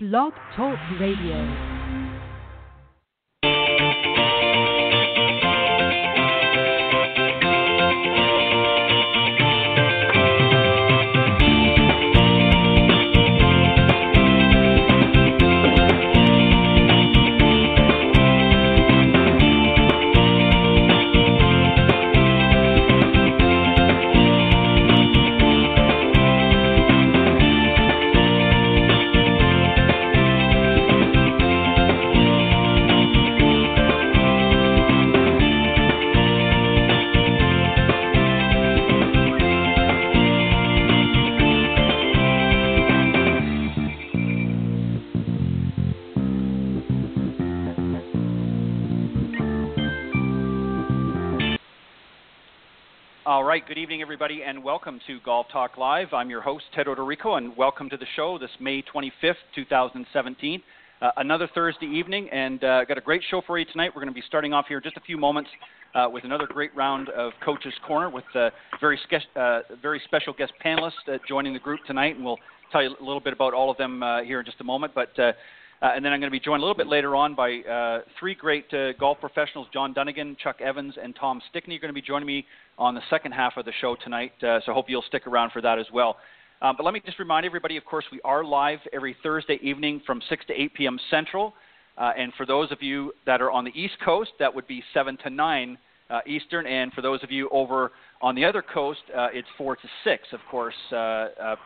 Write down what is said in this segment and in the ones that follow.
Blog Talk Radio. All right, good evening, everybody, and welcome to Golf Talk Live. I'm your host, Ted Odorico, and welcome to the show this May 25th, 2017. Uh, another Thursday evening, and uh, got a great show for you tonight. We're going to be starting off here in just a few moments uh, with another great round of Coach's Corner with uh, very, uh, very special guest panelists uh, joining the group tonight, and we'll tell you a little bit about all of them uh, here in just a moment. But uh, and then I'm going to be joined a little bit later on by uh, three great uh, golf professionals John Dunigan, Chuck Evans, and Tom Stickney are going to be joining me on the second half of the show tonight. Uh, so hope you'll stick around for that as well. Um, but let me just remind everybody, of course, we are live every Thursday evening from 6 to 8 p.m. Central. Uh, and for those of you that are on the East Coast, that would be 7 to 9 uh, Eastern. And for those of you over on the other coast, it's 4 to 6, of course,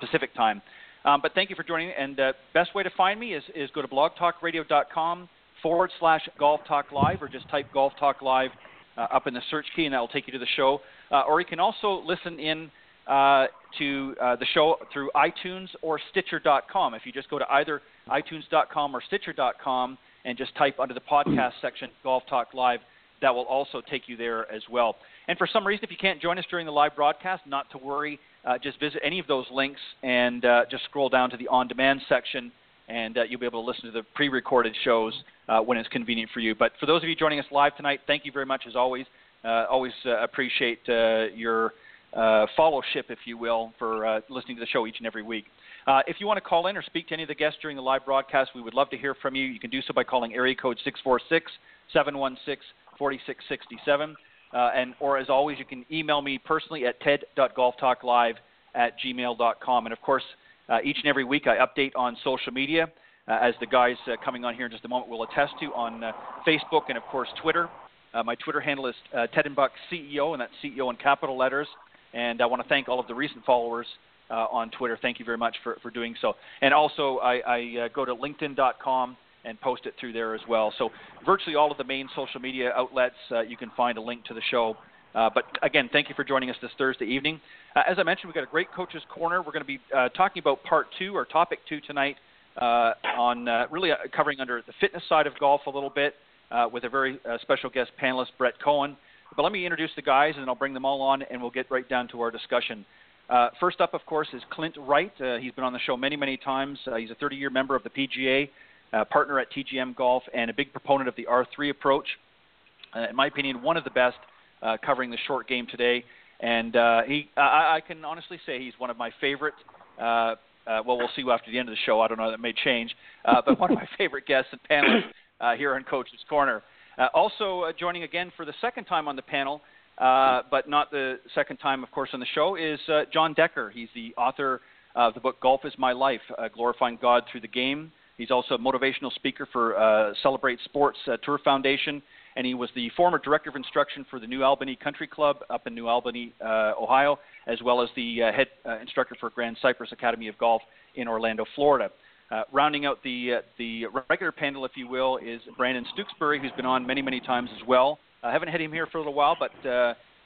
Pacific time. Um, but thank you for joining. And uh, best way to find me is, is go to blogtalkradio.com forward slash golf talk live, or just type golf talk live uh, up in the search key, and that will take you to the show. Uh, or you can also listen in uh, to uh, the show through iTunes or Stitcher.com. If you just go to either iTunes.com or Stitcher.com and just type under the podcast section Golf Talk Live, that will also take you there as well. And for some reason, if you can't join us during the live broadcast, not to worry uh, just visit any of those links and uh, just scroll down to the on demand section, and uh, you'll be able to listen to the pre recorded shows when it's convenient for you. But for those of you joining us live tonight, thank you very much as always. Uh, always uh, appreciate your followship, if you will, for listening to the show each and every week. if you want to call in or speak to any of the guests during the live broadcast, we would love to hear from you. You can do so by calling area code 646 716 4667. Uh, and or as always, you can email me personally at ted.golftalklive at gmail.com. And of course, uh, each and every week I update on social media, uh, as the guys uh, coming on here in just a moment will attest to on uh, Facebook and of course Twitter. Uh, my Twitter handle is Ted and Buck CEO, and that's CEO in capital letters. And I want to thank all of the recent followers on Twitter. Thank you very much for, for doing so. And also, I, I go to LinkedIn.com and post it through there as well. So virtually all of the main social media outlets, uh, you can find a link to the show. Uh, but again, thank you for joining us this Thursday evening. Uh, as I mentioned, we've got a great coaches corner. We're going to be uh, talking about part two or topic two tonight uh, on uh, really covering under the fitness side of golf a little bit with a very special guest panelist, Brett Cohen. But let me introduce the guys, and I'll bring them all on, and we'll get right down to our discussion. Uh, first up, of course, is Clint Wright. Uh, he's been on the show many, many times. Uh, he's a 30 year member of the PGA uh, partner at TGM Golf, and a big proponent of the R3 approach. Uh, in my opinion, one of the best uh, covering the short game today. And uh, he, I, I can honestly say he's one of my favorite. Uh, uh, well, we'll see after the end of the show. I don't know that may change, uh, but one of my favorite guests and panelists uh, here on Coach's Corner. Uh, also uh, joining again for the second time on the panel, uh, but not the second time, of course, on the show, is uh, Jon Decker. He's the author of the book Golf is My Life, uh, Glorifying God Through the Game. He's also a motivational speaker for Celebrate Sports Tour Foundation, and he was the former director of instruction for the New Albany Country Club up in New Albany, Ohio, as well as the head instructor for Grand Cypress Academy of Golf in Orlando, Florida. Uh, rounding out the the regular panel, if you will, is Brandon Stooksbury, who's been on many, many times as well. I haven't had him here for a little while, but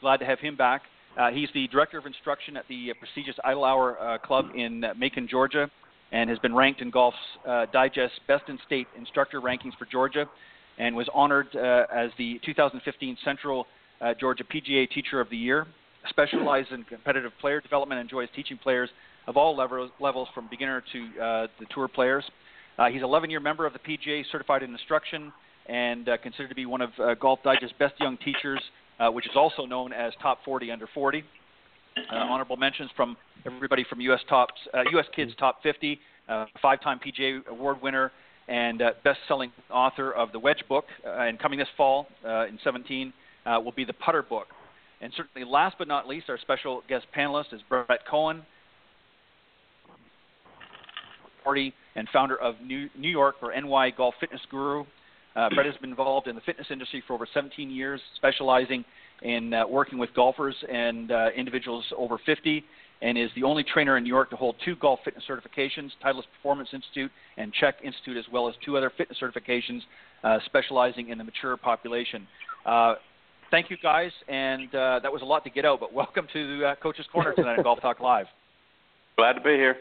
glad to have him back. Uh, he's the director of instruction at the uh, prestigious Idle Hour uh, Club in Macon, Georgia, and has been ranked in Golf's uh, Digest Best in State Instructor Rankings for Georgia, and was honored uh, as the 2015 Central uh, Georgia PGA Teacher of the Year. Specializes in competitive player development, enjoys teaching players of all levels, from beginner to uh, the tour players. Uh, he's an 11-year member of the PGA, certified in instruction, and uh, considered to be one of Golf Digest's best young teachers, which is also known as Top 40 Under 40. Uh, honorable mentions from everybody from U.S. tops, uh, U.S. Kids Top 50 uh, five-time PGA Award winner and uh, best-selling author of the Wedge book, uh, and coming this fall uh, in 17 uh, will be the Putter book. And certainly, last but not least, our special guest panelist is Brett Cohen, and founder of New, New York or NY Golf Fitness Guru. Uh, Brett has been involved in the fitness industry for over 17 years, specializing in uh, working with golfers and uh, individuals over 50, and is the only trainer in New York to hold two golf fitness certifications, Titleist Performance Institute and CHEK Institute, as well as two other fitness certifications, uh, specializing in the mature population. Uh, thank you, guys, and uh, that was a lot to get out, but welcome to Coach's Corner tonight at Golf Talk Live. Glad to be here.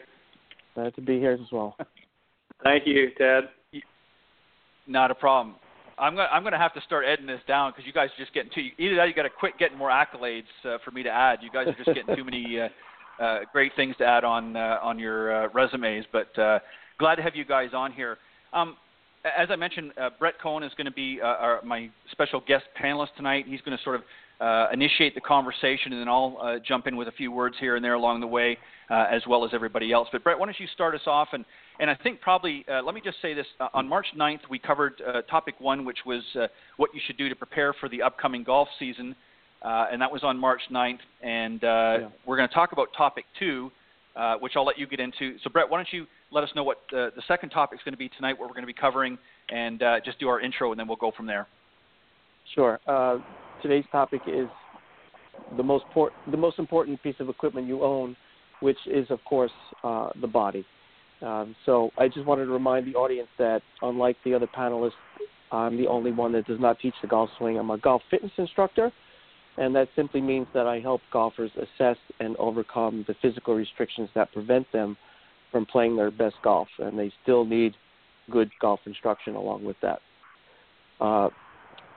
Glad to be here as well. Thank you, Ted. Not a problem. I'm gonna I'm gonna have to start editing this down because you guys are just getting too. Either that, you got to quit getting more accolades uh, for me to add. You guys are just getting too many uh, uh, great things to add on uh, on your uh, resumes. But uh, glad to have you guys on here. Um, as I mentioned, uh, Brett Cohen is going to be uh, our, my special guest panelist tonight. He's going to sort of uh, initiate the conversation, and then I'll uh, jump in with a few words here and there along the way, uh, as well as everybody else. But Brett, why don't you start us off? And, and I think probably, uh, let me just say this: uh, on March 9th, we covered uh, topic one, which was what you should do to prepare for the upcoming golf season, and that was on March 9th. And yeah. we're going to talk about topic two, which I'll let you get into. So, Brett, why don't you let us know what the second topic is going to be tonight, what we're going to be covering, and just do our intro, and then we'll go from there. Sure today's topic is the most por- the most important piece of equipment you own, which is of course uh, the body. Um, so I just wanted to remind the audience that unlike the other panelists, I'm the only one that does not teach the golf swing. I'm a golf fitness instructor, and that simply means that I help golfers assess and overcome the physical restrictions that prevent them from playing their best golf, and they still need good golf instruction along with that. Uh,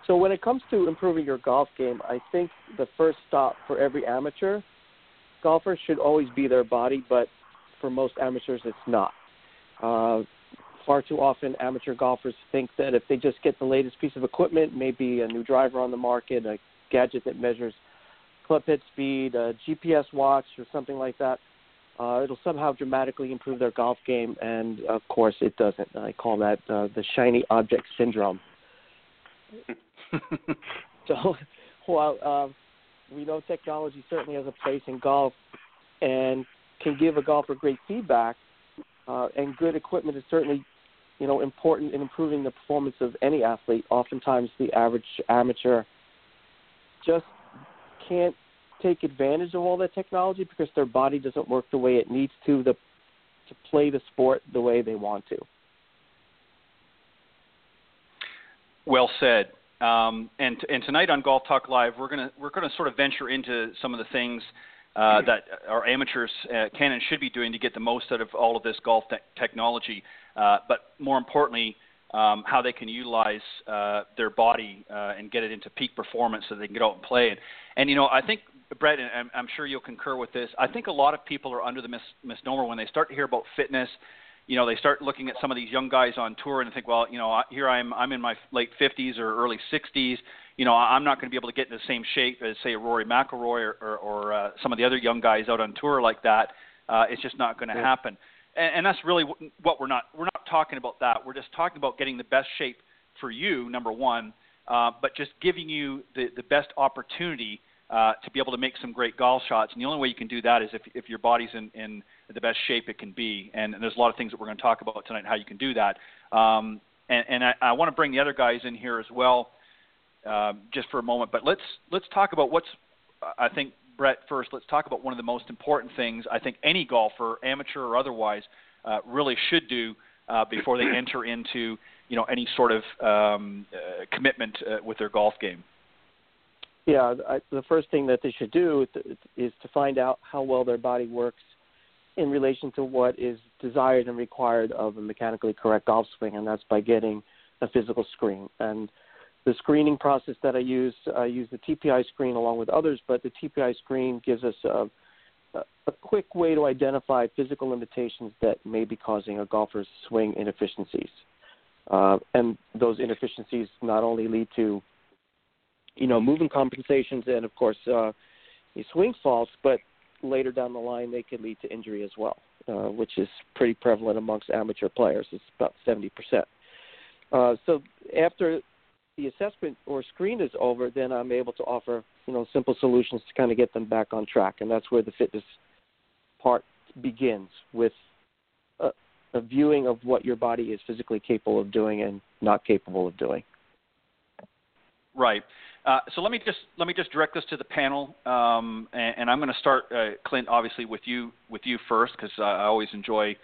so when it comes to improving your golf game, I think the first stop for every amateur golfer should always be their body, but for most amateurs, it's not. Uh, far too often, amateur golfers think that if they just get the latest piece of equipment, maybe a new driver on the market, a gadget that measures club head speed, a GPS watch, or something like that, uh, it'll somehow dramatically improve their golf game. And of course, it doesn't. I call that uh, the shiny object syndrome. so while um, we know technology certainly has a place in golf and can give a golfer great feedback, uh, and good equipment is certainly you know important in improving the performance of any athlete. Oftentimes, the average amateur just can't take advantage of all that technology because their body doesn't work the way it needs to the, to play the sport the way they want to. Well said. Um, and and tonight on Golf Talk Live, we're gonna we're gonna sort of venture into some of the things uh, that our amateurs uh, can and should be doing to get the most out of all of this golf te- technology. Uh, but more importantly, um, how they can utilize uh, their body uh, and get it into peak performance so they can get out and play. And, and you know, I think Brett, and I'm, I'm sure you'll concur with this. I think a lot of people are under the mis- misnomer when they start to hear about fitness you know, they start looking at some of these young guys on tour and think, well, you know, here I'm, I'm in my late 50s or early 60s. You know, I'm not going to be able to get in the same shape as, say, Rory McIlroy or, or, or uh, some of the other young guys out on tour like that. Uh, it's just not going to yeah. happen. And, and that's really what we're not. We're not talking about that. We're just talking about getting the best shape for you, number one, uh, but just giving you the, the best opportunity uh, to be able to make some great golf shots. And the only way you can do that is if, if your body's in, in the best shape it can be. And, and there's a lot of things that we're going to talk about tonight, how you can do that. Um, and, and I, I want to bring the other guys in here as well, uh, just for a moment. But let's let's talk about what's I think Brett first. Let's talk about one of the most important things I think any golfer, amateur or otherwise, uh, really should do uh, before they enter into you know any sort of um, uh, commitment uh, with their golf game. Yeah, I, the first thing that they should do is to find out how well their body works in relation to what is desired and required of a mechanically correct golf swing, and that's by getting a physical screen. And the screening process that I use, I use the TPI screen along with others, but the TPI screen gives us a, a quick way to identify physical limitations that may be causing a golfer's swing inefficiencies. Uh, and those inefficiencies not only lead to, you know, moving compensations and, of course, uh, swing faults, but later down the line they can lead to injury as well, uh, which is pretty prevalent amongst amateur players. It's about 70%. Uh, so after the assessment or screen is over, then I'm able to offer you know simple solutions to kind of get them back on track, and that's where the fitness part begins with a viewing of what your body is physically capable of doing and not capable of doing. Right. Uh, so let me just let me just direct this to the panel, um, and, and, I'm going to start, uh, Clint, obviously with you with you first because I always enjoy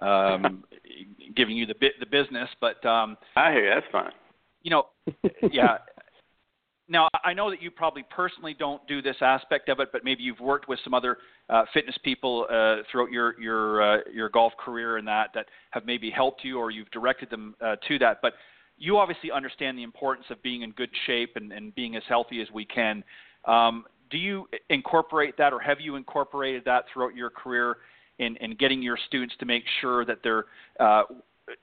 um, giving you the bit the business. But um, I hear you. that's fine. You know, yeah. Now I know that you probably personally don't do this aspect of it, but maybe you've worked with some other uh, fitness people uh, throughout your your uh, your golf career and that that have maybe helped you or you've directed them uh, to that. But you obviously understand the importance of being in good shape and, and being as healthy as we can. Um, do you incorporate that, or have you incorporated that throughout your career in, in getting your students to make sure that they're uh,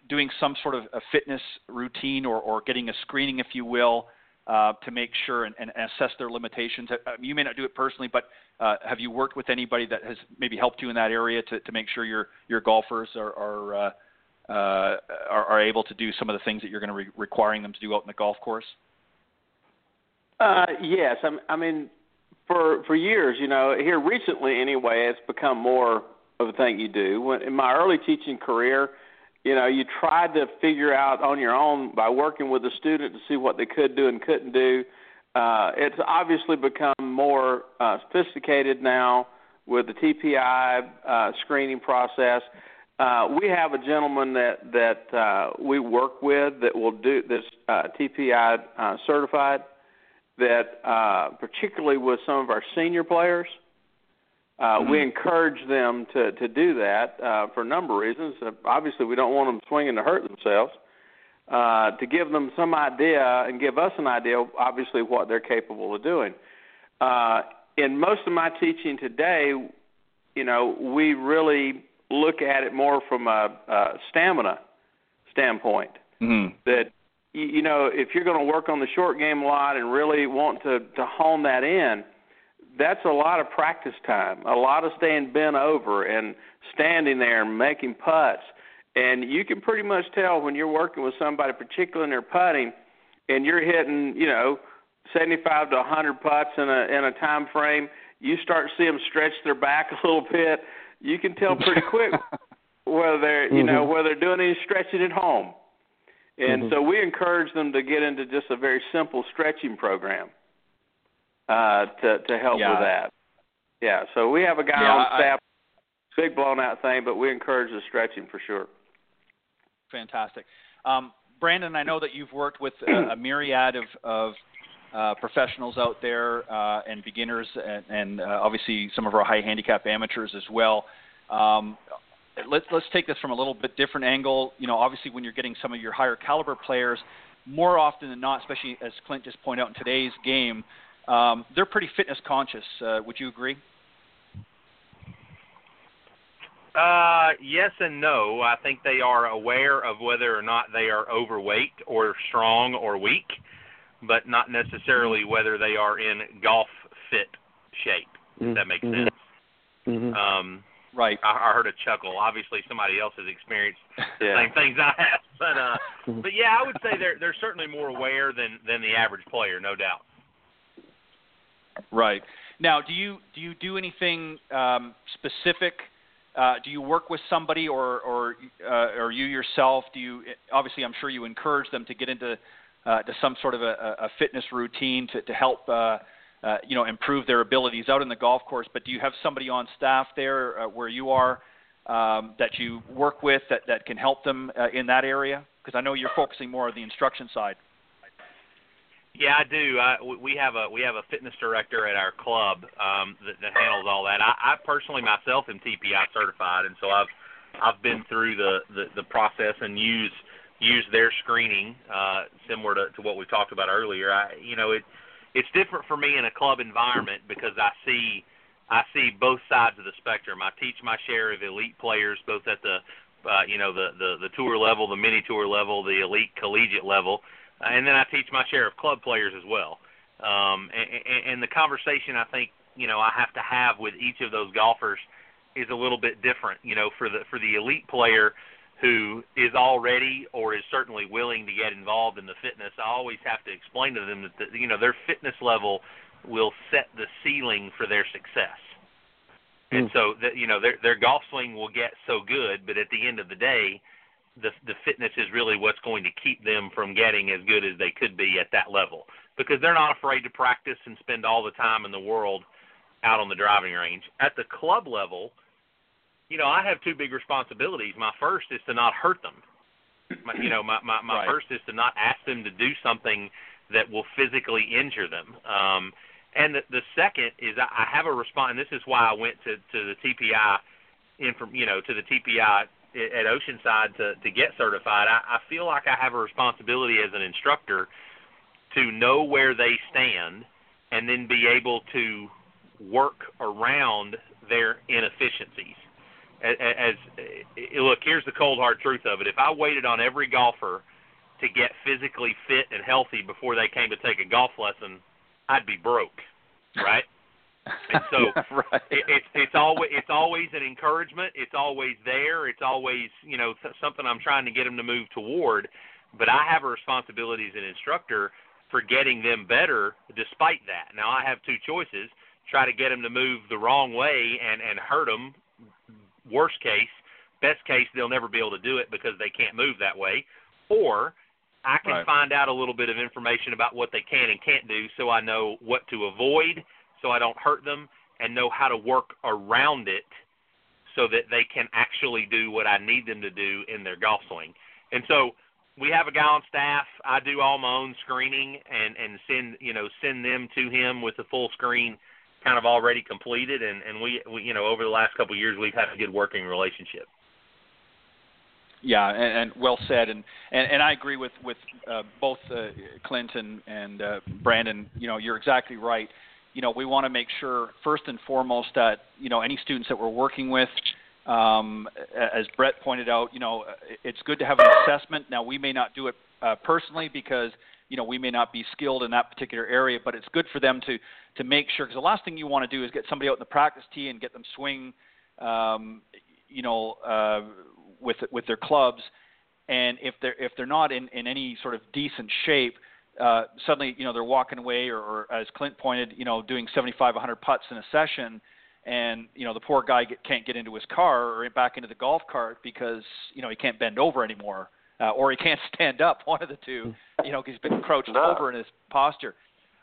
doing some sort of a fitness routine or, or getting a screening, if you will, uh, to make sure and, and, assess their limitations? Uh, you may not do it personally, but uh, have you worked with anybody that has maybe helped you in that area to, to make sure your your golfers are, are uh, are, are, able to do some of the things that you're going to be re- requiring them to do out in the golf course? Uh, yes, I, I mean, for for years, you know, here recently anyway, it's become more of a thing you do. When in my early teaching career, you know, you tried to figure out on your own by working with a student to see what they could do and couldn't do. Uh, it's obviously become more uh, sophisticated now with the TPI uh, screening process. Uh, we have a gentleman that that uh, we work with that will do this uh, TPI uh, certified. That uh, particularly with some of our senior players, uh, mm-hmm. we encourage them to to do that uh, for a number of reasons. Uh, obviously, we don't want them swinging to hurt themselves. Uh, to give them some idea and give us an idea, obviously, what they're capable of doing. Uh, in most of my teaching today, you know, we really look at it more from a, a stamina standpoint. Mm-hmm. That you know, if you're going to work on the short game a lot and really want to to hone that in, that's a lot of practice time, a lot of staying bent over and standing there and making putts. And you can pretty much tell when you're working with somebody, particularly in their putting, and you're hitting, you know, 75 to 100 putts in a in a time frame. You start to see them stretch their back a little bit you can tell pretty quick whether they're you mm-hmm. know whether they're doing any stretching at home. And mm-hmm. so we encourage them to get into just a very simple stretching program uh, to to help yeah. with that. Yeah, so we have a guy yeah, on staff, I, big blown out thing, but we encourage the stretching for sure. Fantastic. Um, Brandon, I know that you've worked with a, a myriad of, of uh, professionals out there uh, and beginners, and, and uh, obviously some of our high handicap amateurs as well. Um, let's let's take this from a little bit different angle. You know, obviously when you're getting some of your higher caliber players, more often than not, especially as Clint just pointed out in today's game, um, they're pretty fitness conscious. Uh, would you agree? Uh, yes and no. I think they are aware of whether or not they are overweight or strong or weak but not necessarily whether they are in golf fit shape. Mm-hmm. If that makes mm-hmm. sense. Mm-hmm. Um, right. I, I heard a chuckle. Obviously, somebody else has experienced yeah. the same things I have, but uh, mm-hmm. but yeah, I would say they're they're certainly more aware than than the average player, no doubt. Right. Now, do you do you do anything um, specific? Uh, do you work with somebody, or or uh, or you yourself? Do you obviously? I'm sure you encourage them to get into uh, to some sort of a, a fitness routine to, to help uh, uh, you know improve their abilities out in the golf course. But do you have somebody on staff there uh, where you are um, that you work with that, that can help them uh, in that area? Because I know you're focusing more on the instruction side. Yeah, I do. I, we have a we have a fitness director at our club um, that, that handles all that. I, I personally myself am TPI certified, and so I've I've been through the the, the process and use use their screening, uh, similar to, to what we talked about earlier. I, you know, it it's different for me in a club environment because I see I see both sides of the spectrum. I teach my share of elite players, both at the uh, you know the, the the tour level, the mini tour level, the elite collegiate level, and then I teach my share of club players as well. Um, and, and the conversation I think you know I have to have with each of those golfers is a little bit different. You know, for the for the elite player who is already or is certainly willing to get involved in the fitness, I always have to explain to them that the, you know their fitness level will set the ceiling for their success. And hmm. so that you know their their golf swing will get so good, but at the end of the day, the the fitness is really what's going to keep them from getting as good as they could be at that level because they're not afraid to practice and spend all the time in the world out on the driving range. At the club level, you know, I have two big responsibilities. My first is to not hurt them. My, you know, my my, my Right. first is to not ask them to do something that will physically injure them. Um, and the, the second is I, I have a response. And this is why I went to to the TPI, in from you know to the TPI at Oceanside to to get certified. I, I feel like I have a responsibility as an instructor to know where they stand and then be able to work around their inefficiencies. As, look, here's the cold hard truth of it. If I waited on every golfer to get physically fit and healthy before they came to take a golf lesson, I'd be broke, right? And so Yeah, right. it, it's it's always it's always an encouragement. It's always there. It's always you know something I'm trying to get them to move toward. But I have a responsibility as an instructor for getting them better. Despite that, now I have two choices: try to get them to move the wrong way and and hurt them. Worst case, best case, they'll never be able to do it because they can't move that way. Or I can Right. find out a little bit of information about what they can and can't do, so I know what to avoid, so I don't hurt them, and know how to work around it, so that they can actually do what I need them to do in their golf swing. And so we have a guy on staff. I do all my own screening and and send you know send them to him with the full screen kind of already completed and and we, we you know over the last couple of years we've had a good working relationship. Yeah, and, and well said, and, and and I agree with with uh, both uh, Clint and, and uh, Brandon. You know, you're exactly right. You know, we want to make sure first and foremost that you know any students that we're working with, um, as Brett pointed out, you know, it's good to have an assessment. Now, we may not do it uh, personally because you know we may not be skilled in that particular area, but it's good for them to to make sure because the last thing you want to do is get somebody out in the practice tee and get them swing, um, you know, uh, with with their clubs, and if they're if they're not in in any sort of decent shape, uh, suddenly you know they're walking away, or, or as Clint pointed, you know, doing 75, 100 putts in a session, and you know the poor guy get, can't get into his car or back into the golf cart because you know he can't bend over anymore, uh, or he can't stand up, one of the two, you know, 'cause he's been crouched No. over in his posture.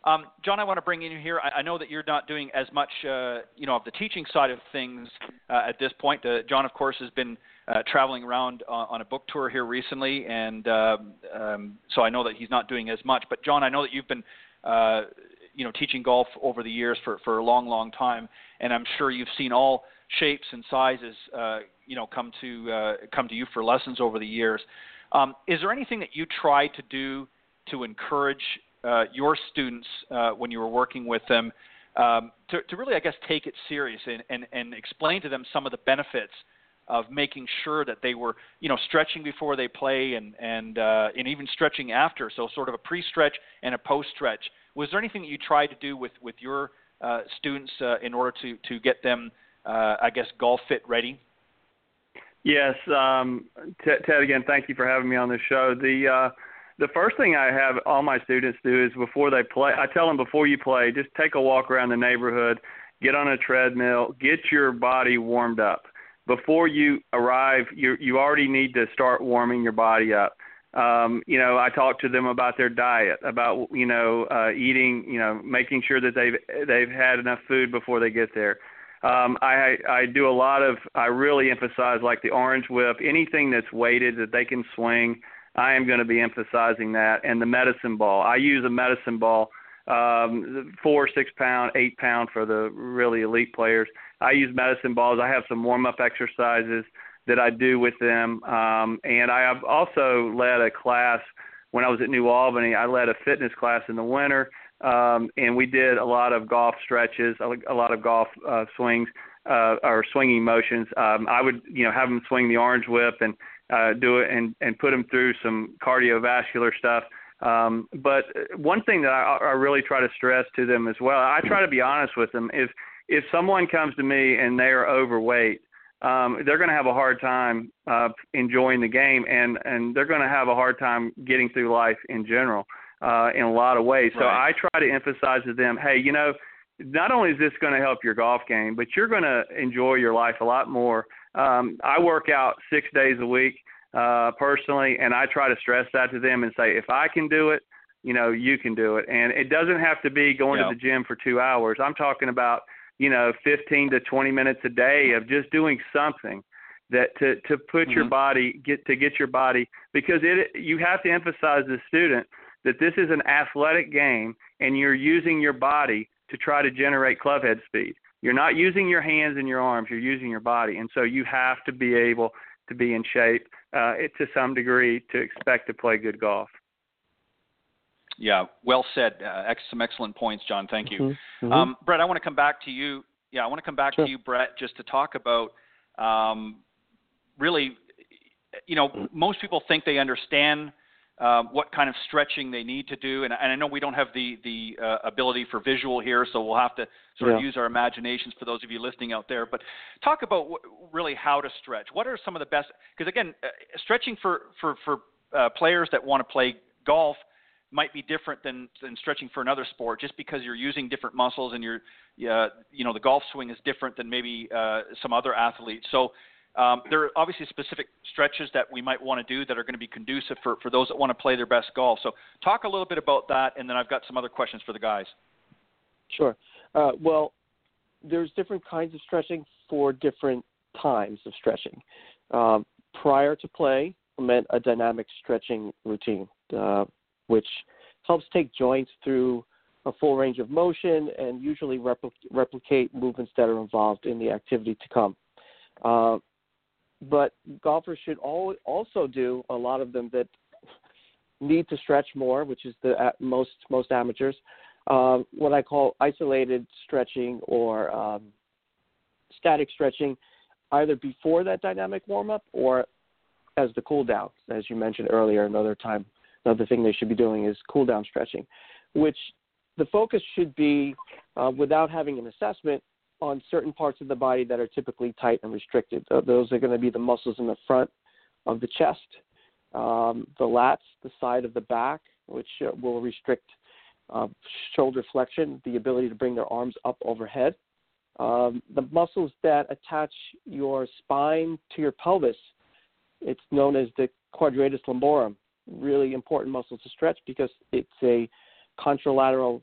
Um, John, I want to bring in here. I, I know that you're not doing as much, uh, you know, of the teaching side of things uh, at this point. Uh, John, of course, has been uh, traveling around on, on a book tour here recently, and um, um, so I know that he's not doing as much. But John, I know that you've been, uh, you know, teaching golf over the years for for a long, long time, and I'm sure you've seen all shapes and sizes, you know, come to come to you for lessons over the years. Um, is there anything that you try to do to encourage your students uh, when you were working with them um, to, to really, I guess, take it serious and, and, and explain to them some of the benefits of making sure that they were, you know, stretching before they play and and uh, and even stretching after. So sort of a pre-stretch and a post-stretch. Was there anything that you tried to do with with your uh, students uh, in order to to get them, uh, I guess, golf fit ready? Yes, um, Ted. Again, thank you for having me on the show. The uh, the first thing I have all my students do is before they play, I tell them before you play, just take a walk around the neighborhood, get on a treadmill, get your body warmed up. Before you arrive, you you already need to start warming your body up. Um, you know, I talk to them about their diet, about you know uh, eating, you know, making sure that they've they've had enough food before they get there. Um, I I do a lot of I really emphasize like the orange whip, anything that's weighted that they can swing. I am going to be emphasizing that, and the medicine ball. I use a medicine ball, um, four, six pound, eight pound for the really elite players. I use medicine balls. I have some warm up exercises that I do with them, um, and I have also led a class when I was at New Albany. I led a fitness class in the winter um, and we did a lot of golf stretches, a, lot of golf uh, swings uh, or swinging motions. Um, I would, you know, have them swing the orange whip and uh, do it and and put them through some cardiovascular stuff. Um, but one thing that I, I really try to stress to them as well, I try to be honest with them. If if someone comes to me and they are overweight, um, they're going to have a hard time uh, enjoying the game, and and they're going to have a hard time getting through life in general uh, in a lot of ways. So Right. I try to emphasize to them, hey, you know, not only is this going to help your golf game, but you're going to enjoy your life a lot more. Um, I work out six days a week uh, personally, and I try to stress that to them and say, if I can do it, you know, you can do it. And it doesn't have to be going Yeah. to the gym for two hours. I'm talking about, you know, 15 to 20 minutes a day of just doing something that to to put your Mhm. body get to get your body because it you have to emphasize to the student that this is an athletic game and you're using your body to try to generate club head speed. You're not using your hands and your arms, you're using your body. And so you have to be able to be in shape uh, to some degree to expect to play good golf. Yeah, well said. Uh, ex- some excellent points, John. Thank you. Mhm, mhm. Um, Brett, I want to come back to you. Yeah, I want to come back Sure. to you, Brett, just to talk about um, really, you know, most people think they understand um, what kind of stretching they need to do, and, and I know we don't have the the uh, ability for visual here, so we'll have to sort of use our imaginations for those of you listening out there. But talk about wh- really how to stretch. What are some of the best? Because again, uh, stretching for for for uh, players that want to play golf might be different than than stretching for another sport just because you're using different muscles and you're uh, you know the golf swing is different than maybe uh, some other athletes so um, there are obviously specific stretches that we might want to do that are going to be conducive for, for those that want to play their best golf so talk a little bit about that and then i've got some other questions for the guys Sure. Uh, well, there's different kinds of stretching for different times of stretching. Um, prior to play, meant a dynamic stretching routine, uh, which helps take joints through a full range of motion and usually repli- replicate movements that are involved in the activity to come. Uh, but golfers should al- also do a lot of them that need to stretch more, which is the uh, most most amateurs um, what I call isolated stretching or um, static stretching, either before that dynamic warm up or as the cool down. As you mentioned earlier, another time, another thing they should be doing is cool down stretching, which the focus should be uh, without having an assessment on certain parts of the body that are typically tight and restricted. Those are going to be the muscles in the front of the chest, um, the lats, the side of the back, which uh, will restrict uh, shoulder flexion, the ability to bring their arms up overhead. Um, the muscles that attach your spine to your pelvis, it's known as the quadratus lumborum. Really important muscle to stretch because it's a contralateral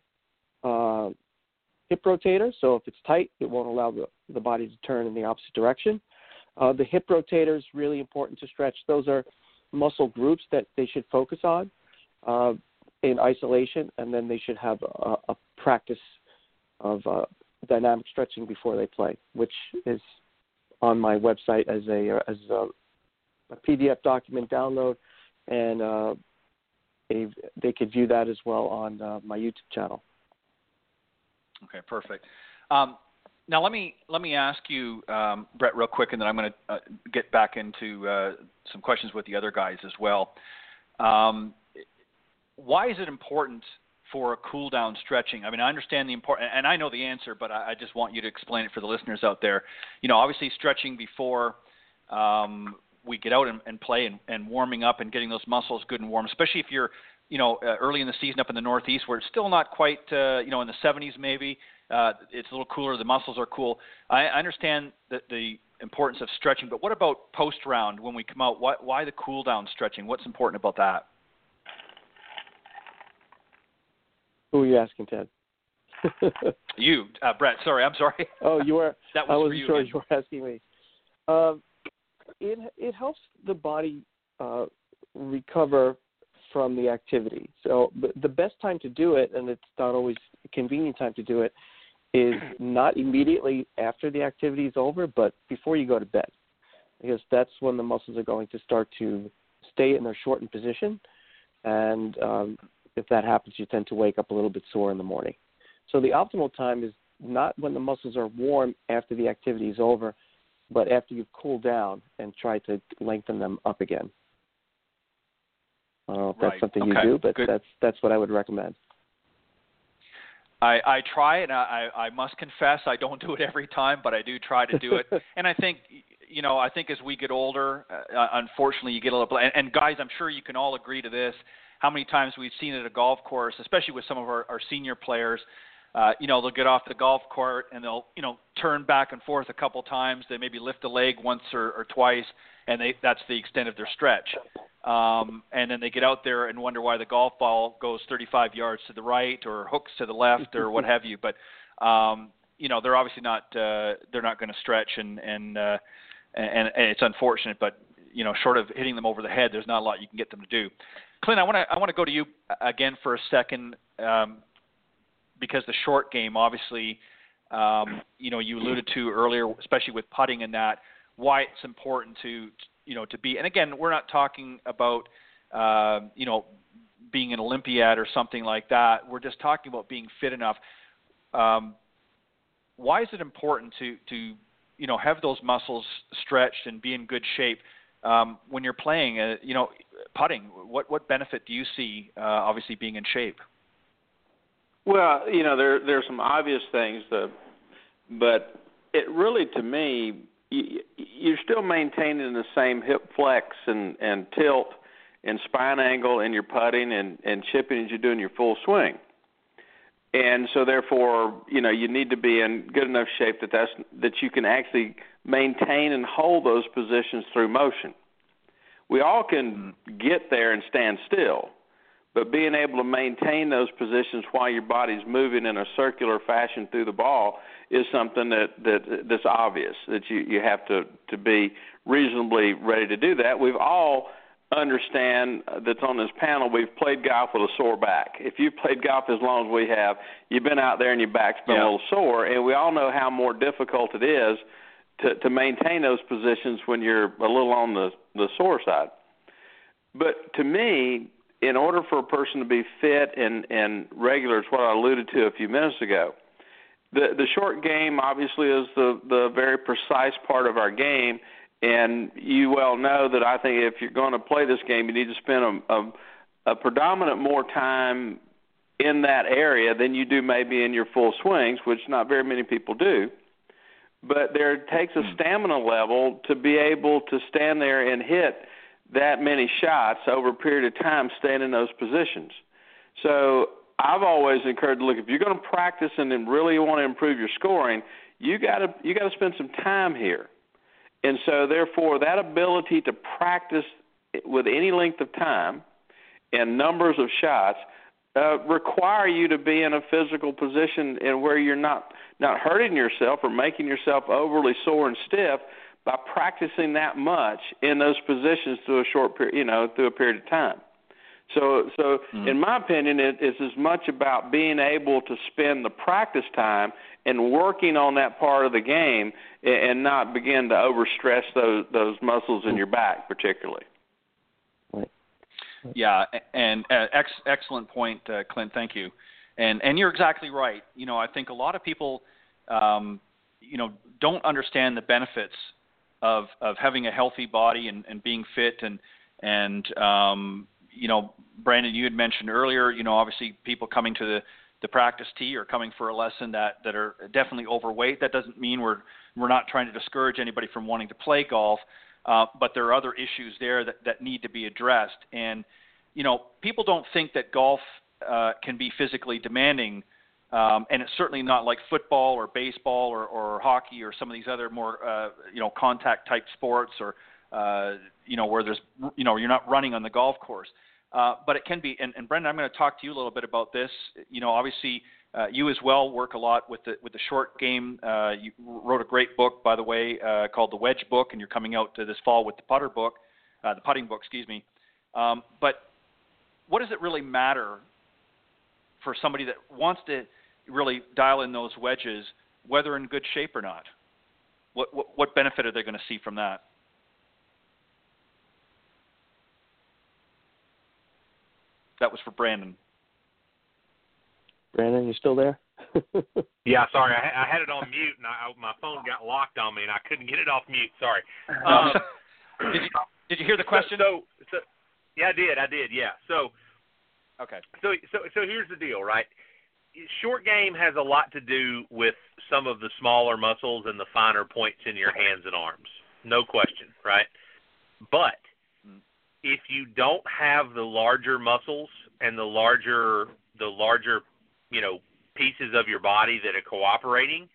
uh, hip rotator. So if it's tight, it won't allow the, the body to turn in the opposite direction. Uh, the hip rotator is really important to stretch. Those are muscle groups that they should focus on. Uh, in isolation, and then they should have a, a practice of uh, dynamic stretching before they play, which is on my website as a as a, a PDF document download, and uh, they could view that as well on uh, my YouTube channel. Okay, perfect. Um, now let me let me ask you, um, Brett, real quick, and then I'm going to uh, get back into uh, some questions with the other guys as well. Um, why is it important for a cool down stretching? I mean, I understand the important, and I know the answer, but I, I just want you to explain it for the listeners out there. You know, obviously stretching before um, we get out and, and play and, and warming up and getting those muscles good and warm, especially if you're you know, uh, early in the season up in the Northeast where it's still not quite, uh, you know, in the 70s maybe. Uh, it's a little cooler. The muscles are cool. I, I understand the, the importance of stretching, but what about post round when we come out? Why, why the cool down stretching? What's important about that? Who are you asking, Ted? You, uh, Brett. Sorry, I'm sorry. oh, you were. that was I wasn't you. sure you were asking me. Um, it it helps the body uh, recover from the activity. So the, best time to do it, and it's not always a convenient time to do it, is not immediately after the activity is over, but before you go to bed, because that's when the muscles are going to start to stay in their shortened position, and um, if that happens, you tend to wake up a little bit sore in the morning. So the optimal time is not when the muscles are warm after the activity is over, but after you've cooled down and try to lengthen them up again. I don't know if that's something Okay. you do, but Good. that's that's what I would recommend. I, I try, and I, I must confess I don't do it every time, but I do try to do it. and I think, you know, I think as we get older, uh, unfortunately, you get a little. And, and guys, I'm sure you can all agree to this. How many times we've seen at a golf course, especially with some of our, our senior players, uh, you know, they'll get off the golf court and they'll, you know, turn back and forth a couple times. They maybe lift a leg once or, or twice, and they that's the extent of their stretch. Um, and then they get out there and wonder why the golf ball goes 35 yards to the right or hooks to the left or what have you. But um, you know, they're obviously not uh, they're not going to stretch, and and, uh, and and it's unfortunate, but you know, short of hitting them over the head, there's not a lot you can get them to do. Clint, I want to I want to go to you again for a second. Um, because the short game, obviously, um, you know, you alluded to earlier, especially with putting and that, why it's important to, you know, to be. And again, we're not talking about, uh, you know, being an Olympiad or something like that. We're just talking about being fit enough. Um, why is it important to to you know have those muscles stretched and be in good shape um, when you're playing? Uh, you know, putting. What what benefit do you see? Uh, obviously, being in shape. Well, you know, there there's some obvious things, but it really, to me, you, you're still maintaining the same hip flex and and tilt and spine angle in your putting and and chipping as you do in your full swing. And so, therefore, you know, you need to be in good enough shape that that's that you can actually maintain and hold those positions through motion. We all can mm-hmm. get there and stand still but being able to maintain those positions while your body's moving in a circular fashion through the ball is something that, that that's obvious that you, you have to, to be reasonably ready to do that. We've all understand that's on this panel we've played golf with a sore back. If you've played golf as long as we have, you've been out there and your back's been yeah. a little sore and we all know how more difficult it is to to maintain those positions when you're a little on the the sore side. But to me, in order for a person to be fit and and regular, it's what I alluded to a few minutes ago. The the short game obviously is the the very precise part of our game, and you well know that I think if you're going to play this game, you need to spend a, a, a predominant more time in that area than you do maybe in your full swings, which not very many people do. But there takes a hmm. stamina level to be able to stand there and hit that many shots over a period of time staying in those positions. So I've always encouraged look if you're going to practice and then really want to improve your scoring, you got to you got to spend some time here. And so therefore that ability to practice with any length of time and numbers of shots uh, require you to be in a physical position and where you're not not hurting yourself or making yourself overly sore and stiff by practicing that much in those positions through a short period, you know, through a period of time. So, so mm-hmm. in my opinion, it is as much about being able to spend the practice time and working on that part of the game, and not begin to overstress those those muscles in your back, particularly. Yeah, and uh, ex- excellent point, uh, Clint. Thank you. And and you're exactly right. You know, I think a lot of people, um, you know, don't understand the benefits of of having a healthy body and, and being fit. And and um, you know Brandon you had mentioned earlier you know obviously people coming to the the practice tee or coming for a lesson that that are definitely overweight. That doesn't mean we're we're not trying to discourage anybody from wanting to play golf uh, but there are other issues there that that need to be addressed. And you know people don't think that golf uh, can be physically demanding um, and it's certainly not like football or baseball or, or hockey or some of these other more uh, you know contact type sports or uh, you know where there's you know you're not running on the golf course. Uh, but it can be. And, and Brendan, I'm going to talk to you a little bit about this. You know, obviously. Uh, you as well work a lot with the with the short game. Uh, you wrote a great book, by the way, uh, called the Wedge Book, and you're coming out this fall with the putter book, uh, the putting book, excuse me. Um, but what does it really matter for somebody that wants to really dial in those wedges, whether in good shape or not? What, what, what benefit are they going to see from that? That was for Brandon. Brandon, you still there? yeah, sorry, I, I had it on mute and I, my phone got locked on me and I couldn't get it off mute. Sorry. Um, did you did you hear the question? So, so, yeah, I did. I did. Yeah. So, okay. So so so here's the deal, right? Short game has a lot to do with some of the smaller muscles and the finer points in your hands and arms. No question, right? But if you don't have the larger muscles and the larger the larger, you know, pieces of your body that are cooperating,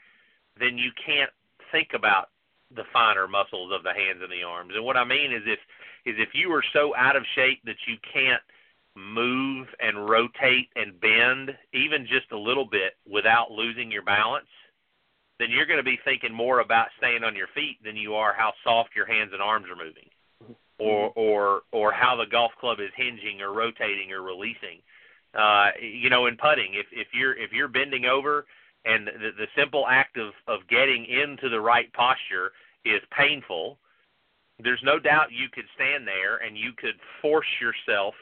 then you can't think about the finer muscles of the hands and the arms. And what I mean is if is if you are so out of shape that you can't move and rotate and bend even just a little bit without losing your balance, then you're going to be thinking more about staying on your feet than you are how soft your hands and arms are moving, or or or how the golf club is hinging or rotating or releasing. Uh, you know, in putting, if if you're if you're bending over and the, the simple act of of getting into the right posture is painful, there's no doubt you could stand there and you could force yourself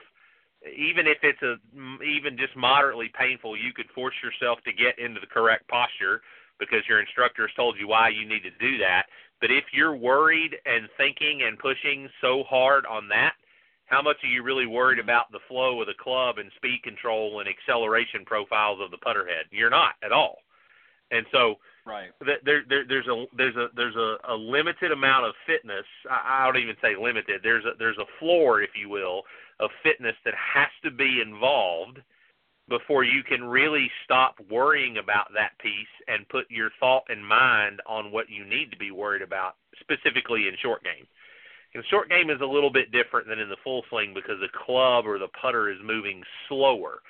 even if it's a even just moderately painful, you could force yourself to get into the correct posture because your instructor has told you why you need to do that. But if you're worried and thinking and pushing so hard on that, how much are you really worried about the flow of the club and speed control and acceleration profiles of the putter head? You're not at all. And so right. there, there there's a there's a there's a, a limited amount of fitness. I, I don't even say limited. There's a there's a floor, if you will, of fitness that has to be involved before you can really stop worrying about that piece and put your thought and mind on what you need to be worried about, specifically in short game. In short game is a little bit different than in the full swing because the club or the putter is moving slower,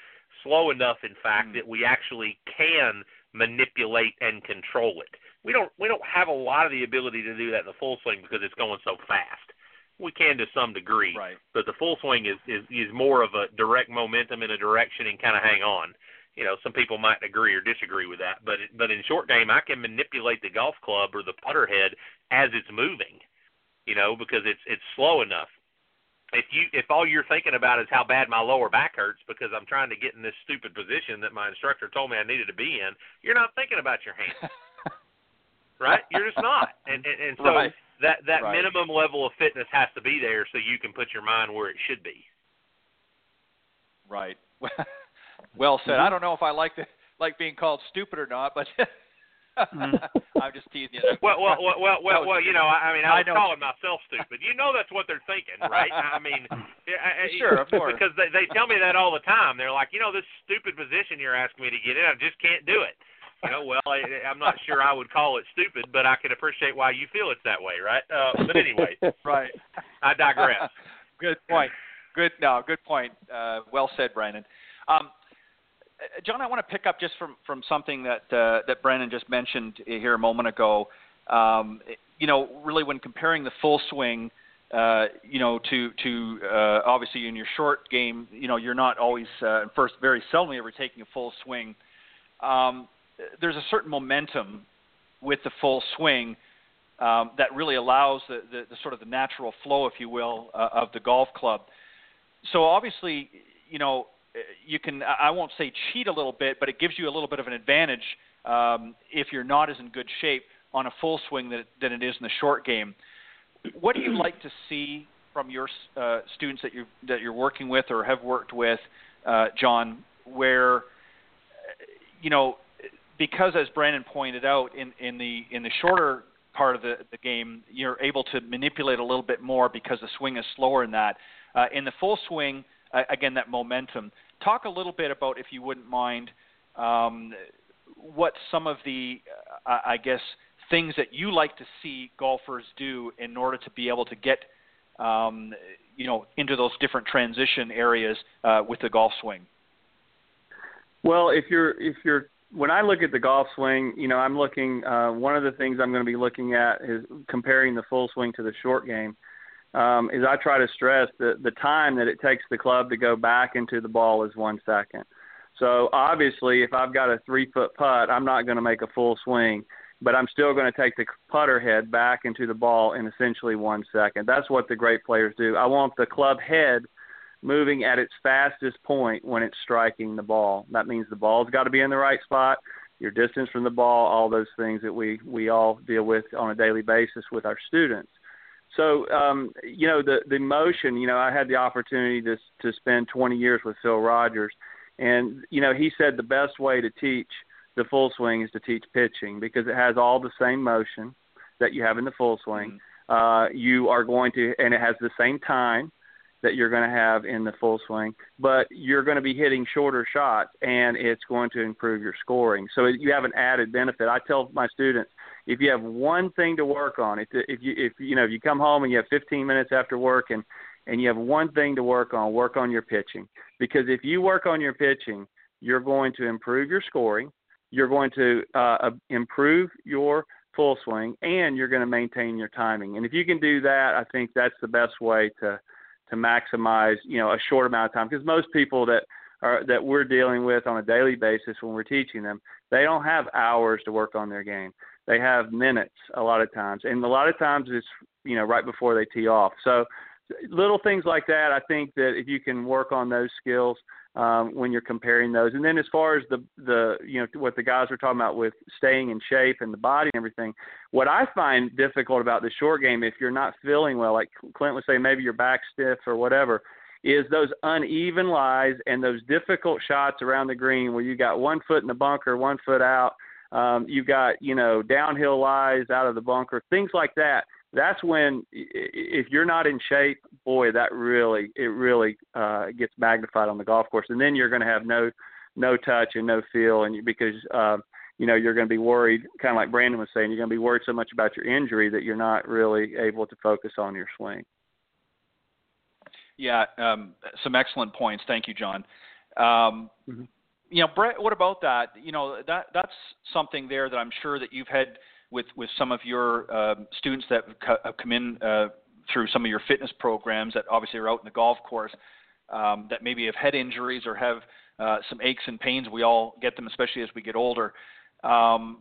slow enough, in fact, mm. that we actually can manipulate and control it. We don't we don't have a lot of the ability to do that in the full swing because it's going so fast we can to some degree. Right. But the full swing is, is is more of a direct momentum in a direction and kind of hang on. You know, some people might agree or disagree with that, but but in short game, I can manipulate the golf club or the putter head as it's moving. You know, because it's it's slow enough. If you if all you're thinking about is how bad my lower back hurts because I'm trying to get in this stupid position that my instructor told me I needed to be in, you're not thinking about your hands. right? You're just not. And and, and so right that that right. minimum level of fitness has to be there so you can put your mind where it should be. Right. well said. Mm-hmm. I don't know if I like the like being called stupid or not, but mm-hmm. I'm just teasing you. Well, well, well, well, well, well you know, I, I mean, I was I calling myself stupid. You know, that's what they're thinking, right? I mean, I, sure, of course, because they they tell me that all the time. They're like, you know, this stupid position you're asking me to get in, I just can't do it. You know, well, I, I'm not sure I would call it stupid, but I can appreciate why you feel it's that way, right? Uh, but anyway, right. I digress. good point. Good. No, good point. Uh, well said, Brandon. Um, John, I want to pick up just from from something that uh, that Brandon just mentioned here a moment ago. Um, you know, really, when comparing the full swing, uh, you know, to to uh, obviously in your short game, you know, you're not always uh, first very seldom ever taking a full swing. Um, there's a certain momentum with the full swing um, that really allows the, the, the, sort of the natural flow, if you will, uh, of the golf club. So obviously, you know, you can I won't say cheat a little bit, but it gives you a little bit of an advantage um, if you're not as in good shape on a full swing than, than it is in the short game. What do you like to see from your uh, students that you that you're working with or have worked with, uh, John, where you know because as Brandon pointed out in, in the in the shorter part of the, the game, you're able to manipulate a little bit more because the swing is slower in that. Uh, in the full swing, uh, again, that momentum. Talk a little bit about, if you wouldn't mind, um, what some of the, uh, I guess, things that you like to see golfers do in order to be able to get, um, you know, into those different transition areas uh, with the golf swing. Well, if you're if you're when I look at the golf swing, you know, I'm looking. Uh, one of the things I'm going to be looking at is comparing the full swing to the short game. Um, is I try to stress that the time that it takes the club to go back into the ball is one second. So obviously, if I've got a three foot putt, I'm not going to make a full swing, but I'm still going to take the putter head back into the ball in essentially one second. That's what the great players do. I want the club head moving at its fastest point when it's striking the ball. That means the ball's got to be in the right spot, your distance from the ball, all those things that we we all deal with on a daily basis with our students. So, um, you know, the the motion. You know, I had the opportunity to to spend 20 years with Phil Rodgers, And you know, he said the best way to teach the full swing is to teach pitching because it has all the same motion that you have in the full swing. Mm-hmm. Uh, you are going to, and it has the same time that you're going to have in the full swing, but you're going to be hitting shorter shots, and it's going to improve your scoring. So you have an added benefit. I tell my students, if you have one thing to work on, if, if you if you know if you come home and you have 15 minutes after work and and you have one thing to work on, work on your pitching. Because if you work on your pitching, you're going to improve your scoring, you're going to uh, improve your full swing, and you're going to maintain your timing. And if you can do that, I think that's the best way to to maximize, you know, a short amount of time. Because most people that are that we're dealing with on a daily basis when we're teaching them, they don't have hours to work on their game. They have minutes a lot of times, and a lot of times it's you know right before they tee off. So little things like that. I think that if you can work on those skills um, when you're comparing those, and then as far as the the you know what the guys are talking about with staying in shape and the body and everything, what I find difficult about the short game, if you're not feeling well, like Clint would say, maybe your back stiff or whatever, is those uneven lies and those difficult shots around the green where you got one foot in the bunker, one foot out. Um, you've got you know downhill lies out of the bunker, things like that that's when if you're not in shape, boy, that really it really uh, gets magnified on the golf course, and then you're going to have no no touch and no feel, and you, because uh, you know you're going to be worried, kind of like Brandon was saying, you're going to be worried so much about your injury that you're not really able to focus on your swing. Yeah, um, some excellent points. Thank you, John. Um, mm-hmm. You know, Brett, what about that? You know, that that's something there that I'm sure that you've had with with some of your uh, students that have come in uh, through some of your fitness programs that obviously are out in the golf course um, that maybe have head injuries or have uh, some aches and pains. We all get them, especially as we get older. Um,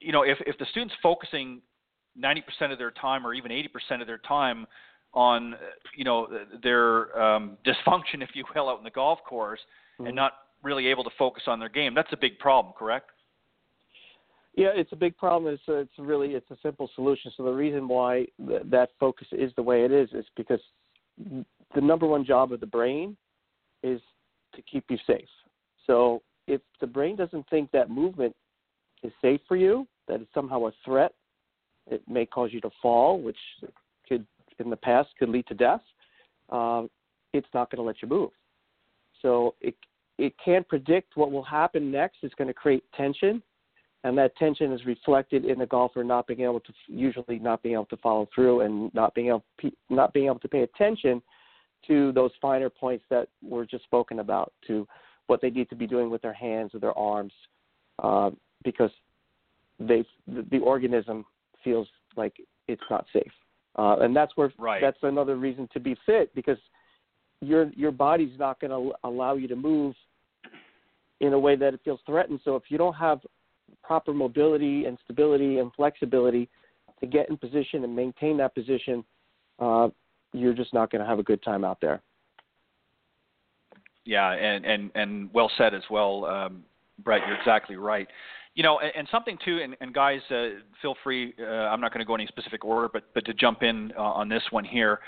you know, if if the student's focusing 90% of their time or even 80% of their time on you know their um, dysfunction, if you will, out in the golf course, mm-hmm. and not really able to focus on their game, that's a big problem, correct? Yeah, it's a big problem. It's a, it's really it's a simple solution. So the reason why th- that focus is the way it is is because the number one job of the brain is to keep you safe. So if the brain doesn't think that movement is safe for you, that it's somehow a threat, it may cause you to fall, which could in the past could lead to death. Um, it's not going to let you move. So it it can't predict what will happen next. It's going to create tension and that tension is reflected in the golfer not being able to usually not being able to follow through and not being able not being able to pay attention to those finer points that were just spoken about to what they need to be doing with their hands or their arms uh, because they the, the organism feels like it's not safe uh, and that's where right. that's another reason to be fit because your your body's not going to allow you to move in a way that it feels threatened so if you don't have proper mobility and stability and flexibility to get in position and maintain that position, uh, you're just not going to have a good time out there. Yeah, and and and well said as well, um, Brett. You're exactly right. You know, and, and something too, and, and guys, uh, feel free. Uh, I'm not going to go any specific order, but but to jump in uh, on this one here.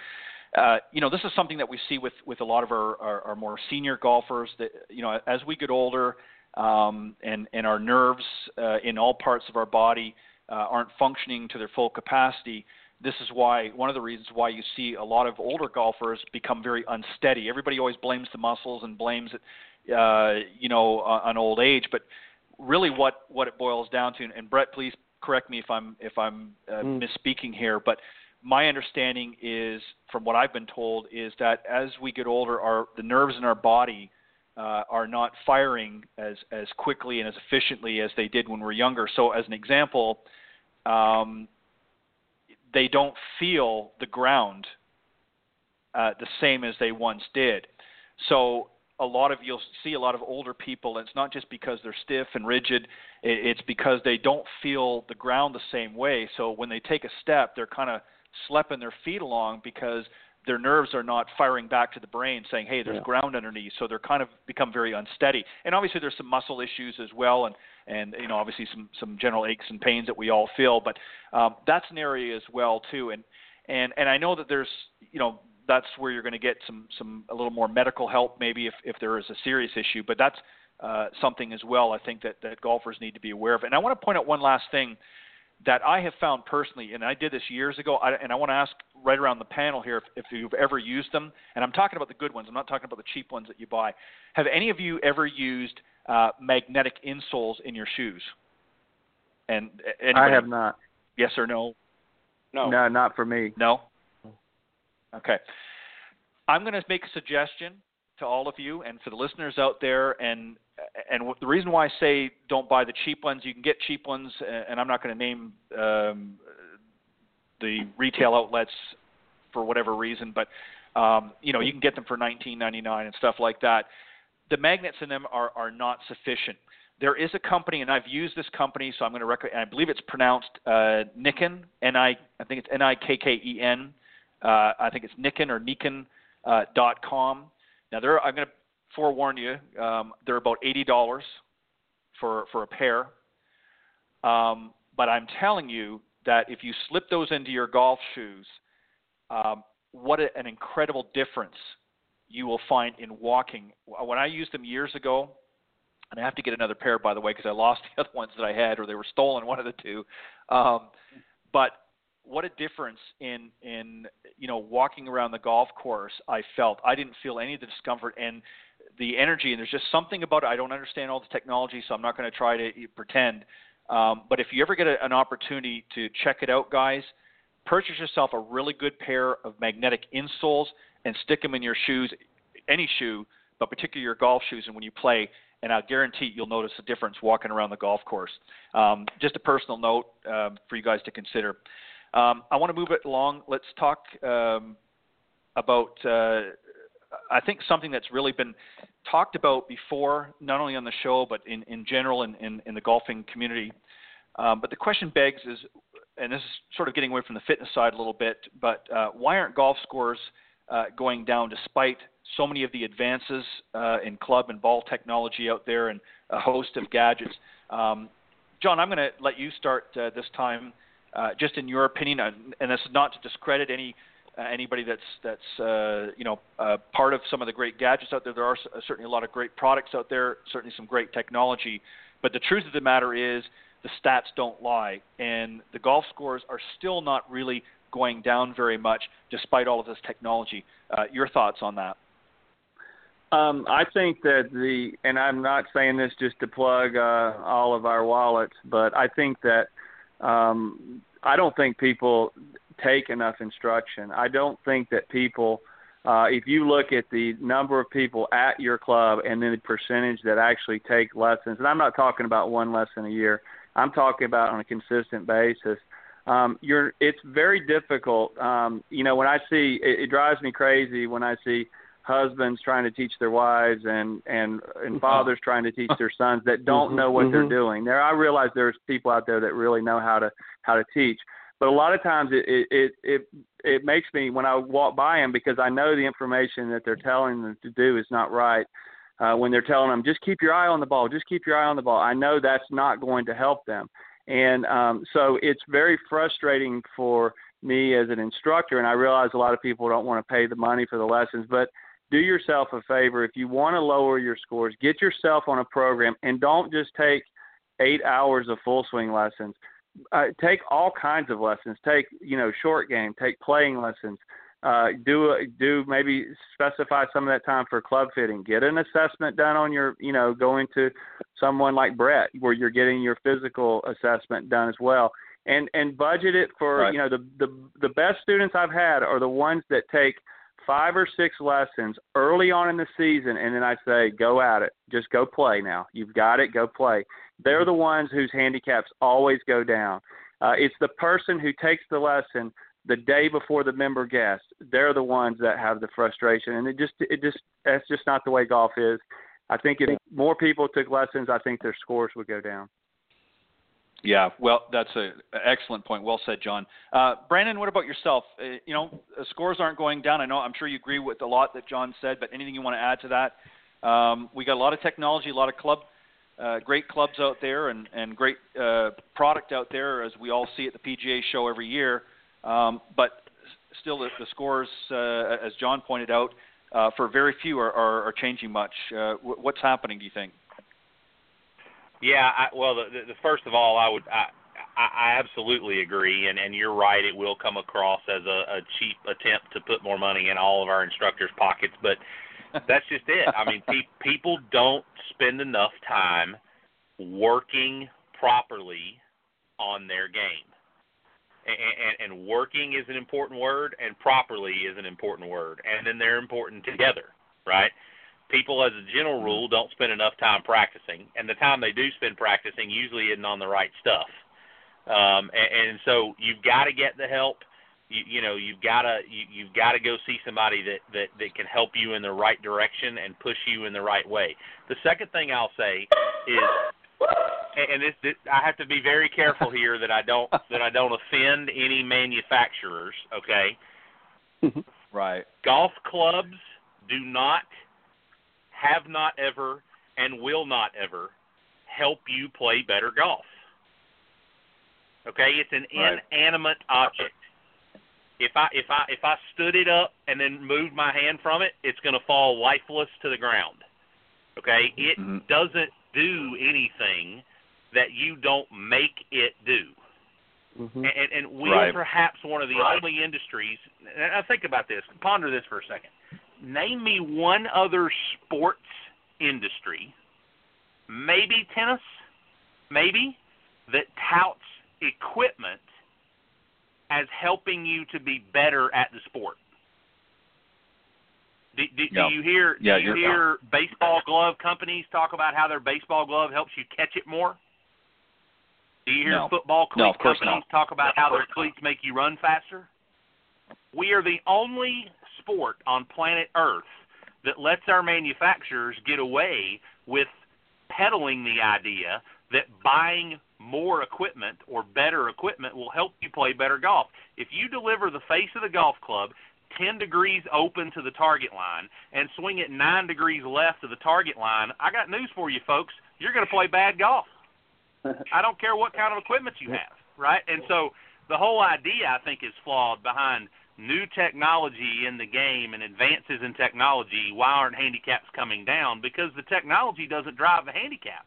Uh, you know, this is something that we see with with a lot of our, our, our more senior golfers. That you know, as we get older, um, and, and our nerves uh, in all parts of our body uh, aren't functioning to their full capacity. This is why one of the reasons why you see a lot of older golfers become very unsteady. Everybody always blames the muscles and blames it, uh, you know, on old age, but really what what it boils down to. And Brett, please correct me if I'm if I'm uh, mm. misspeaking here, but my understanding is, from what I've been told, is that as we get older, our the nerves in our body uh, are not firing as as quickly and as efficiently as they did when we're younger. So, as an example, um, they don't feel the ground uh, the same as they once did. So, a lot of you'll see a lot of older people. And it's not just because they're stiff and rigid; it's because they don't feel the ground the same way. So, when they take a step, they're kind of slapping their feet along because their nerves are not firing back to the brain saying, hey, there's yeah. ground underneath. So they're kind of become very unsteady. And obviously there's some muscle issues as well and, and you know, obviously some, some general aches and pains that we all feel. But um, that's an area as well too. And, and, and I know that there's, you know, that's where you're going to get some some a little more medical help maybe if if there is a serious issue. But that's uh, something as well I think that that golfers need to be aware of. And I want to point out one last thing that I have found personally, and I did this years ago, I, and I want to ask right around the panel here if, if you've ever used them. And I'm talking about the good ones. I'm not talking about the cheap ones that you buy. Have any of you ever used uh, magnetic insoles in your shoes? And anybody, I have not. Yes or no? No. No, not for me. No. Okay. I'm going to make a suggestion to all of you and for the listeners out there and and the reason why I say don't buy the cheap ones, you can get cheap ones, and I'm not going to name um, the retail outlets for whatever reason, but um, you know you can get them for 19.99 and stuff like that. The magnets in them are are not sufficient. There is a company, and I've used this company, so I'm going to recommend. I believe it's pronounced uh, Nikken, N I I think it's N I K K E N. Uh, I think it's Nikken or Nikken uh, dot com. Now, there, I'm going to forewarn you, um, they're about eighty dollars for for a pair. Um, but I'm telling you that if you slip those into your golf shoes, um, what a, an incredible difference you will find in walking. When I used them years ago, and I have to get another pair by the way because I lost the other ones that I had or they were stolen, one of the two. Um, but what a difference in in you know walking around the golf course I felt. I didn't feel any of the discomfort and the energy, and there's just something about it. I don't understand all the technology, so I'm not going to try to pretend. Um, but if you ever get a, an opportunity to check it out, guys, purchase yourself a really good pair of magnetic insoles and stick them in your shoes, any shoe, but particularly your golf shoes, and when you play. And I guarantee you'll notice a difference walking around the golf course. Um, just a personal note um, for you guys to consider. Um, I want to move it along. Let's talk um, about uh, I think something that's really been talked about before, not only on the show but in, in general in, in, in the golfing community. Um, but the question begs is, and this is sort of getting away from the fitness side a little bit, but uh, why aren't golf scores uh, going down despite so many of the advances uh, in club and ball technology out there and a host of gadgets? Um, John, I'm going to let you start uh, this time. Uh, just in your opinion, and this is not to discredit any uh, anybody that's that's uh, you know uh, part of some of the great gadgets out there. There are certainly a lot of great products out there, certainly some great technology. But the truth of the matter is, the stats don't lie, and the golf scores are still not really going down very much, despite all of this technology. Uh, your thoughts on that? Um, I think that the, and I'm not saying this just to plug uh, all of our wallets, but I think that um, I don't think people take enough instruction. I don't think that people, uh, if you look at the number of people at your club and then the percentage that actually take lessons, and I'm not talking about one lesson a year, I'm talking about on a consistent basis. Um, you're, it's very difficult. Um, you know, when I see, it, it drives me crazy when I see husbands trying to teach their wives and and and fathers trying to teach their sons that don't mm-hmm, know what mm-hmm. they're doing. There, I realize there's people out there that really know how to how to teach, but a lot of times it it it it, it makes me when I walk by them because I know the information that they're telling them to do is not right. Uh, when they're telling them just keep your eye on the ball, just keep your eye on the ball, I know that's not going to help them, and um, so it's very frustrating for me as an instructor. And I realize a lot of people don't want to pay the money for the lessons, but do yourself a favor if you want to lower your scores, get yourself on a program and don't just take eight hours of full swing lessons uh, take all kinds of lessons. Take you know short game. Take playing lessons. Uh, do do maybe specify some of that time for club fitting. Get an assessment done on your you know going to someone like Brett where you're getting your physical assessment done as well. And and budget it for right. you know the the the best students I've had are the ones that take five or six lessons early on in the season and then I say go at it. Just go play now. You've got it. Go play. They're the ones whose handicaps always go down. Uh, it's the person who takes the lesson the day before the member guest. They're the ones that have the frustration, and it just it just that's just not the way golf is. I think if more people took lessons, I think their scores would go down. Yeah, well, that's an excellent point. Well said, John. Uh, Brandon, what about yourself? Uh, you know, scores aren't going down. I know, I'm sure you agree with a lot that John said, but anything you want to add to that? Um, we got a lot of technology, a lot of club uh, great clubs out there and, and great uh, product out there, as we all see at the PGA show every year. Um, but still the, the scores, uh, as John pointed out, uh, for very few are, are, are changing much. Uh, what's happening? Do you think? Yeah, I, well, the, the, the first of all, I would I, I absolutely agree, and and you're right. It will come across as a, a cheap attempt to put more money in all of our instructors' pockets, but that's just it. I mean, pe- people don't spend enough time working properly on their game. And, and, and working is an important word, and properly is an important word, and then they're important together, right? People, as a general rule, don't spend enough time practicing, and the time they do spend practicing usually isn't on the right stuff. Um, and, and so you've got to get the help. You, you know, you've got to you, you've got to go see somebody that, that that can help you in the right direction and push you in the right way. The second thing I'll say is and this, this I have to be very careful here that I don't that I don't offend any manufacturers. Okay. right. Golf clubs do not, have not ever, and will not ever help you play better golf. Okay, it's an right. inanimate object. If I if I if I stood it up and then moved my hand from it, it's going to fall lifeless to the ground. Okay, it mm-hmm. doesn't do anything that you don't make it do. Mm-hmm. And, and we right. are perhaps one of the right. only industries. And I think about this. Ponder this for a second. Name me one other sports industry, maybe tennis, maybe that touts equipment as helping you to be better at the sport. Do, do, do you hear? Do yeah, you hear baseball glove companies talk about how their baseball glove helps you catch it more? Do you hear no. football cleat no, companies not. talk about how their cleats make you run faster? We are the only sport on planet Earth that lets our manufacturers get away with peddling the idea that buying more equipment or better equipment will help you play better golf. If you deliver the face of the golf club 10 degrees open to the target line and swing it 9 degrees left of the target line, I got news for you folks. You're going to play bad golf. I don't care what kind of equipment you have, right? And so the whole idea I think is flawed behind new technology in the game and advances in technology. Why aren't handicaps coming down? Because the technology doesn't drive the handicap.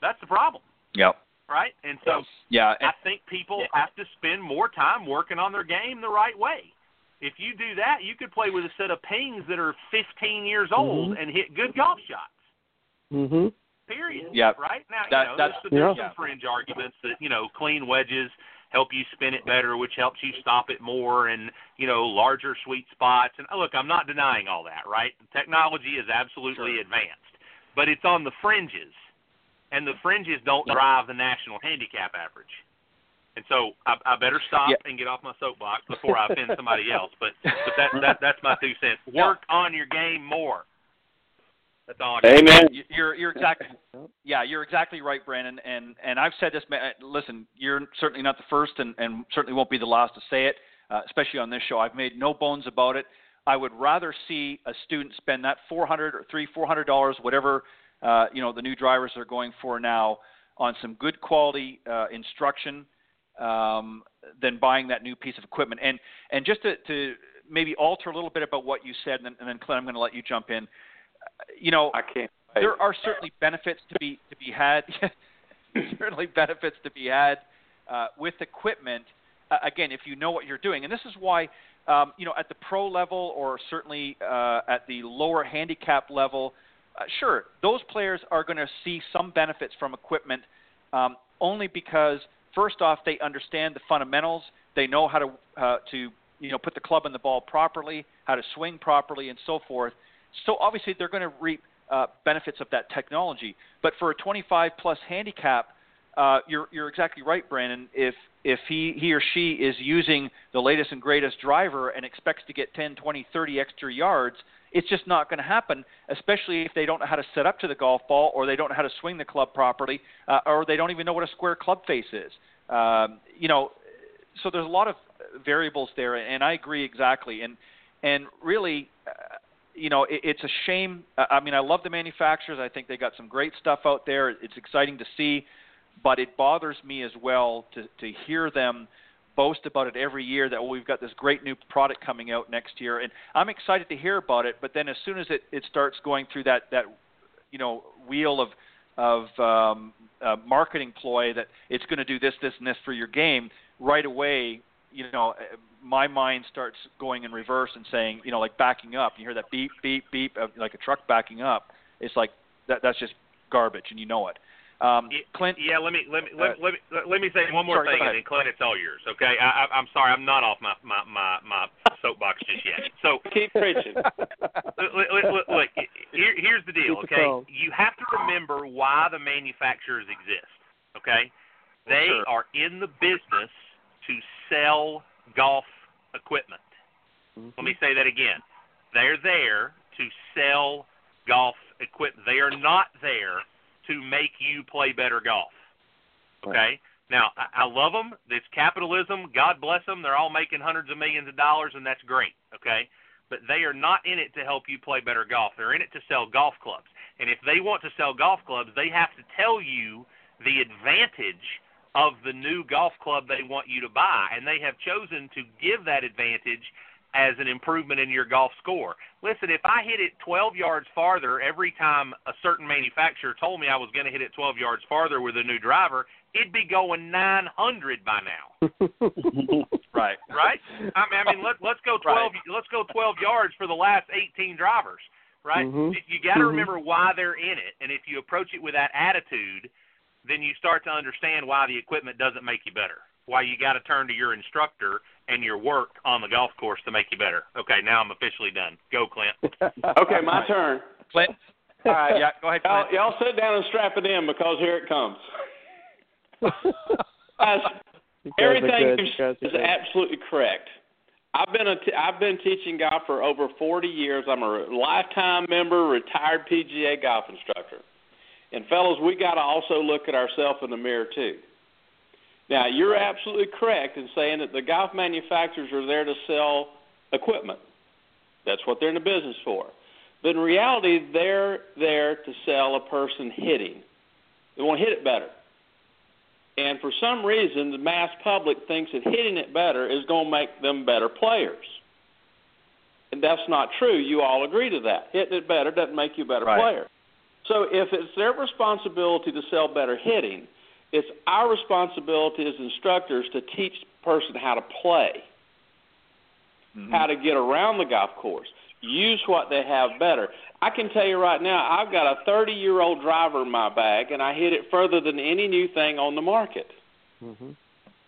That's the problem. Yep. Right? And so yeah, I think people yeah. have to spend more time working on their game the right way. If you do that, you could play with a set of pings that are 15 years old mm-hmm. and hit good golf shots. Mhm. Period. Yeah. Right now, that, you know, that's, there's, there's yeah. some fringe arguments that you know, clean wedges help you spin it better, which helps you stop it more, and you know, larger sweet spots. And uh, look, I'm not denying all that. Right? Technology is absolutely sure. advanced, but it's on the fringes, and the fringes don't drive the national handicap average. And so I, I better stop yeah. and get off my soapbox before I offend somebody else. But but that, that that's my two cents. Work on your game more. That's all. I Amen. You're you're exactly yeah you're exactly right, Brandon. And and I've said this. Listen, you're certainly not the first, and and certainly won't be the last to say it, uh, especially on this show. I've made no bones about it. I would rather see a student spend that 400 or three, 400 dollars, whatever uh, you know the new drivers are going for now, on some good quality uh, instruction, um, than buying that new piece of equipment. And and just to, to maybe alter a little bit about what you said, and then, and then Clint, I'm going to let you jump in you know, I can't. There are certainly benefits to be to be had. certainly benefits to be had uh, with equipment. Uh, again, if you know what you're doing, and this is why, um, you know, at the pro level or certainly uh, at the lower handicap level, uh, sure, those players are going to see some benefits from equipment, um, only because first off they understand the fundamentals, they know how to uh, to you know put the club in the ball properly, how to swing properly, and so forth. So obviously they're going to reap uh, benefits of that technology. But for a 25 plus handicap, uh, you're you're exactly right, Brandon. If if he he or she is using the latest and greatest driver and expects to get 10, 20, 30 extra yards, it's just not going to happen. Especially if they don't know how to set up to the golf ball, or they don't know how to swing the club properly, uh, or they don't even know what a square club face is. Um, you know, so there's a lot of variables there, and I agree exactly. And and really, uh, you know, it, it's a shame. I mean, I love the manufacturers. I think they got some great stuff out there. It's exciting to see, but it bothers me as well to to hear them boast about it every year that well, we've got this great new product coming out next year, and I'm excited to hear about it. But then as soon as it, it starts going through that that you know wheel of of um, uh, marketing ploy that it's going to do this, this, and this for your game, right away, you know, my mind starts going in reverse and saying, you know, like backing up. You hear that beep, beep, beep, of, like a truck backing up. It's like that. That's just garbage, and you know it. Um, Clint. Yeah, let me let me let, uh, let me let me say one more sorry, thing, and then Clint, it's all yours. Okay, I, I, I'm sorry, I'm not off my my my, my soapbox just yet. So keep preaching. look, look, look here, here's the deal. Okay, you have to remember why the manufacturers exist. Okay, they sure. are in the business to sell golf equipment. Mm-hmm. Let me say that again. They're there to sell golf equipment. They are not there to make you play better golf. Okay? Right. Now, I, I love them. It's capitalism. God bless them. They're all making hundreds of millions of dollars, and that's great. Okay? But they are not in it to help you play better golf. They're in it to sell golf clubs. And if they want to sell golf clubs, they have to tell you the advantage of the new golf club they want you to buy. And they have chosen to give that advantage as an improvement in your golf score. Listen, if I hit it 12 yards farther every time a certain manufacturer told me I was going to hit it 12 yards farther with a new driver, it'd be going 900 by now. right. Right? I mean, I mean let, let's go 12 right. let's go 12 yards for the last 18 drivers, right? Mm-hmm. You, you got to mm-hmm. remember why they're in it, and if you approach it with that attitude, then you start to understand why the equipment doesn't make you better why you got to turn to your instructor and your work on the golf course to make you better. Okay, now I'm officially done. Go, Clint. okay, my turn. Clint. All right, yeah, go ahead. Clint. Y'all, y'all sit down and strap it in because here it comes. everything is absolutely correct. I've been a t- I've been teaching golf for over 40 years. I'm a lifetime member, retired PGA golf instructor. And fellows, we got to also look at ourselves in the mirror too. Now, you're absolutely correct in saying that the golf manufacturers are there to sell equipment. That's what they're in the business for. But in reality, they're there to sell a person hitting. They want to hit it better. And for some reason, the mass public thinks that hitting it better is going to make them better players. And that's not true. You all agree to that. Hitting it better doesn't make you a better right. player. So if it's their responsibility to sell better hitting, it's our responsibility as instructors to teach the person how to play, mm-hmm. how to get around the golf course, use what they have better. I can tell you right now, I've got a 30 year old driver in my bag, and I hit it further than any new thing on the market. Mm-hmm.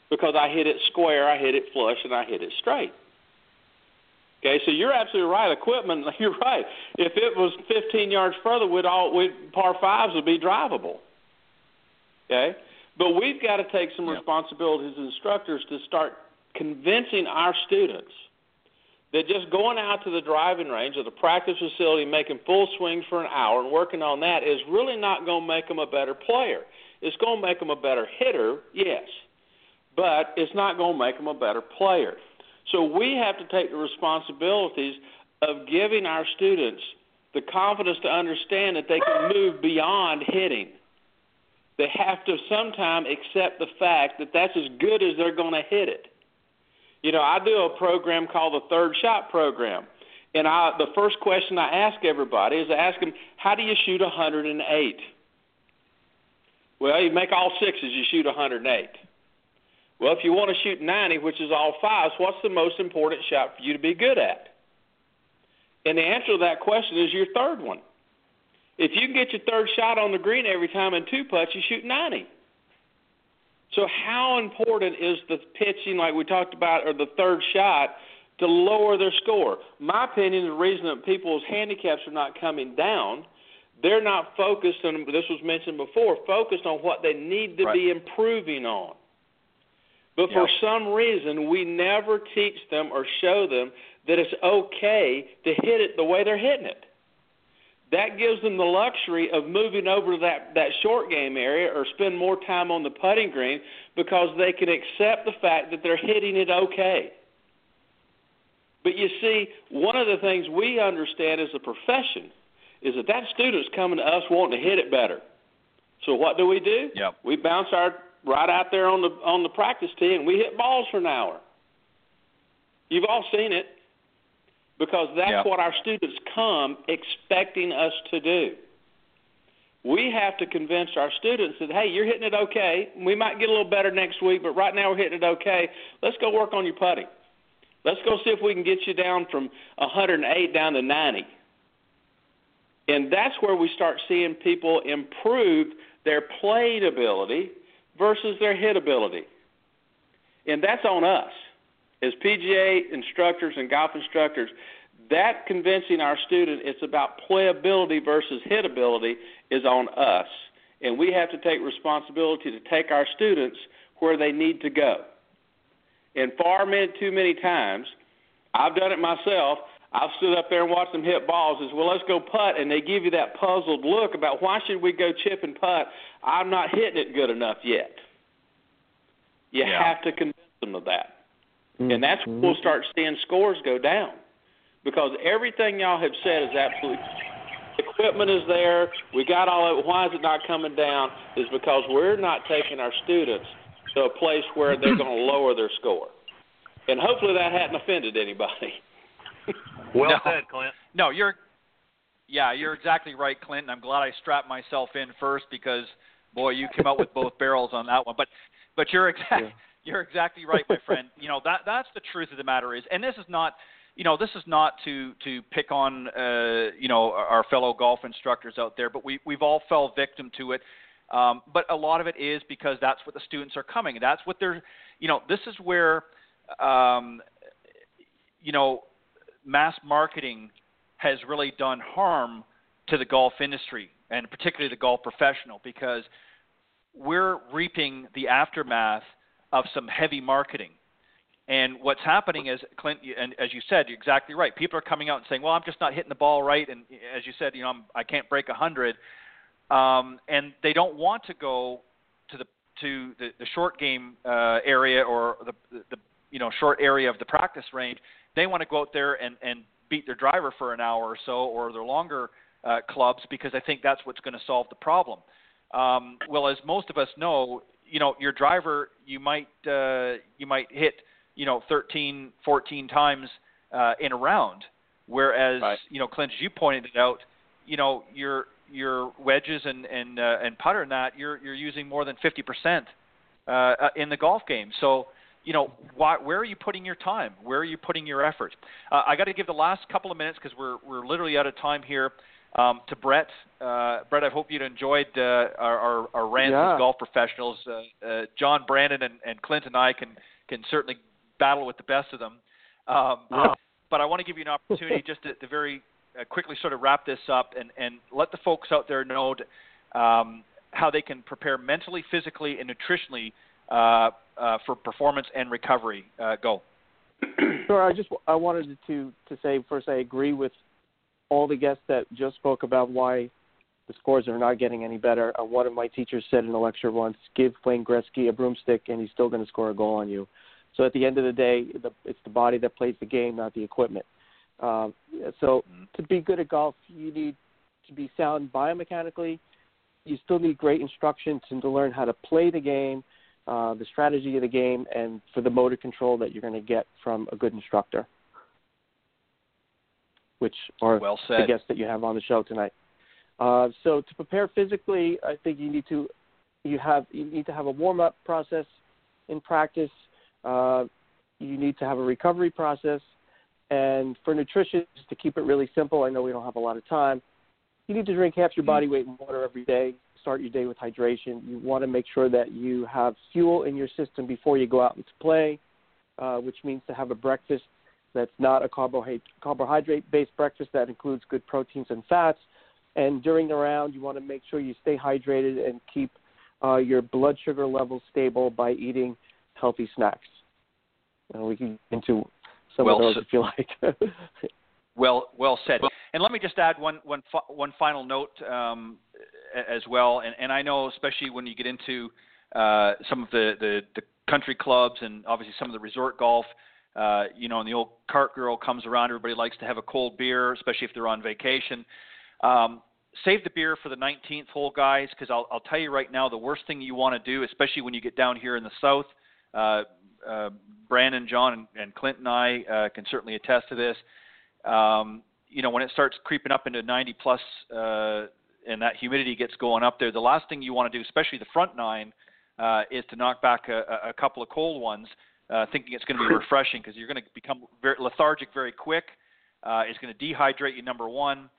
Because I hit it square, I hit it flush, and I hit it straight. Okay, so you're absolutely right. Equipment, you're right. If it was 15 yards further, we'd all we'd, par fives would be drivable. Okay, but we've got to take some yep. responsibility as instructors to start convincing our students that just going out to the driving range or the practice facility, making full swings for an hour and working on that is really not going to make them a better player. It's going to make them a better hitter, yes, but it's not going to make them a better player. So we have to take the responsibilities of giving our students the confidence to understand that they can move beyond hitting they have to sometime accept the fact that that's as good as they're going to hit it. You know, I do a program called the Third Shot Program, and I, the first question I ask everybody is I ask them, "How do you shoot 108?" Well, you make all sixes, you shoot 108. Well, if you want to shoot 90, which is all fives, what's the most important shot for you to be good at? And the answer to that question is your third one. If you can get your third shot on the green every time in two putts, you shoot 90. So how important is the pitching, like we talked about, or the third shot, to lower their score? My opinion, the reason that people's handicaps are not coming down, they're not focused on. This was mentioned before. Focused on what they need to right. be improving on. But for some reason, we never teach them or show them that it's okay to hit it the way they're hitting it that gives them the luxury of moving over to that, that short game area or spend more time on the putting green because they can accept the fact that they're hitting it okay. But you see, one of the things we understand as a profession is that that student's coming to us wanting to hit it better. So what do we do? Yep. We bounce our right out there on the on the practice tee, and we hit balls for an hour. You've all seen it because that's yeah. what our students come expecting us to do. We have to convince our students that hey, you're hitting it okay. We might get a little better next week, but right now we're hitting it okay. Let's go work on your putting. Let's go see if we can get you down from 108 down to 90. And that's where we start seeing people improve their playing ability versus their hit ability. And that's on us. As PGA instructors and golf instructors, that convincing our student it's about playability versus hitability is on us. And we have to take responsibility to take our students where they need to go. And far many, too many times, I've done it myself. I've stood up there and watched them hit balls. As well, let's go putt, and they give you that puzzled look about why should we go chip and putt? I'm not hitting it good enough yet. You yeah. have to convince them of that, mm-hmm. and that's when we'll start seeing scores go down because everything y'all have said is absolutely. Equipment is there. We got all of it. Why is it not coming down? Is because we're not taking our students to a place where they're going to lower their score. And hopefully that hadn't offended anybody. well no. said, Clint. No, you're yeah, you're exactly right, Clinton. I'm glad I strapped myself in first because boy, you came out with both barrels on that one. But but you're exactly yeah. you're exactly right, my friend. You know that that's the truth of the matter is, and this is not you know this is not to to pick on uh, you know our fellow golf instructors out there, but we we've all fell victim to it. Um, but a lot of it is because that's what the students are coming. That's what they're you know this is where um, you know mass marketing has really done harm to the golf industry and particularly the golf professional because we're reaping the aftermath of some heavy marketing. And what's happening is, Clint, and as you said, you're exactly right. People are coming out and saying, "Well, I'm just not hitting the ball right," and as you said, you know, I'm, I can't break a hundred, um, and they don't want to go to the to the, the short game uh, area or the, the you know short area of the practice range. They want to go out there and and beat their driver for an hour or so, or their longer uh, clubs, because I think that's what's going to solve the problem. Um, well, as most of us know, you know, your driver you might uh, you might hit you know 13, 14 times uh, in a round, whereas right. you know, Clint, as you pointed it out, you know, your your wedges and and uh, and putter and that you're you're using more than 50% uh, uh, in the golf game. So you know, why, where are you putting your time? Where are you putting your effort? Uh, I got to give the last couple of minutes because we're we're literally out of time here. Um, to Brett, uh, Brett, I hope you enjoyed uh, our, our, our rants yeah. as golf professionals. Uh, uh, John Brandon and, and Clint and I can can certainly battle with the best of them. Um, yeah. But I want to give you an opportunity just to, to very uh, quickly sort of wrap this up and, and let the folks out there know um, how they can prepare mentally, physically, and nutritionally uh, uh, for performance and recovery. Uh, go. Sure. I just I wanted to to say first I agree with all the guests that just spoke about why the scores are not getting any better. Uh, one of my teachers said in a lecture once, "Give Wayne Gretzky a broomstick, and he's still going to score a goal on you." So at the end of the day, the, it's the body that plays the game, not the equipment. Um, so mm-hmm. to be good at golf, you need to be sound biomechanically. You still need great instruction and to learn how to play the game uh, the strategy of the game, and for the motor control that you're going to get from a good instructor, which are well the guests that you have on the show tonight. Uh, so to prepare physically, I think you need to you have you need to have a warm up process in practice. Uh, you need to have a recovery process, and for nutrition, just to keep it really simple, I know we don't have a lot of time. You need to drink half your body weight in water every day start your day with hydration. You want to make sure that you have fuel in your system before you go out into play, uh, which means to have a breakfast that's not a carbohydrate carbohydrate based breakfast that includes good proteins and fats. And during the round, you want to make sure you stay hydrated and keep uh, your blood sugar levels stable by eating healthy snacks. And we can get into some well, of those so, if you like. well, well said. And let me just add one, one, one final note um, as well. And, and I know, especially when you get into uh, some of the, the, the country clubs and obviously some of the resort golf, uh, you know, and the old cart girl comes around, everybody likes to have a cold beer, especially if they're on vacation. Um, save the beer for the 19th hole, guys, because I'll, I'll tell you right now, the worst thing you want to do, especially when you get down here in the south, uh, uh, Brandon, John, and, and Clint and I uh, can certainly attest to this. Um, you know, when it starts creeping up into 90 plus, uh, and that humidity gets going up there, the last thing you want to do, especially the front nine, uh, is to knock back a, a couple of cold ones, uh, thinking it's going to be refreshing because you're going to become very lethargic very quick. Uh, it's going to dehydrate you, number one,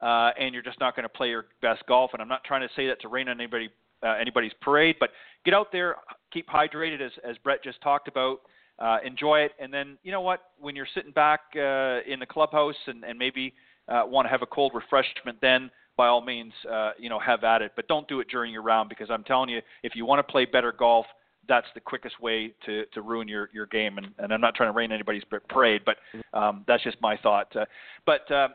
uh, and you're just not going to play your best golf. And I'm not trying to say that to rain on anybody uh, anybody's parade, but get out there, keep hydrated, as as Brett just talked about. Uh, enjoy it, and then you know what? When you're sitting back uh, in the clubhouse and, and maybe uh, want to have a cold refreshment, then by all means, uh, you know, have at it. But don't do it during your round because I'm telling you, if you want to play better golf, that's the quickest way to, to ruin your, your game. And, and I'm not trying to rain anybody's parade, but um, that's just my thought. Uh, but uh,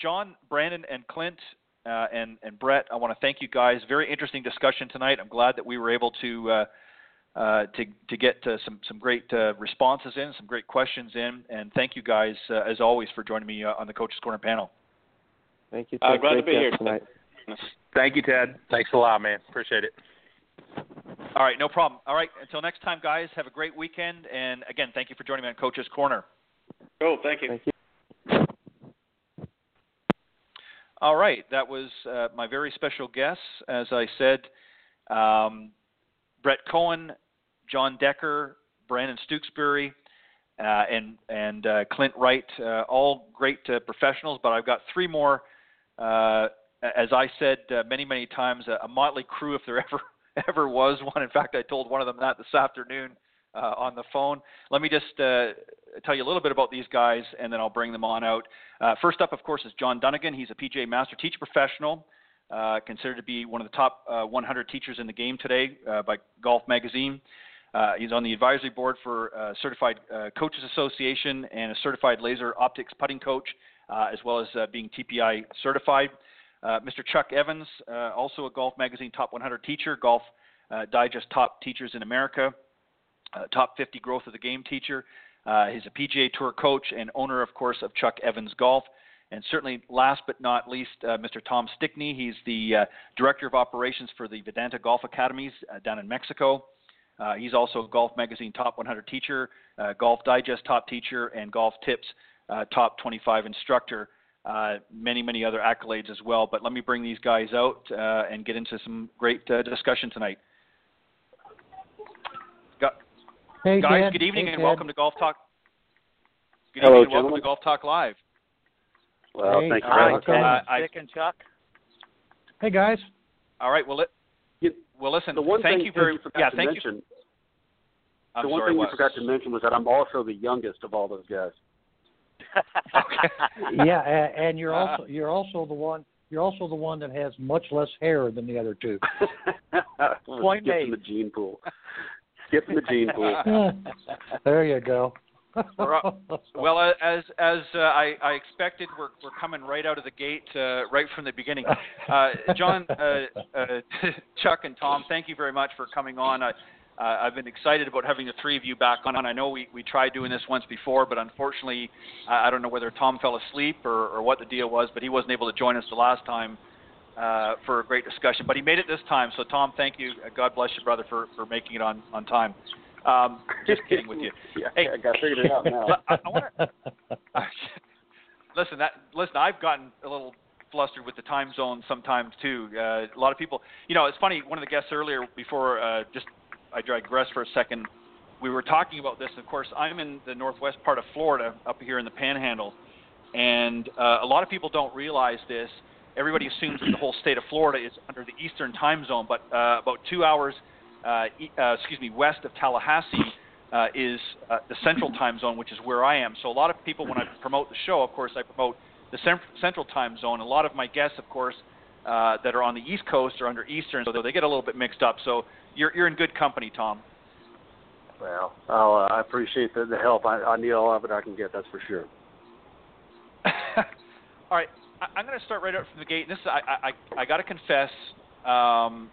John, Brandon, and Clint, uh, and and Brett, I want to thank you guys. Very interesting discussion tonight. I'm glad that we were able to. Uh, uh, to to get uh, some some great uh, responses in, some great questions in, and thank you guys uh, as always for joining me on the Coaches Corner panel. Thank you. Uh, Ted. glad to be here. tonight. Thank you, Ted. Thanks a lot, man. Appreciate it. All right, no problem. All right, until next time, guys. Have a great weekend, and again, thank you for joining me on Coach's Corner. Cool. Thank you. Thank you. All right, that was uh, my very special guest. As I said, um, Brett Cohen, Jon Decker, Brandon Stooksbury, uh, and and uh, Clint Wright, uh, all great uh, professionals. But I've got three more. Uh, as I said uh, many many times, a, a motley crew if there ever ever was one. In fact, I told one of them that this afternoon uh, on the phone. Let me just uh, tell you a little bit about these guys, and then I'll bring them on out. Uh, first up, of course, is John Dunigan. He's a PGA Master Teacher Professional, uh, considered to be one of the top uh, 100 teachers in the game today by Golf Magazine. He's on the advisory board for Certified Coaches Association and a certified laser optics putting coach, as well as uh, being TPI certified. Uh, Mr. Chuck Evans, uh, also a Golf Magazine Top 100 teacher, Golf uh, Digest Top Teachers in America, uh, Top 50 Growth of the Game teacher. Uh, he's a PGA Tour coach and owner, of course, of Chuck Evans Golf. And certainly, last but not least, uh, Mr. Tom Stickney. He's the uh, Director of Operations for the Vidanta Golf Academies uh, down in Mexico. Uh, he's also a Golf Magazine Top 100 teacher, uh, Golf Digest Top Teacher, and Golf Tips uh, Top 25 Instructor. Uh, many, many other accolades as well. But let me bring these guys out uh, and get into some great uh, discussion tonight. Gu- Hey, guys, Ted. good evening Hey, and Ted. welcome to Golf Talk. Good Hello, evening and welcome to Golf Talk Live. Well, Hey, thank you all very much. Uh, Dick and Chuck. Hey, guys. all right, well, let, You- well, listen. The one thank thing you very. you forgot yeah, to thank you. I'm the one sorry. thing what? you forgot to mention was that I'm also the youngest of all those guys. Okay. Yeah, a- and you're also you're also the one you're also the one that has much less hair than the other two. Point Skip made. the gene pool. Skip in the gene pool. there you go. Well, uh, as as uh, I, I expected, we're we're coming right out of the gate, uh, right from the beginning. Uh, John, uh, uh, Chuck, and Tom, thank you very much for coming on. I, uh, I've been excited about having the three of you back on. I know we, we tried doing this once before, but unfortunately, I, I don't know whether Tom fell asleep or, or what the deal was, but he wasn't able to join us the last time uh, for a great discussion. But he made it this time, so Tom, thank you. Uh, God bless you, brother, for, for making it on on time. Um, just kidding with you. yeah, Hey. I got figured it out now. I, I wanna, listen, that, listen, I've gotten a little flustered with the time zone sometimes too. Uh, a lot of people, you know, it's funny. One of the guests earlier, before uh, just I digress for a second, we were talking about this. Of course, I'm in the northwest part of Florida, up here in the Panhandle, and uh, a lot of people don't realize this. Everybody assumes that the whole state of Florida is under the Eastern time zone, but uh, about two hours, uh, uh, excuse me, west of Tallahassee uh, is uh, the Central time zone, which is where I am. So a lot of people, when I promote the show, of course, I promote the cent- Central time zone. A lot of my guests, of course, uh, that are on the East Coast are under Eastern, so they get a little bit mixed up. So you're you're in good company, Tom. Well, I'll, uh, I appreciate the, the help. I, I need all of it I can get. That's for sure. All right, I, I'm going to start right out from the gate. And this is, I, I, I got to confess, um,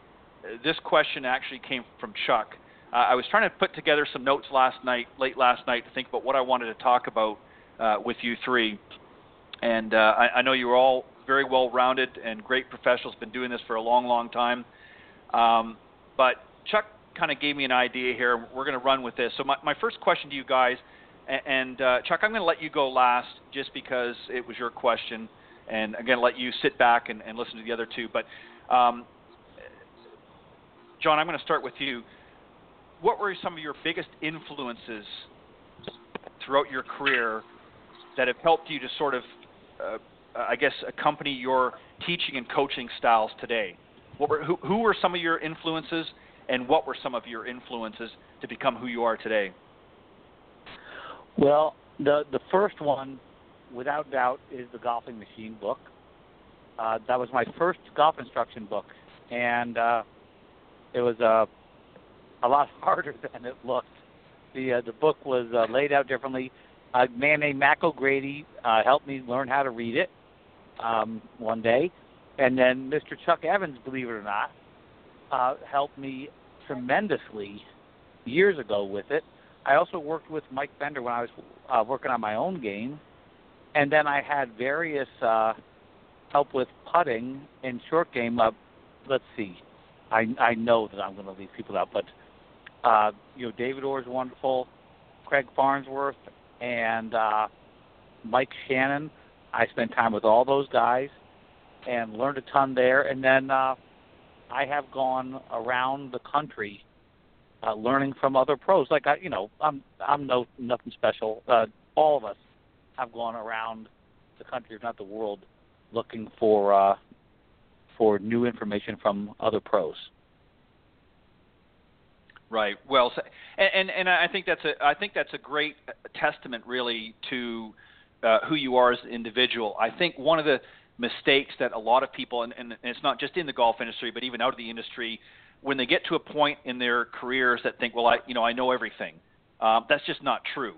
this question actually came from Chuck. Uh, I was trying to put together some notes last night, late last night, to think about what I wanted to talk about uh, with you three. And uh, I, I know you were all very well rounded and great professionals, been doing this for a long, long time. Um, but Chuck kind of gave me an idea here. We're going to run with this. So, my, my first question to you guys, and uh, Chuck, I'm going to let you go last just because it was your question. And again, let you sit back and, and listen to the other two. But, um, John, I'm going to start with you. What were some of your biggest influences throughout your career that have helped you to sort of, uh, I guess, accompany your teaching and coaching styles today? What were, who, who were some of your influences, and what were some of your influences to become who you are today? Well, the the first one, without doubt, is the Golfing Machine book. Uh, that was my first golf instruction book, and uh, it was uh, a lot harder than it looked. The uh, the book was uh, laid out differently. A man named Mac O'Grady uh, helped me learn how to read it um, one day, and then Mr. Chuck Evans, believe it or not, uh, helped me tremendously years ago with it. I also worked with Mike Bender when I was uh, working on my own game, and then I had various uh, help with putting and short game. Uh, let's see, I I know that I'm going to leave people out, but uh, you know David Orr is wonderful, Craig Farnsworth, and uh, Mike Shannon. I spent time with all those guys and learned a ton there. And then uh, I have gone around the country uh, learning from other pros. Like I, you know, I'm I'm no nothing special. Uh, all of us have gone around the country, if not the world, looking for uh, for new information from other pros. Right. Well, and, and and I think that's a I think that's a great testament, really, to uh, who you are as an individual. I think one of the mistakes that a lot of people, and, and it's not just in the golf industry, but even out of the industry, when they get to a point in their careers that think, well, I you know I know everything. Um, that's just not true.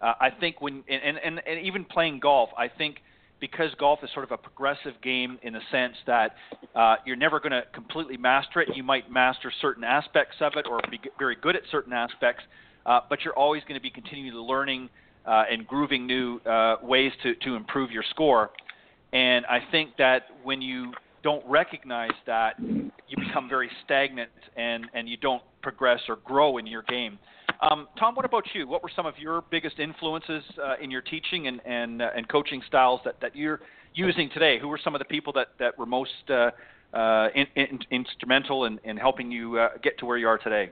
Uh, I think when and, and and even playing golf, I think because golf is sort of a progressive game in the sense that uh, you're never going to completely master it. You might master certain aspects of it or be very good at certain aspects, uh, but you're always going to be continually learning uh, and grooving new uh, ways to, to improve your score. And I think that when you don't recognize that, you become very stagnant and, and you don't progress or grow in your game. Um, Tom, what about you? What were some of your biggest influences uh, in your teaching and and, uh, and coaching styles that, that you're using today? Who were some of the people that, that were most uh, uh, in, in, instrumental in, in helping you uh, get to where you are today?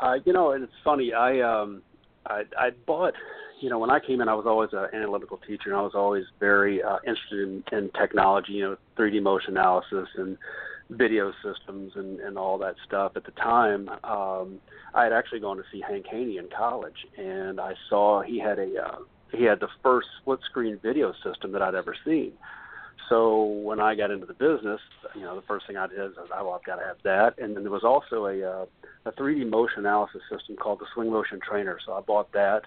Uh, you know, and it's funny. I um, I, I bought. You know, when I came in, I was always an analytical teacher, and I was always very uh, interested in, in technology. You know, 3D motion analysis and video systems and, and all that stuff. At the time, um, I had actually gone to see Hank Haney in college, and I saw he had a uh, he had the first split screen video system that I'd ever seen. So when I got into the business, you know, the first thing I did is, oh, well, I've got to have that. And then there was also a uh, a 3D motion analysis system called the Swing Motion Trainer. So I bought that.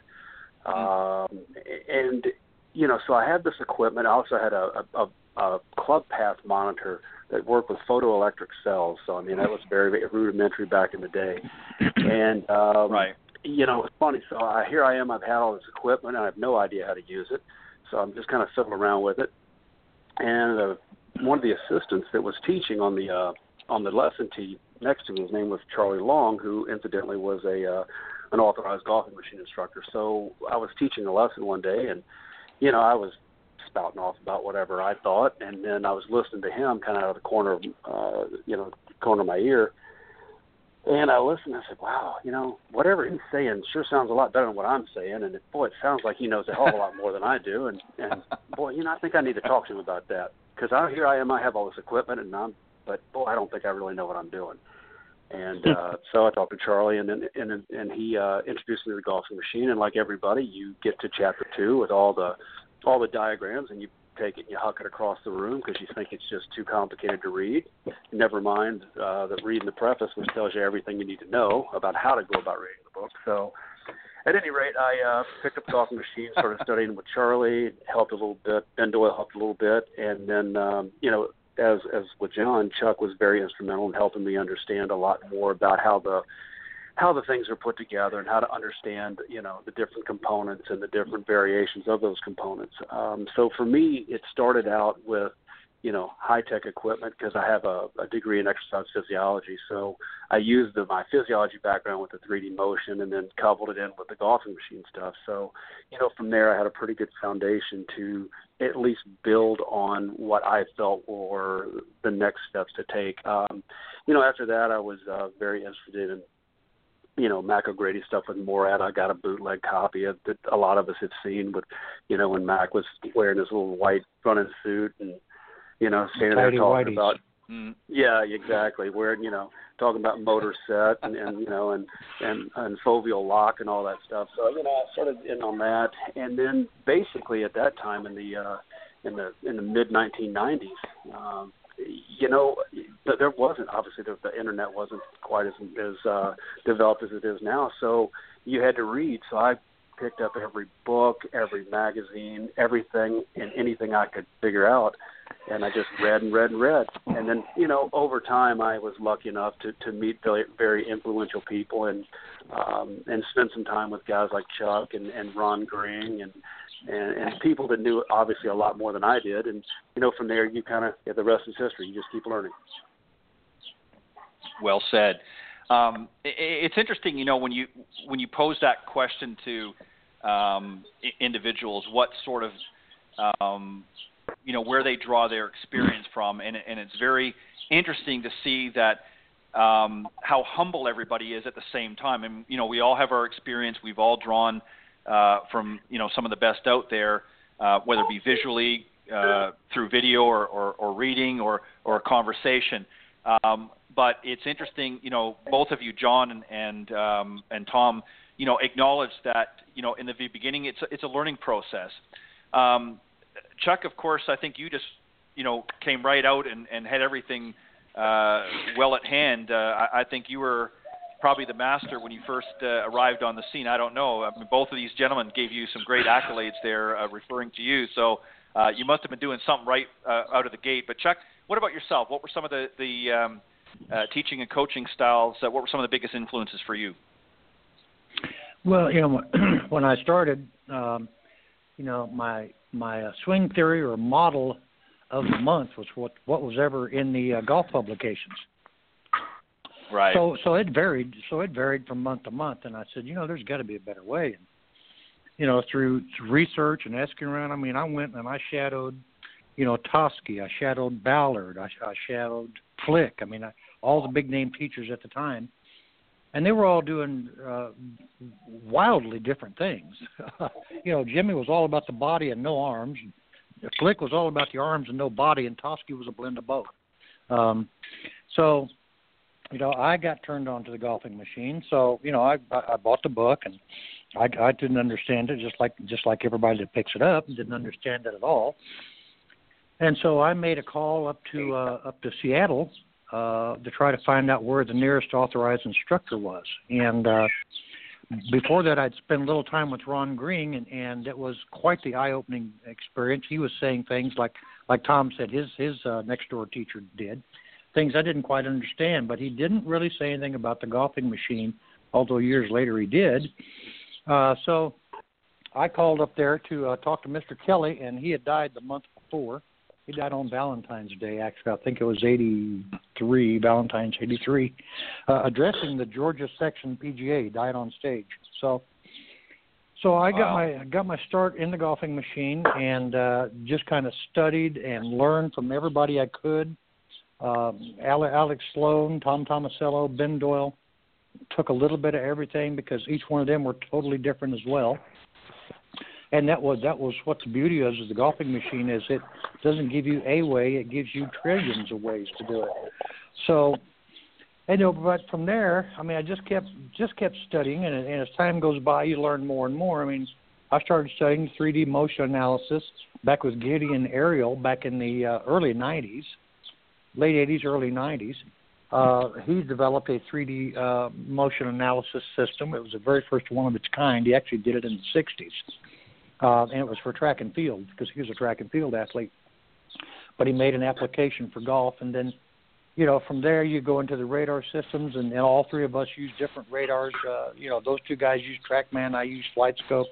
Mm-hmm. Um, and you know, so I had this equipment. I also had a, a, a club path monitor that worked with photoelectric cells. So I mean that was very, very rudimentary back in the day. And um, right. you know, it's funny. So I, here I am. I've had all this equipment, and I have no idea how to use it. So I'm just kind of fiddling around with it. And uh, one of the assistants that was teaching on the uh, on the lesson tee next to me, his name was Charlie Long, who incidentally was a uh, an authorized golfing machine instructor. So I was teaching a lesson one day, and you know I was spouting off about whatever I thought, and then I was listening to him kind of out of the corner of uh, you know corner of my ear. And I listened. I said, "Wow, you know, whatever he's saying sure sounds a lot better than what I'm saying." And boy, it sounds like he knows a hell of a lot more than I do. And and boy, you know, I think I need to talk to him about that because I here I am. I have all this equipment, and I'm, but boy, I don't think I really know what I'm doing. And uh, so I talked to Charlie, and then and and he uh, introduced me to the golfing machine. And like everybody, you get to chapter two with all the all the diagrams and you take it and you huck it across the room because you think it's just too complicated to read. Never mind uh, that reading the preface, which tells you everything you need to know about how to go about reading the book. So, at any rate, I uh, picked up the golfing machine, started studying with Charlie, helped a little bit. Ben Doyle helped a little bit, and then um, you know, as as with John, Chuck was very instrumental in helping me understand a lot more about how the how the things are put together and how to understand, you know, the different components and the different variations of those components. Um, so for me, it started out with you know high tech equipment because I have a, a degree in exercise physiology. So I used the, my physiology background with the 3D motion and then coupled it in with the golfing machine stuff. So you know from there I had a pretty good foundation to at least build on what I felt were the next steps to take. Um, you know after that I was uh, very interested in you know Mac O'Grady stuff with Morad. I got a bootleg copy of that a lot of us had seen with, you know, when Mac was wearing his little white running suit and you know, standing there talking whiteys. about Mm. yeah, exactly. Where you know, talking about motor set and, and you know, and and and foveal lock and all that stuff. So you know, I started in on that, and then basically at that time in the uh, in the in the mid 1990s, um, you know, th- there wasn't obviously the, the internet wasn't quite as as uh, developed as it is now. So you had to read. So I picked up every book, every magazine, everything and anything I could figure out and I just read and read and read. And then, you know, over time, I was lucky enough to to meet very, very influential people and um, and spend some time with guys like Chuck and, and Ron Gring and, and and people that knew obviously a lot more than I did. And you know, from there, you kind of yeah, the rest is history. You just keep learning. Well said. Um, i it's interesting, you know, when you when you pose that question to um, individuals, what sort of um, you know where they draw their experience from, and, and it's very interesting to see that um, how humble everybody is at the same time. And you know, we all have our experience. We've all drawn uh, from you know some of the best out there, uh, whether it be visually uh, through video or, or, or reading or or a conversation. Um, but it's interesting, you know, both of you, John and and, um, and Tom, you know, acknowledge that you know in the beginning it's a, it's a learning process. Um, Chuck, of course, I think you just you know came right out and, and had everything uh, well at hand. Uh, I, I think you were probably the master when you first uh, arrived on the scene. I don't know. I mean, both of these gentlemen gave you some great accolades there, uh, referring to you. So uh, you must have been doing something right uh, out of the gate. But Chuck, what about yourself? What were some of the the um, uh, teaching and coaching styles? Uh, what were some of the biggest influences for you? Well, you know, when I started, um, you know, my my swing theory or model of the month was what what was ever in the golf publications. Right. So so it varied. So it varied from month to month, and I said, you know, there's got to be a better way. And you know, through, research and asking around, I mean, I went and I shadowed, you know, Toski. I shadowed Ballard. I, I shadowed Flick. I mean, I, all the big name teachers at the time, and they were all doing uh, wildly different things. you know, Jimmy was all about the body and no arms. Flick was all about the arms and no body, and Toski was a blend of both. Um, so, you know, I got turned on to the golfing machine. So, you know, I I bought the book and I, I didn't understand it, just like just like everybody that picks it up didn't understand it at all. And so I made a call up to uh, up to Seattle uh, to try to find out where the nearest authorized instructor was. And uh, before that, I'd spent a little time with Ron Gring, and, and it was quite the eye-opening experience. He was saying things like, like Tom said, his his uh, next door teacher did, things I didn't quite understand. But he didn't really say anything about the golfing machine, although years later he did. Uh, so I called up there to uh, talk to Mr. Kelley, and he had died the month before. He died on Valentine's Day, actually. I think it was 83, Valentine's 83, uh, addressing the Georgia section PGA. Died on stage. So, so I got Wow. my I got my start in the golfing machine and uh, just kind of studied and learned from everybody I could. Ale- Alex Sloan, Tom Tomasello, Ben Doyle, took a little bit of everything because each one of them were totally different as well. And that was that was what the beauty of the golfing machine is it doesn't give you a way, it gives you trillions of ways to do it. So you know, but from there, I mean, I just kept just kept studying, and, and as time goes by, you learn more and more. I mean, I started studying 3D motion analysis back with Gideon Ariel back in the uh, early 90s, late 80s, early 90s. Uh, he developed a 3D uh, motion analysis system. It was the very first one of its kind. He actually did it in the 60s, uh, and it was for track and field because he was a track and field athlete. But he made an application for golf, and then you know, from there you go into the radar systems, and, and all three of us use different radars. Uh, you know, those two guys use TrackMan, I use FlightScope,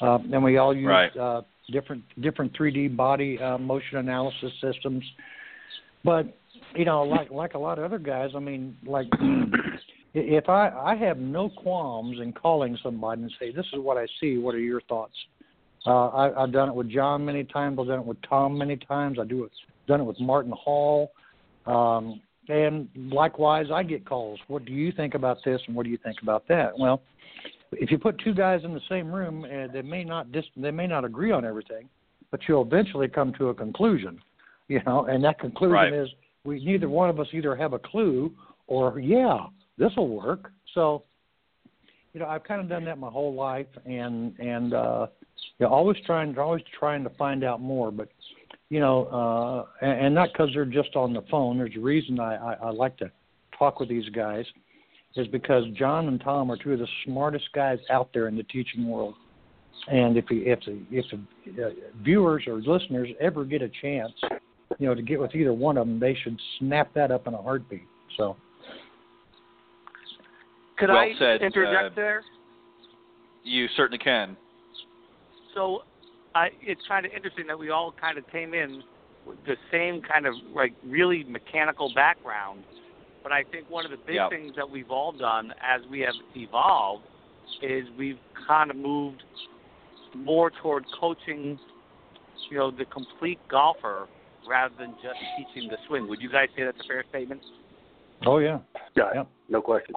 uh, and we all use right. uh, different different 3D body uh, motion analysis systems. But you know, like like a lot of other guys, I mean, like if I I have no qualms in calling somebody and say, "This is what I see. What are your thoughts?" Uh, I, I've done it with John many times. I've done it with Tom many times. I do it. Done it with Martin Hall. Um, and likewise, I get calls. What do you think about this, and what do you think about that? Well, if you put two guys in the same room, uh, they may not dis- they may not agree on everything, but you'll eventually come to a conclusion. You know, and that conclusion right. is we neither one of us either have a clue or yeah, this will work. So, you know, I've kind of done that my whole life, and and uh, you know, always trying always trying to find out more. But you know, uh, and, and not because they're just on the phone. There's a reason I, I, I like to talk with these guys, is because John and Tom are two of the smartest guys out there in the teaching world. And if if if uh, viewers or listeners ever get a chance, you know, to get with either one of them, they should snap that up in a heartbeat. So. Could well I said, interject uh, there? You certainly can. So, I, it's kind of interesting that we all kind of came in with the same kind of like really mechanical background. But I think one of the big Yep. things that we've all done as we have evolved is we've kind of moved more toward coaching, you know, the complete golfer rather than just teaching the swing. Would you guys say that's a fair statement? Oh yeah. Yeah, Yep. no question.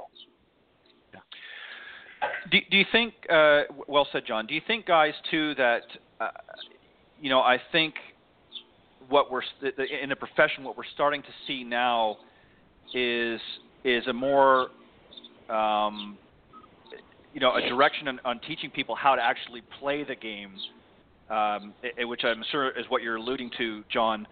Do, do you think? Uh, well said, John. Do you think, guys, too, that uh, you know? I think what we're in the profession, what we're starting to see now is is a more um, you know a direction on, on teaching people how to actually play the game, um, which I'm sure is what you're alluding to, John.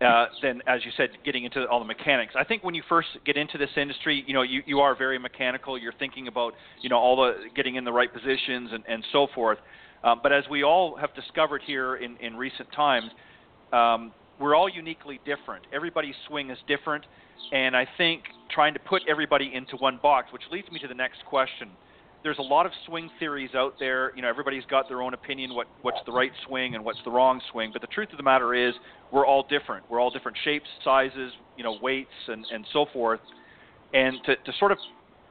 Uh, then, as you said, getting into all the mechanics. I think when you first get into this industry, you know, you, you are very mechanical. You're thinking about, you know, all the getting in the right positions and, and so forth. Um, but as we all have discovered here in, in recent times, um, we're all uniquely different. Everybody's swing is different, and I think trying to put everybody into one box, which leads me to the next question. There's a lot of swing theories out there. You know, everybody's got their own opinion what what's the right swing and what's the wrong swing. But the truth of the matter is, we're all different. We're all different shapes, sizes, you know, weights, and and so forth. And to to sort of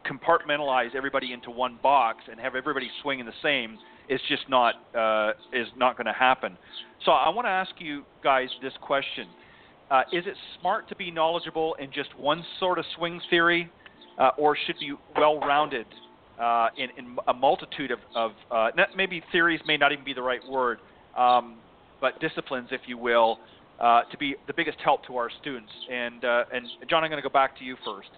compartmentalize everybody into one box and have everybody swinging the same is just not uh, is not going to happen. So I want to ask you guys this question: uh, Is it smart to be knowledgeable in just one sort of swing theory, uh, or should be well-rounded uh, in, in a multitude of, of uh, maybe theories may not even be the right word, um, but disciplines, if you will, uh, to be the biggest help to our students? And uh, and John, I'm going to go back to you first.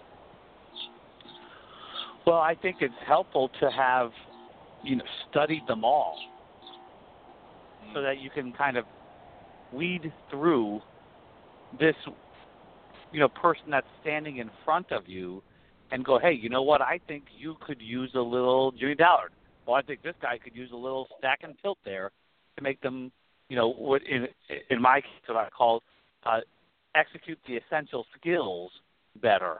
Well, I think it's helpful to have, you know, studied them all, so that you can kind of weed through this, you know, person that's standing in front of you, and go, hey, you know what? I think you could use a little Jimmy Ballard. Well, I think this guy could use a little stack and tilt there to make them, you know, what in in my case, what I call uh, execute the essential skills better.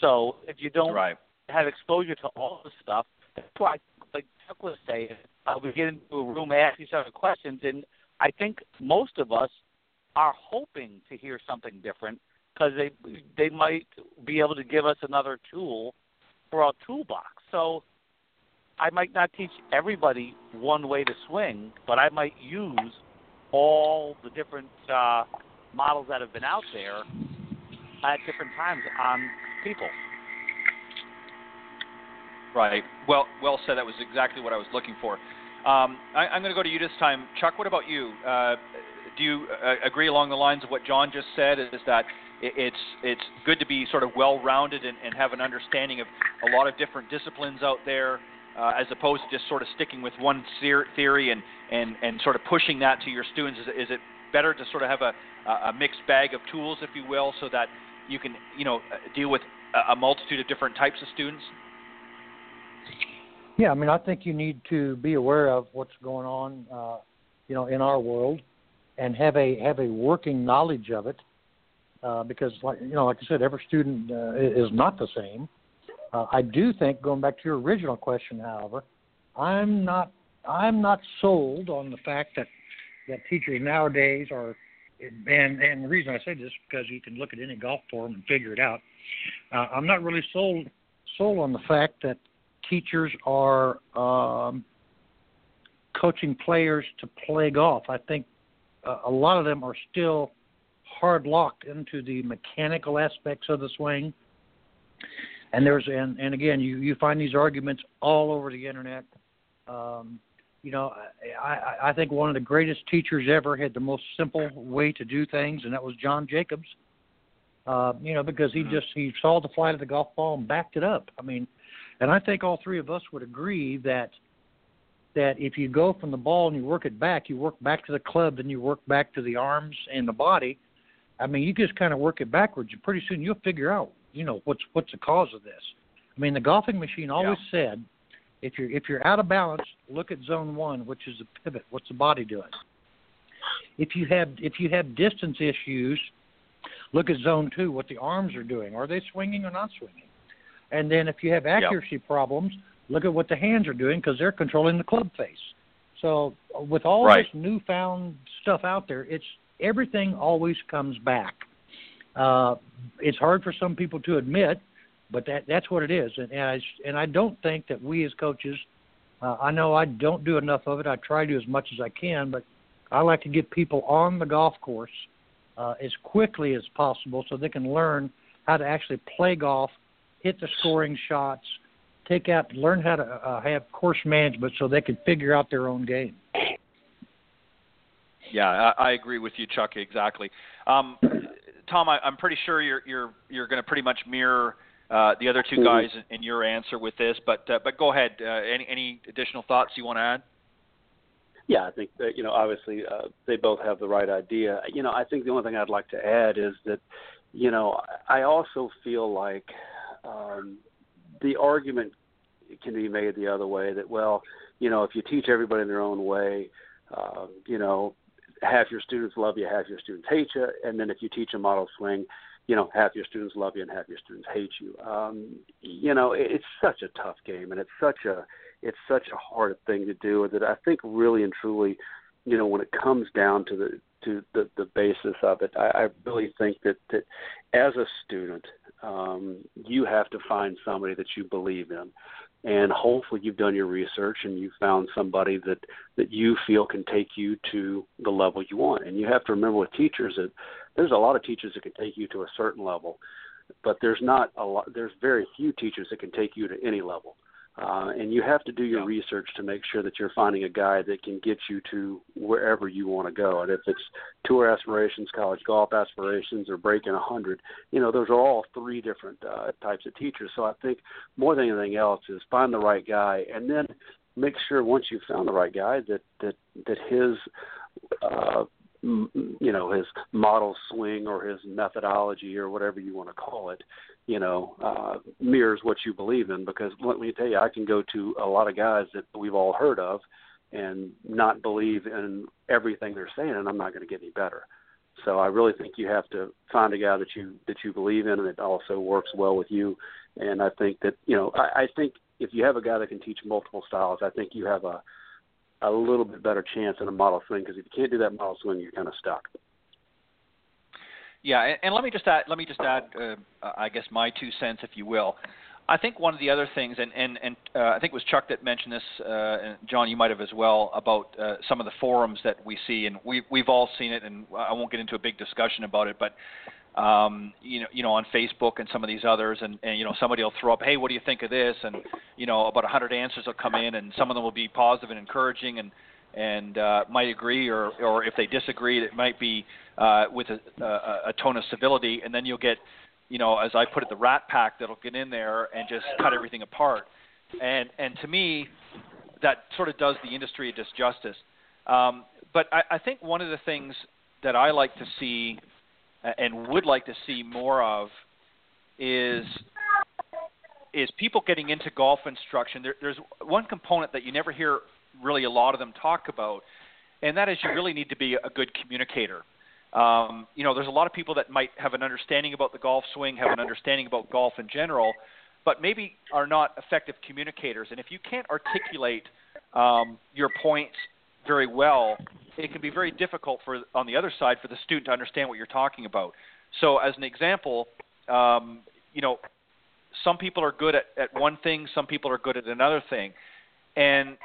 So if you don't Right. have exposure to all this stuff. That's why, like Chuck was saying, uh, we get into a room, ask each other questions, and I think most of us are hoping to hear something different because they they might be able to give us another tool for our toolbox. So I might not teach everybody one way to swing, but I might use all the different uh, models that have been out there at different times on people. Right. Well, well said. That was exactly what I was looking for. Um, I, I'm going to go to you this time, Chuck. What about you? Uh, do you uh, agree along the lines of what John just said? Is that it's it's good to be sort of well-rounded and, and have an understanding of a lot of different disciplines out there, uh, as opposed to just sort of sticking with one theory and, and, and sort of pushing that to your students? Is is it better to sort of have a, a mixed bag of tools, if you will, so that you can you know uh, deal with a, a multitude of different types of students? Yeah, I mean, I think you need to be aware of what's going on, uh, you know, in our world, and have a have a working knowledge of it. Uh, because, like you know, like I said, every student uh, is not the same. Uh, I do think, going back to your original question, however, I'm not I'm not sold on the fact that that teachers nowadays are, and and the reason I say this is because you can look at any golf forum and figure it out. Uh, I'm not really sold sold on the fact that teachers are um, coaching players to play golf. I think uh, a lot of them are still hard locked into the mechanical aspects of the swing. And there's and, and again you, you find these arguments all over the internet. Um, you know, I, I think one of the greatest teachers ever had the most simple way to do things, and that was John Jacobs. Uh, you know, because he mm-hmm. just he saw the flight of the golf ball and backed it up. I mean, and I think all three of us would agree that that if you go from the ball and you work it back, you work back to the club, then you work back to the arms and the body. I mean, you just kind of work it backwards, and pretty soon you'll figure out, you know, what's what's the cause of this. I mean, the golfing machine always yeah. said, if you're if you're out of balance, look at zone one, which is the pivot. What's the body doing? If you have if you have distance issues, look at zone two, what the arms are doing. Are they swinging or not swinging? And then if you have accuracy yep. problems, look at what the hands are doing because they're controlling the club face. So with all right. this newfound stuff out there, it's everything always comes back. Uh, it's hard for some people to admit, but that that's what it is. And, and I and I don't think that we as coaches, uh, I know I don't do enough of it. I try to as much as I can, but I like to get people on the golf course uh, as quickly as possible so they can learn how to actually play golf, hit the scoring shots, take out, learn how to uh, have course management so they can figure out their own game. Yeah, I, I agree with you, Chuck. Exactly. Um, Tom, I, I'm pretty sure you're you're you're going to pretty much mirror uh, the other two mm-hmm. guys in, in your answer with this, but uh, but go ahead. Uh, any any additional thoughts you want to add? Yeah, I think that you know obviously uh, they both have the right idea. You know, I think the only thing I'd like to add is that you know I also feel like um, the argument can be made the other way that well, you know, if you teach everybody in their own way, uh, you know, half your students love you, half your students hate you, and then if you teach a model swing, you know, half your students love you and half your students hate you. Um, you know, it's such a tough game, and it's such a it's such a hard thing to do that I think really and truly, you know, when it comes down to the to the the basis of it, I, I really think that that as a student, um, you have to find somebody that you believe in and hopefully you've done your research and you've found somebody that that you feel can take you to the level you want. And you have to remember with teachers that there's a lot of teachers that can take you to a certain level but there's not a lot there's very few teachers that can take you to any level uh, and you have to do your research to make sure that you're finding a guy that can get you to wherever you want to go. And if it's tour aspirations, college golf aspirations, or breaking a hundred, you know, those are all three different uh, types of teachers. So I think more than anything else is find the right guy, and then make sure once you've found the right guy that that that his uh, you know his model swing or his methodology or whatever you want to call it you know, uh, mirrors what you believe in. Because let me tell you, I can go to a lot of guys that we've all heard of and not believe in everything they're saying, and I'm not going to get any better. So I really think you have to find a guy that you that you believe in and that also works well with you. And I think that you know, I, I think if you have a guy that can teach multiple styles, I think you have a a little bit better chance in a model swing because if you can't do that model swing, you're kind of stuck. Yeah, and, and let me just add, let me just add, uh, I guess my two cents, if you will. I think one of the other things, and and and uh, I think it was Chuck that mentioned this, uh, and John, you might have as well, about uh, some of the forums that we see, and we we've all seen it, and I won't get into a big discussion about it, but um, you know, you know, on Facebook and some of these others, and, and you know, somebody will throw up, hey, what do you think of this? And you know, about a hundred answers will come in, and some of them will be positive and encouraging, and and uh, might agree, or or if they disagree, it might be uh, with a, a, a tone of civility, and then you'll get, you know, as I put it, the rat pack that'll get in there and just cut everything apart. And and to me, that sort of does the industry a disjustice. Um, but I, I think one of the things that I like to see and would like to see more of is is people getting into golf instruction. There, there's one component that you never hear really a lot of them talk about, and that is you really need to be a good communicator. Um, you know, there's a lot of people that might have an understanding about the golf swing, have an understanding about golf in general, but maybe are not effective communicators. And if you can't articulate um, your points very well, it can be very difficult for on the other side for the student to understand what you're talking about. So, as an example, um, you know, some people are good at, at one thing, some people are good at another thing, and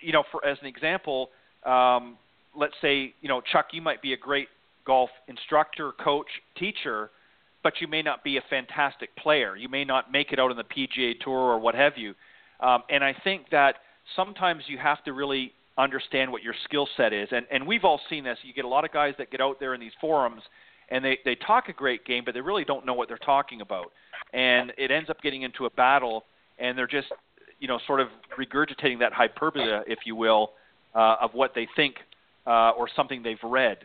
you know, for as an example, um, let's say you know Chuck, you might be a great golf instructor, coach, teacher, but you may not be a fantastic player. You may not make it out on the PGA Tour or what have you. Um, and I think that sometimes you have to really understand what your skill set is. And, and we've all seen this. You get a lot of guys that get out there in these forums and they, they talk a great game, but they really don't know what they're talking about. And it ends up getting into a battle, and they're just, you know, sort of regurgitating that hyperbole, if you will, uh, of what they think uh, or something they've read.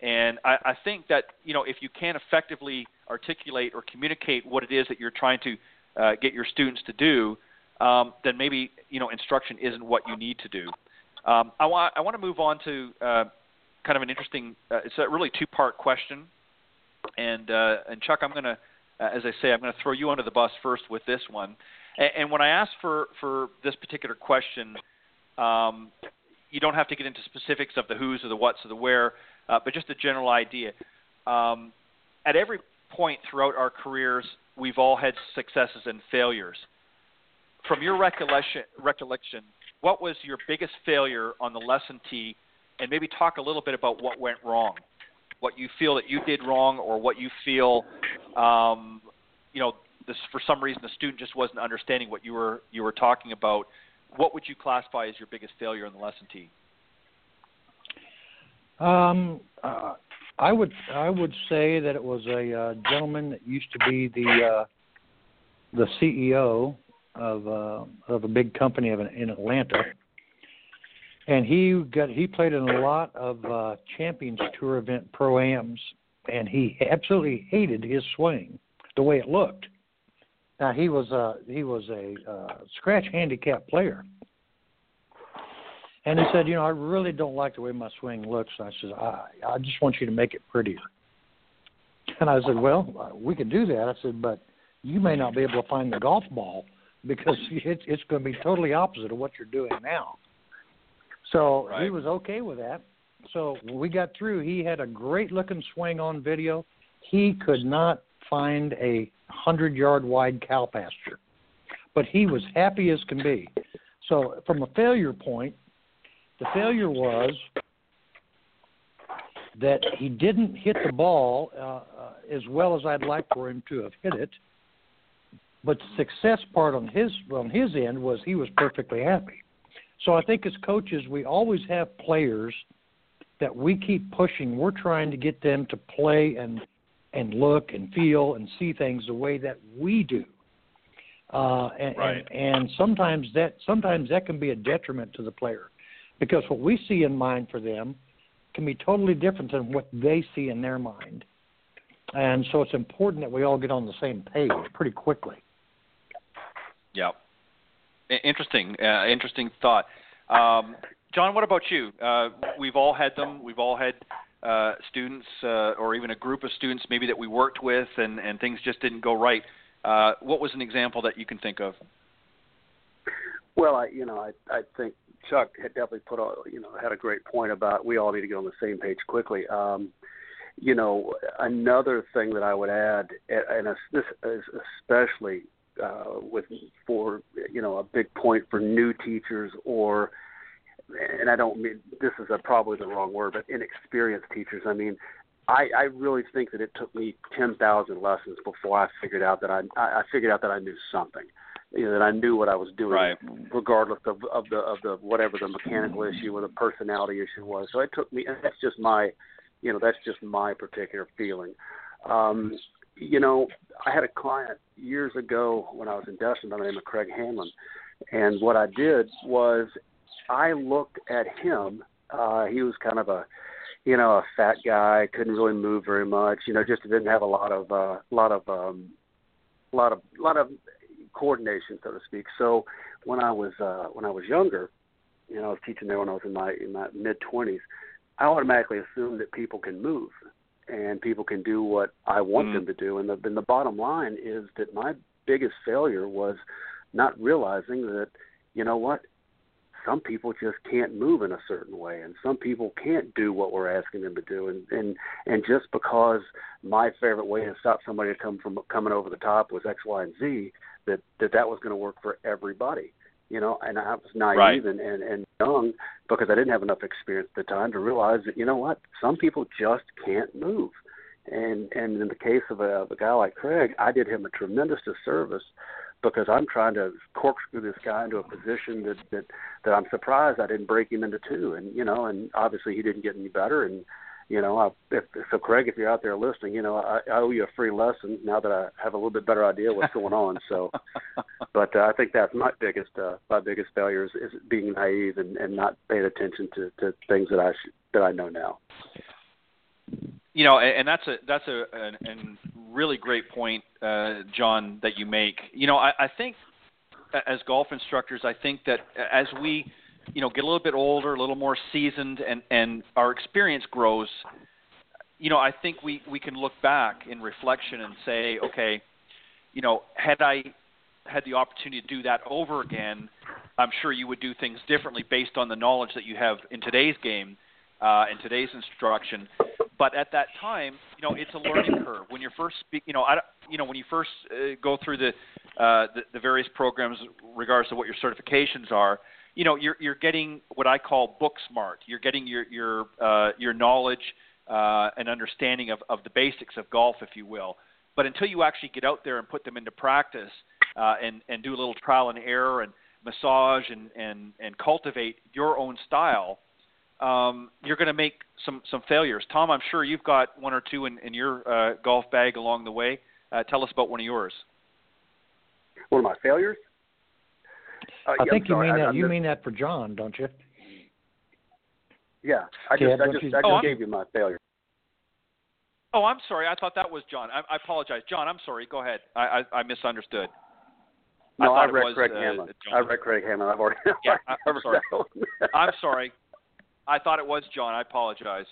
And I, I think that, you know, if you can't effectively articulate or communicate what it is that you're trying to uh, get your students to do, um, then maybe you know instruction isn't what you need to do. Um, I want I want to move on to uh, kind of an interesting. Uh, it's a really two part question, and uh, and Chuck, I'm going to, uh, as I say, I'm going to throw you under the bus first with this one. And, and when I ask for for this particular question, um, you don't have to get into specifics of the who's or the what's or the where, uh, but just a general idea. Um, at every point throughout our careers, we've all had successes and failures from your recollection, recollection, what was your biggest failure on the lesson tee, and maybe talk a little bit about what went wrong, what you feel that you did wrong, or what you feel, um, you know, this for some reason the student just wasn't understanding what you were you were talking about. What would you classify as your biggest failure on the lesson tee? Um, uh, I would I would say that it was a uh, gentleman that used to be the uh, the CEO of uh, of a big company of an, in Atlanta, and he got he played in a lot of uh, Champions Tour event pro ams, and he absolutely hated his swing, the way it looked. Now he was a he was a uh, scratch handicap player, and he said, you know, I really don't like the way my swing looks. And I said, I I just want you to make it prettier. And I said, well, we can do that. I said, but you may not be able to find the golf ball because it's it's going to be totally opposite of what you're doing now. So right. he was okay with that. So we got through, he had a great looking swing on video. He could not find a hundred yard wide cow pasture, but he was happy as can be. So from a failure point, the failure was that he didn't hit the ball uh, uh, as well as I'd like for him to have hit it but the success part on his on his end was he was perfectly happy. So I think as coaches, we always have players that we keep pushing. We're trying to get them to play and and look and feel and see things the way that we do. Uh, and, right. and and sometimes that sometimes that can be a detriment to the player because what we see in mind for them can be totally different than what they see in their mind. And so it's important that we all get on the same page pretty quickly. Yeah. Interesting. Uh, interesting thought. Um, John, what about you? Uh, we've all had them. We've all had uh, students uh, or even a group of students maybe that we worked with and, and things just didn't go right. Uh, what was an example that you can think of? Well, I, you know, I, I think Chuck had definitely put, a, you know, had a great point about we all need to get on the same page quickly. Um, you know, another thing that I would add, and this is especially uh, with for you know a big point for new teachers or and I don't mean this is a, probably the wrong word, but inexperienced teachers. I mean, I, I really think that it took me ten thousand lessons before I figured out that I I figured out that I knew something. You know, that I knew what I was doing, right. regardless of of the of the whatever the mechanical issue or the personality issue was. So it took me, and that's just my, you know, that's just my particular feeling. Um, you know, I had a client years ago when I was in Destin by the name of Craig Hanlon, and what I did was I looked at him. Uh, he was kind of a, you know, a fat guy, couldn't really move very much. You know, just didn't have a lot of, uh, lot of, um, a lot of, a lot of coordination, so to speak. So when I was, uh, when I was younger, you know, I was teaching there when I was in my in my mid twenties. I automatically assume that people can move and people can do what I want Mm. them to do. And the, and the bottom line is that my biggest failure was not realizing that, you know what, some people just can't move in a certain way and some people can't do what we're asking them to do and and and just because my favorite way to stop somebody to come from coming over the top was x y and z that that that was going to work for everybody you know and i was naive Right. and, and and young because i didn't have enough experience at the time to realize that you know what some people just can't move. And and in the case of a, of a guy like craig i did him a tremendous disservice because I'm trying to corkscrew this guy into a position that that that I'm surprised I didn't break him into two, and you know, and obviously he didn't get any better, and you know, I, if, so Craig, if you're out there listening, you know, I, I owe you a free lesson now that I have a little bit better idea what's going on. So, but uh, I think that's my biggest uh, my biggest failure is, is being naive and, and not paying attention to, to things that I sh- that I know now. you know, and, and that's a that's a an, an really great point, uh, John, that you make. You know, I, I think as golf instructors, I think that as we, you know, get a little bit older, a little more seasoned, and and our experience grows, you know, I think we we can look back in reflection and say, okay, you know, had I had the opportunity to do that over again, I'm sure you would do things differently based on the knowledge that you have in today's game, uh, in today's instruction. But at that time, you know, it's a learning curve. When you're first speak, you know, I, you know, when you first uh, go through the, uh, the the various programs, regards to what your certifications are, you know, you're you're getting what I call book smart. You're getting your your uh, your knowledge uh, and understanding of, of the basics of golf, if you will. But until you actually get out there and put them into practice uh, and and do a little trial and error and massage and and and cultivate your own style, um, you're going to make some some failures. Tom, I'm sure you've got one or two in, in your uh, golf bag along the way. Uh, tell us about one of yours. One of my failures. Uh, I yeah, think I'm you mean I- that. I You missed- mean that for John, don't you? Yeah, I Yeah, just I just you- I just Oh, I'm- gave you my failure. Oh, I'm sorry. I thought that was John. I, I apologize, John. I'm sorry. Go ahead. I I, I misunderstood. No, I I, read was, Craig uh, Hamlin. I read Craig Hamlin. I've already. Yeah, I- I'm sorry. I'm sorry. I thought it was John. I apologize.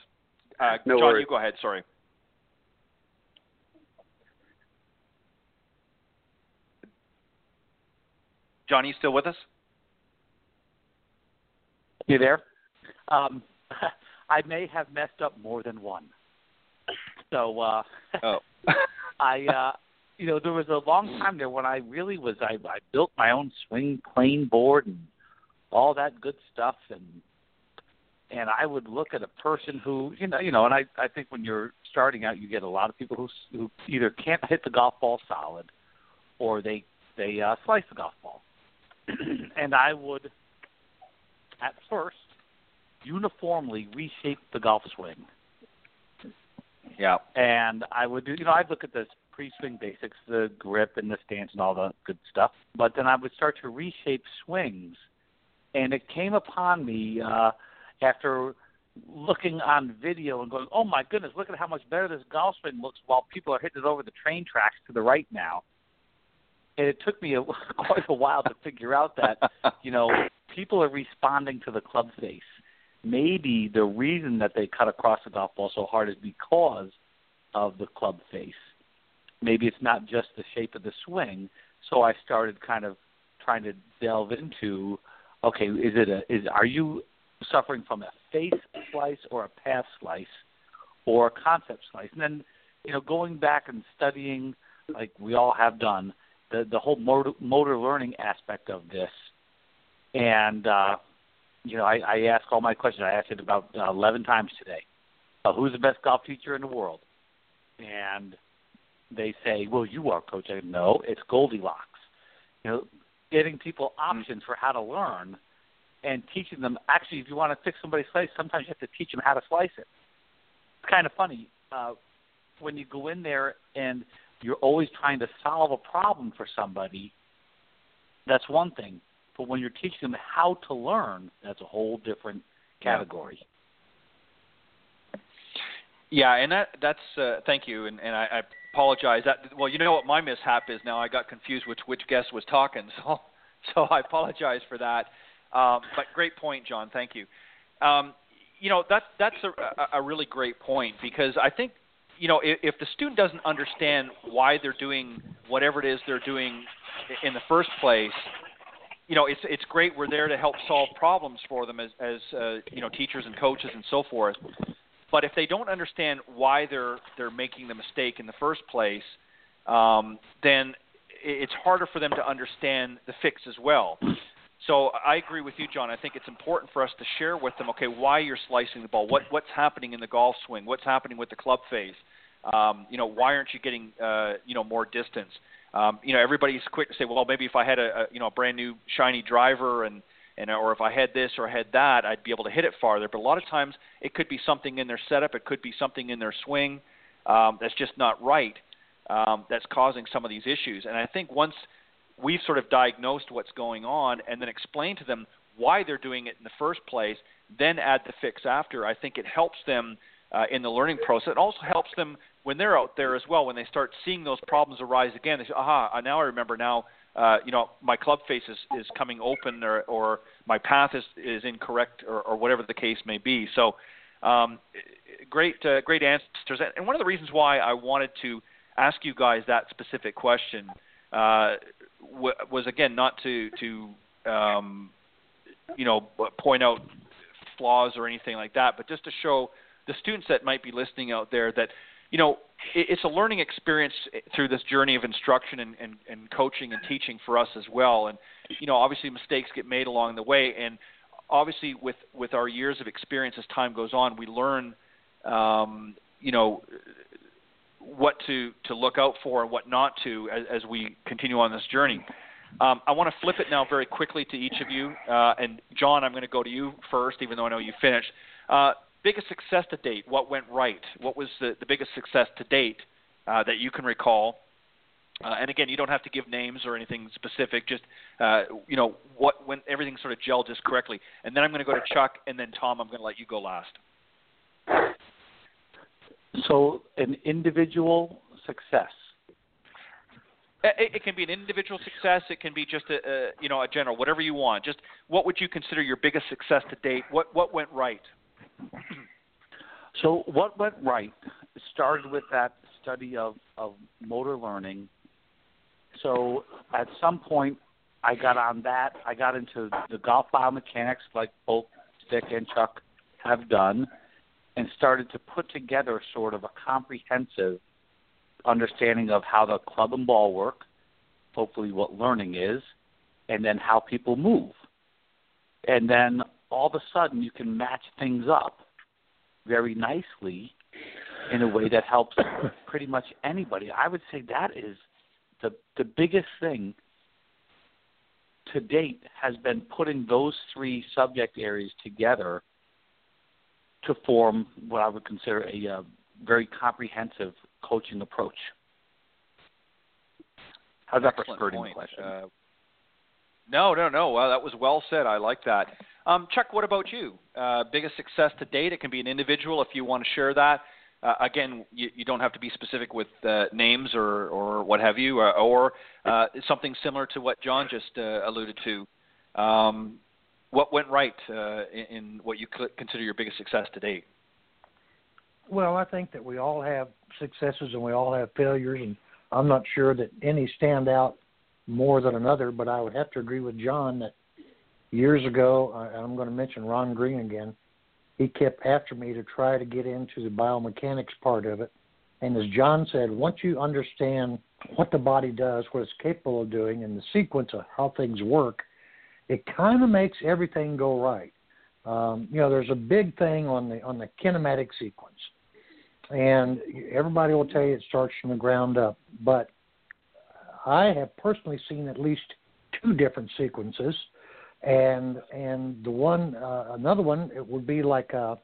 Uh, No John, worries. you go ahead. Sorry. John, you still with us? You there? Um, I may have messed up more than one. So uh, Oh. I, uh, you know, there was a long time there when I really was. I, I built my own swing plane board and all that good stuff, and and I would look at a person who, you know, you know, and I, I think when you're starting out, you get a lot of people who who either can't hit the golf ball solid, or they they uh, slice the golf ball, and I would, at first, uniformly reshape the golf swing Yeah. and I would do, you know, I'd look at the pre-swing basics, the grip and the stance and all the good stuff. But then I would start to reshape swings, and it came upon me uh, after looking on video and going, "Oh my goodness, look at how much better this golf swing looks!" While people are hitting it over the train tracks to the right now. And it took me a, quite a while to figure out that, you know, people are responding to the club face maybe the reason that they cut across the golf ball so hard is because of the club face. Maybe it's not just the shape of the swing. So I started kind of trying to delve into, okay, is it a is are you suffering from a face slice or a path slice or a concept slice? And then, you know, going back and studying like we all have done the the whole motor motor learning aspect of this and uh you know, I, I ask all my questions. I asked it about uh, 11 times today. Uh, who's the best golf teacher in the world? And they say, well, you are, coach. I go, no, it's Goldilocks. You know, getting people options for how to learn and teaching them. Actually, if you want to fix somebody's slice, sometimes you have to teach them how to slice it. It's kind of funny uh, when you go in there and you're always trying to solve a problem for somebody. That's one thing but when you're teaching them how to learn, that's a whole different category. Yeah, and that that's uh, thank you, and, and I, I apologize. That well, you know what my mishap is now. I got confused which which guest was talking, so so I apologize for that. Um, but great point, John. Thank you. Um, you know that that's a, a really great point because I think you know if, if the student doesn't understand why they're doing whatever it is they're doing in the first place, you know it's it's great we're there to help solve problems for them as as uh, you know teachers and coaches and so forth. But if they don't understand why they're they're making the mistake in the first place, um, then it's harder for them to understand the fix as well. So I agree with you, John. I think it's important for us to share with them, okay, why you're slicing the ball, what what's happening in the golf swing, what's happening with the club face. Um, you know, why aren't you getting uh, you know more distance? Um, you know, everybody's quick to say, well, maybe if I had a, a you know a brand new shiny driver and and or if I had this or I had that, I'd be able to hit it farther. But a lot of times, it could be something in their setup, it could be something in their swing um, that's just not right. Um, that's causing some of these issues. And I think once we've sort of diagnosed what's going on and then explain to them why they're doing it in the first place, then add the fix after. I think it helps them uh, in the learning process. It also helps them when they're out there as well. When they start seeing those problems arise again, they say, "Aha! Now I remember. Now, uh, you know, my club face is, is coming open, or, or my path is is incorrect, or, or whatever the case may be." So, um, great, uh, great answers. And one of the reasons why I wanted to ask you guys that specific question uh, was again not to to um, you know point out flaws or anything like that, but just to show the students that might be listening out there that you know it, it's a learning experience through this journey of instruction and, and, and coaching and teaching for us as well. And you know obviously mistakes get made along the way, and obviously with with our years of experience as time goes on, we learn um, you know what to, to look out for and what not to as, as we continue on this journey. Um, I want to flip it now very quickly to each of you. Uh, and John, I'm going to go to you first, even though I know you finished. Uh, biggest success to date? What went right? What was the, the biggest success to date uh, that you can recall? Uh, and again, you don't have to give names or anything specific. Just uh, you know what when everything sort of gelled just correctly. And then I'm going to go to Chuck, and then Tom. I'm going to let you go last. So, an individual success. It, it can be an individual success. It can be just a, a, you know a general, whatever you want. Just what would you consider your biggest success to date? What what went right? So what went right started with that study of of motor learning. So at some point, I got on that. I got into the golf biomechanics, like both Dick and Chuck have done and started to put together sort of a comprehensive understanding of how the club and ball work, hopefully what learning is, and then how people move. And then all of a sudden you can match things up very nicely in a way that helps pretty much anybody. I would say that is the the biggest thing to date has been putting those three subject areas together to form what I would consider a uh, very comprehensive coaching approach. How's that Excellent for point. question? Uh, no, no, no. Well, that was well said. I like that. Um, Chuck, what about you? Uh, biggest success to date? It can be an individual if you want to share that. Uh, again, you, you, don't have to be specific with uh, names or, or what have you, uh, or, or something similar to what John just uh, alluded to. Um, what went right uh, in, in, what you consider your biggest success to date? Well, I think that we all have successes and we all have failures, and I'm not sure that any stand out more than another. But I would have to agree with John that years ago, uh, I'm going to mention Ron Gring again. He kept after me to try to get into the biomechanics part of it. And as John said, once you understand what the body does, what it's capable of doing, and the sequence of how things work, it kind of makes everything go right. Um, you know, there's a big thing on the on the kinematic sequence, and everybody will tell you it starts from the ground up. But I have personally seen at least two different sequences, and and the one uh, another one it would be like uh,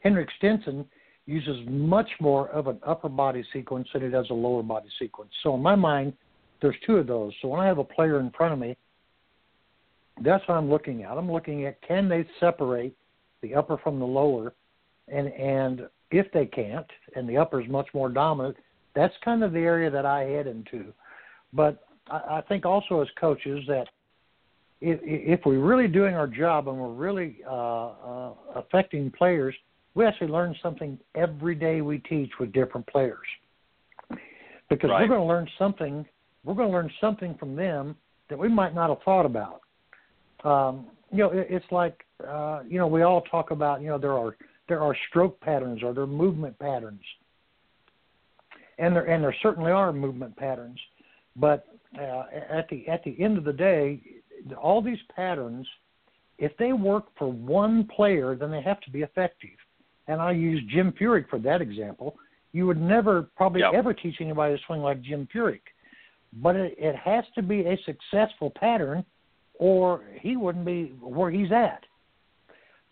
Henrik Stenson uses much more of an upper body sequence than he does a lower body sequence. So in my mind, there's two of those. So when I have a player in front of me that's what I'm looking at. I'm looking at can they separate the upper from the lower, and and if they can't, and the upper is much more dominant, that's kind of the area that I head into. But I, I think also as coaches that if, if we're really doing our job and we're really uh, uh, affecting players, we actually learn something every day we teach with different players. Because right. we're going to learn something, we're going to learn something from them that we might not have thought about. Um, you know, it, it's like uh, you know we all talk about you know there are there are stroke patterns or there are movement patterns, and there and there certainly are movement patterns, but uh, at the at the end of the day, all these patterns, if they work for one player, then they have to be effective. And I use Jim Furyk for that example. You would never probably yep. ever teach anybody to swing like Jim Furyk, but it, it has to be a successful pattern, or he wouldn't be where he's at.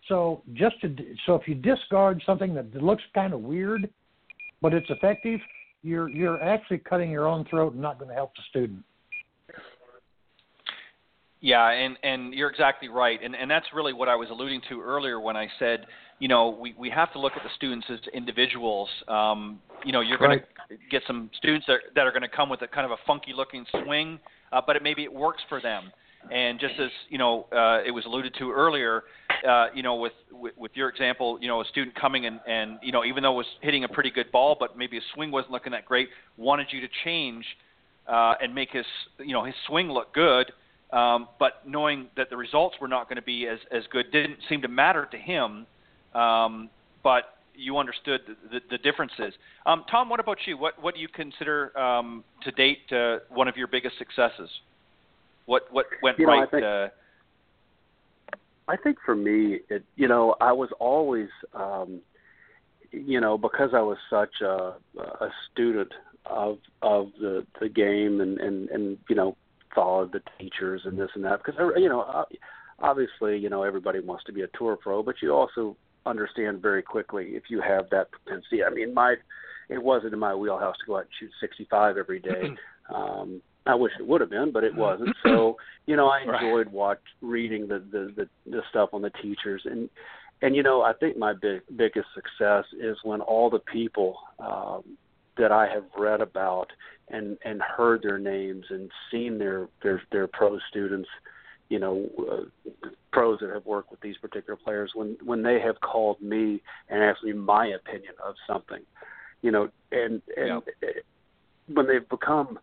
So just to so if you discard something that looks kind of weird, but it's effective, you're you're actually cutting your own throat and not going to help the student. Yeah, and and you're exactly right, and and that's really what I was alluding to earlier when I said, you know, we we have to look at the students as individuals. Um, you know, you're going to get some students that that are going to come with a kind of a funky looking swing, uh, but it maybe it works for them. And just as you know, uh, it was alluded to earlier, uh, you know, with, with with your example, you know, a student coming and and you know, even though it was hitting a pretty good ball, but maybe his swing wasn't looking that great, wanted you to change uh, and make his you know his swing look good um, but knowing that the results were not going to be as, as good didn't seem to matter to him. Um, but you understood the, the, the differences. Um, Tom, what about you? What what do you consider um, to date uh, one of your biggest successes? What what went you know, right? I think, uh, I think for me, it you know, I was always, um, you know, because I was such a, a student of of the the game and and and you know followed the teachers and this and that because you know obviously you know everybody wants to be a tour pro but you also understand very quickly if you have that propensity i mean my it wasn't in my wheelhouse to go out and shoot 65 every day um i wish it would have been but it wasn't. So you know i enjoyed watch reading the the the, the stuff on the teachers. And and you know i think my big biggest success is when all the people um that i have read about and and heard their names and seen their their their pro students you know uh, pros that have worked with these particular players when when they have called me and asked me my opinion of something you know and and yeah. when they've become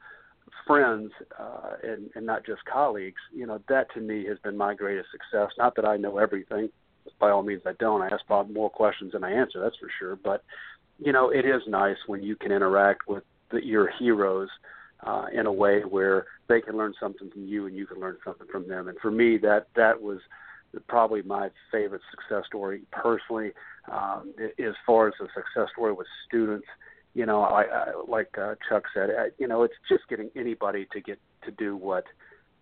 friends uh and and not just colleagues you know that to me has been my greatest success not that I know everything by all means I don't I ask Bob more questions than I answer that's for sure but you know it is nice when you can interact with the, your heroes uh, in a way where they can learn something from you and you can learn something from them. And for me, that that was probably my favorite success story personally. Um, as far as a success story with students, you know, I, I like uh, Chuck said, I, you know, it's just getting anybody to get to do what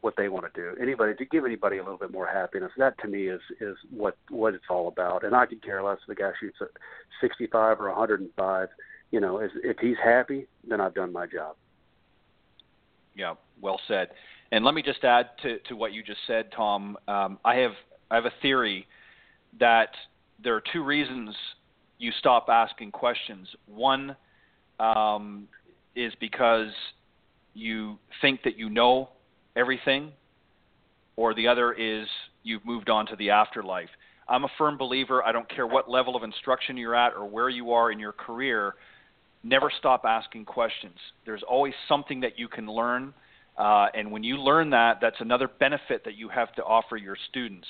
what they want to do. Anybody to give anybody a little bit more happiness. That to me is is what what it's all about. And I could care less if the guy shoots at 65 or 105 you know, if, if he's happy, then I've done my job. Yeah, well said. And let me just add to, to what you just said, Tom. Um, I have I have a theory that there are two reasons you stop asking questions. One um, is because you think that you know everything, or the other is you've moved on to the afterlife. I'm a firm believer. I don't care what level of instruction you're at or where you are in your career never stop asking questions. There's always something that you can learn. Uh, and when you learn that, that's another benefit that you have to offer your students.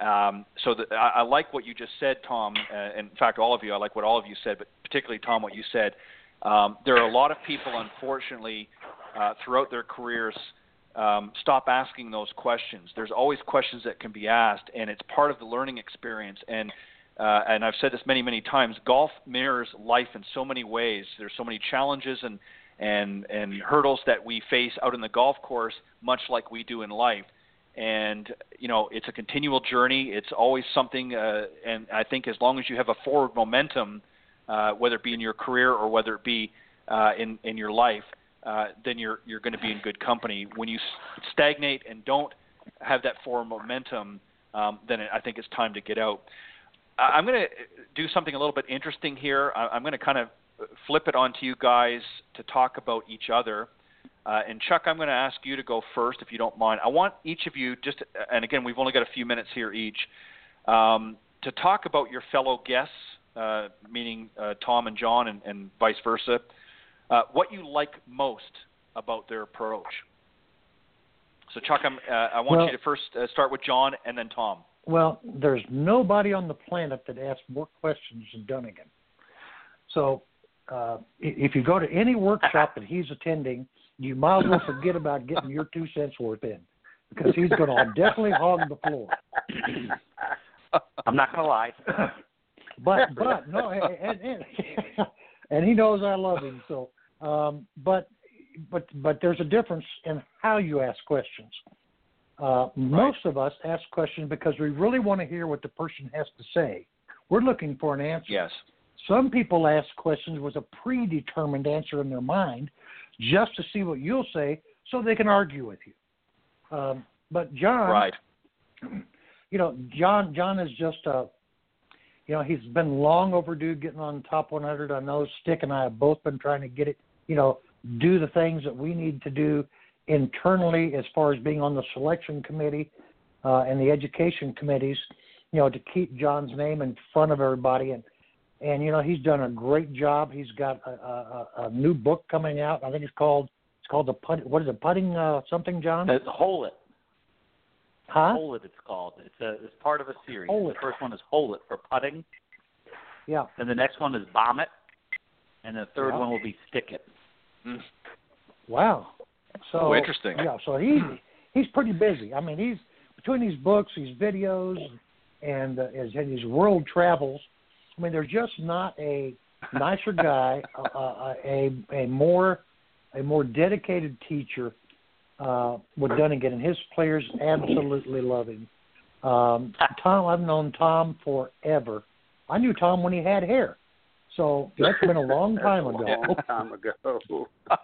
Um, so the, I, I like what you just said, Tom. Uh, in fact, all of you, I like what all of you said, but particularly Tom, what you said. Um, there are a lot of people, unfortunately, uh, throughout their careers, um, stop asking those questions. There's always questions that can be asked, and it's part of the learning experience. And uh, and I've said this many, many times. Golf mirrors life in so many ways. There's so many challenges and and and hurdles that we face out in the golf course, much like we do in life. And you know, it's a continual journey. It's always something. Uh, and I think as long as you have a forward momentum, uh, whether it be in your career or whether it be uh, in in your life, uh, then you're you're going to be in good company. When you stagnate and don't have that forward momentum, um, then I think it's time to get out. I'm going to do something a little bit interesting here. I'm going to kind of flip it onto you guys to talk about each other. Uh, and Chuck, I'm going to ask you to go first, if you don't mind. I want each of you just, and again, we've only got a few minutes here each, um, to talk about your fellow guests, uh, meaning uh, Tom and John, and, and vice versa. Uh, what you like most about their approach. So, Chuck, I'm, uh, I want Well- you to first uh, start with John and then Tom. Well, there's nobody on the planet that asks more questions than Dunigan. So, uh, if you go to any workshop that he's attending, you might as well forget about getting your two cents worth in, because he's going to definitely hog the floor. I'm not gonna lie. But but no, and and, and he knows I love him. So, um, but but but there's a difference in how you ask questions. Uh, most of us ask questions because we really want to hear what the person has to say. We're looking for an answer. Yes. Some people ask questions with a predetermined answer in their mind just to see what you'll say so they can argue with you. Um, but John, Right. you know, John John is just a you know, he's been long overdue getting on top 100. I know Stick and I have both been trying to get it, you know, do the things that we need to do internally as far as being on the selection committee uh, and the education committees, you know, to keep John's name in front of everybody. And, and you know, he's done a great job. He's got a, a, a new book coming out. I think it's called, it's called the put, what is it, putting uh, something, John? It's Hole It. Huh? Hole It, it's called. It's a it's part of a series. Hole the first one is Hole It for putting. Yeah. Then the next one is Bomb It, and the third Yeah. one will be Stick It. Wow. So Oh, interesting. Yeah, so he he's pretty busy. I mean, he's between these books, these videos, and uh, his, and his world travels. I mean, there's just not a nicer guy, uh, uh, a a more a more dedicated teacher uh, with Dunigan, and his players absolutely love him. Um, Tom, I've known Tom forever. I knew Tom when he had hair, so that's been a long time ago. Long time ago.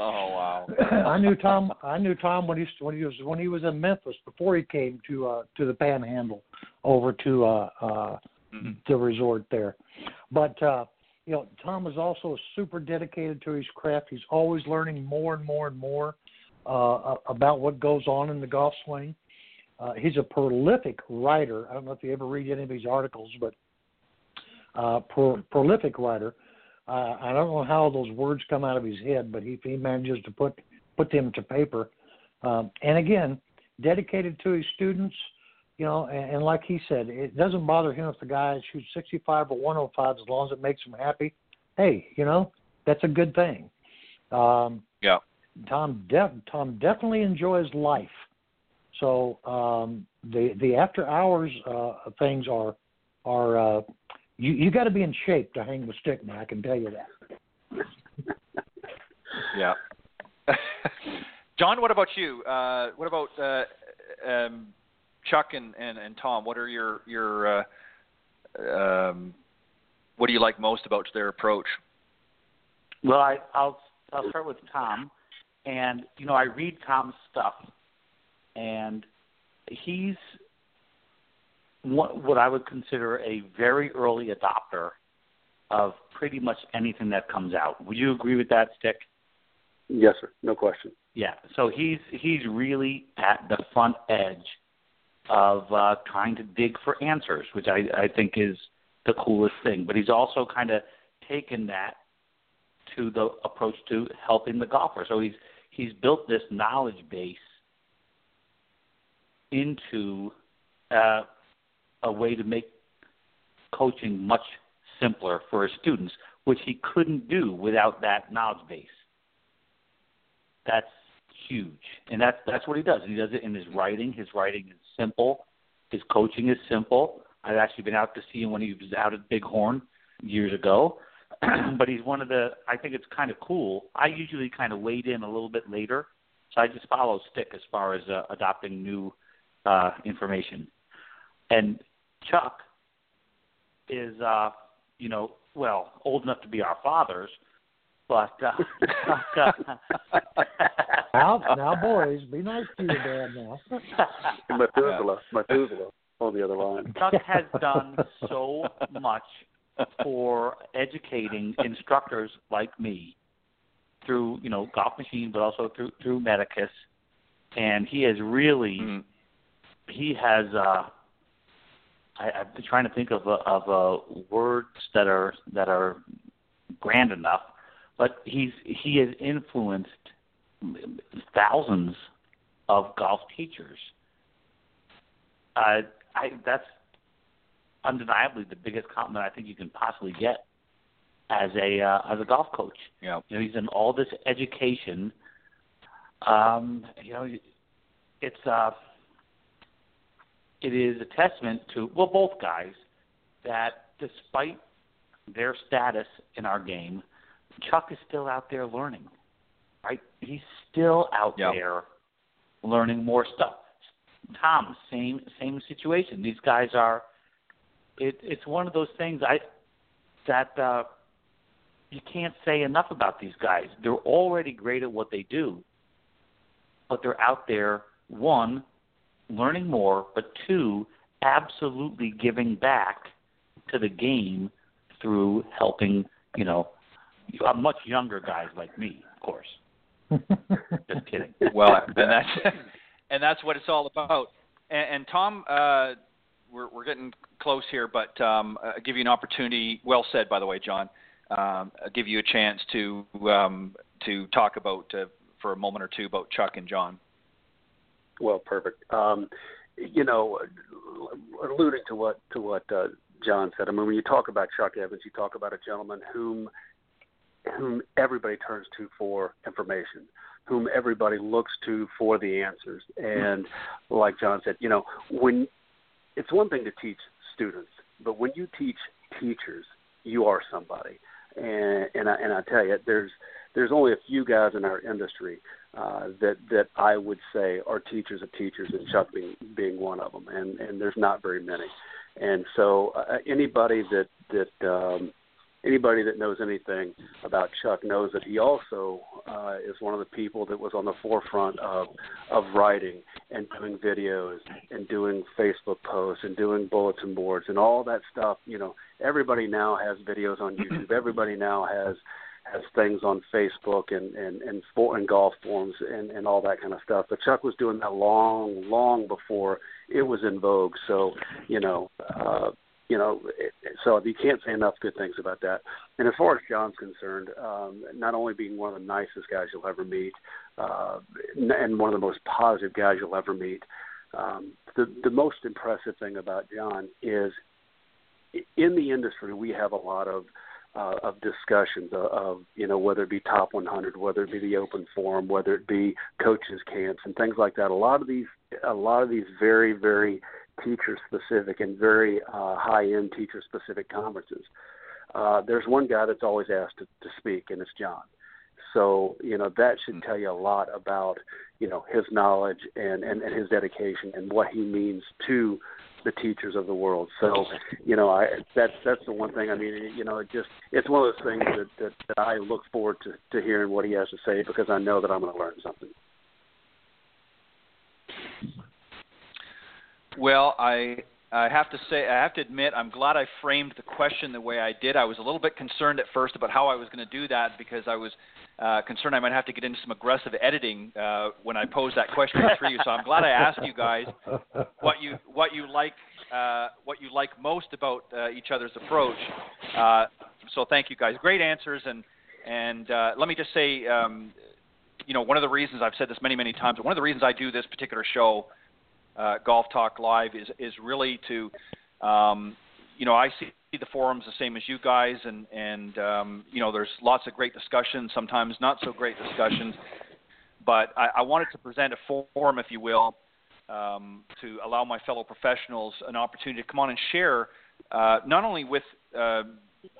Oh wow. I knew Tom. I knew Tom when he when he was when he was in Memphis before he came to uh, to the Panhandle, over to uh, uh, Mhm. the resort there. But uh, you know, Tom is also super dedicated to his craft. He's always learning more and more and more uh, about what goes on in the golf swing. Uh, he's a prolific writer. I don't know if you ever read any of his articles, but uh, pro- prolific writer. Uh, I don't know how those words come out of his head, but he, he manages to put put them to paper. Um, and again, dedicated to his students, you know, and, and like he said, it doesn't bother him if the guy shoots 65 or 105 as long as it makes him happy. Hey, you know, that's a good thing. Um, Yeah. Tom de- Tom definitely enjoys life. So um, the the after hours uh, things are are uh, you you got to be in shape to hang with Stickman. I can tell you that. Yeah. John, what about you? Uh, what about uh, um, Chuck and, and, and Tom? What are your your uh, um, what do you like most about their approach? Well, I, I'll I'll start with Tom, and you know I read Tom's stuff, and he's what what I would consider a very early adopter of pretty much anything that comes out. Would you agree with that, Stick? yes, sir. No question. Yeah. So he's he's really at the front edge of uh, trying to dig for answers, which I, I think is the coolest thing. But he's also kind of taken that to the approach to helping the golfer. So he's he's built this knowledge base into uh, a way to make coaching much simpler for his students, which he couldn't do without that knowledge base. That's huge, and that's that's what he does. And he does it in his writing. His writing is simple. His coaching is simple. I've actually been out to see him when he was out at Bighorn years ago. but he's one of the. I think it's kind of cool. I usually kind of wade in a little bit later, so I just follow Stick as far as uh, adopting new uh, information. And Chuck is, uh, you know, well, old enough to be our fathers, but uh, uh, Now, now, boys, be nice to your dad now. Methuselah, Methuselah on the other line. Chuck has done so much for educating instructors like me through you know Golf Machine, but also through through Medicus, and he has really Mm. he has. uh I, I've been trying to think of uh, of uh, words that are that are grand enough, but he's he has influenced thousands of golf teachers. Uh, I that's undeniably the biggest compliment I think you can possibly get as a uh, as a golf coach. Yeah. You know, he's in all this education. Um, you know, it's uh, it is a testament to well, both guys that despite their status in our game, Chuck is still out there learning. Right? He's still out Yeah. there learning more stuff. Tom, same same situation. These guys are. It, it's one of those things I that uh, you can't say enough about these guys. They're already great at what they do, but they're out there one learning more, but two absolutely giving back to the game through helping you know uh, much younger guys like me, of course. Just kidding. Well, and that's and that's what it's all about. And, and Tom, uh, we're we're getting close here, but um, uh, give you an opportunity. Well said, by the way, John. Um, I'll give you a chance to um, to talk about uh, for a moment or two about Chuck and John. Well, perfect. Um, you know, alluding to what to what uh, John said. I mean, when you talk about Chuck Evans, you talk about a gentleman whom whom everybody turns to for information, whom everybody looks to for the answers. And like John said, you know, when it's one thing to teach students, but when you teach teachers, you are somebody. And and I, and I tell you, there's there's only a few guys in our industry uh, that that I would say are teachers of teachers, and Chuck being being one of them. And and there's not very many. And so uh, anybody that that um, anybody that knows anything about Chuck knows that he also uh, is one of the people that was on the forefront of of writing and doing videos and doing Facebook posts and doing bulletin boards and all that stuff. You know, everybody now has videos on YouTube. Everybody now has has things on Facebook and and and, for, and golf forums and and all that kind of stuff. But Chuck was doing that long, long before it was in vogue. So you know. Uh, you know, so you can't say enough good things about that. And as far as John's concerned, um, not only being one of the nicest guys you'll ever meet, uh, and one of the most positive guys you'll ever meet, um, the the most impressive thing about John is in the industry we have a lot of uh, of discussions of, of you know whether it be top 100, whether it be the open forum, whether it be coaches camps and things like that. A lot of these a lot of these very very teacher specific and very uh, high end teacher specific conferences. Uh, there's one guy that's always asked to, to speak, and it's John. So you know that should tell you a lot about you know his knowledge and, and, and his dedication and what he means to the teachers of the world. So you know I that's that's the one thing. I mean you know it just it's one of those things that that, that I look forward to to hearing what he has to say because I know that I'm going to learn something. Well, I I have to say I have to admit I'm glad I framed the question the way I did. I was a little bit concerned at first about how I was going to do that because I was uh, concerned I might have to get into some aggressive editing uh, when I posed that question for you. So I'm glad I asked you guys what you what you like uh, what you like most about uh, each other's approach. Uh, so thank you guys. Great answers and and uh, let me just say, um, you know, one of the reasons I've said this many many times. One of the reasons I do this particular show uh, Golf Talk Live is is really to, um, you know, I see the forums the same as you guys, and and um, you know, there's lots of great discussions, sometimes not so great discussions, but I, I wanted to present a forum, if you will, um, to allow my fellow professionals an opportunity to come on and share, uh, not only with uh,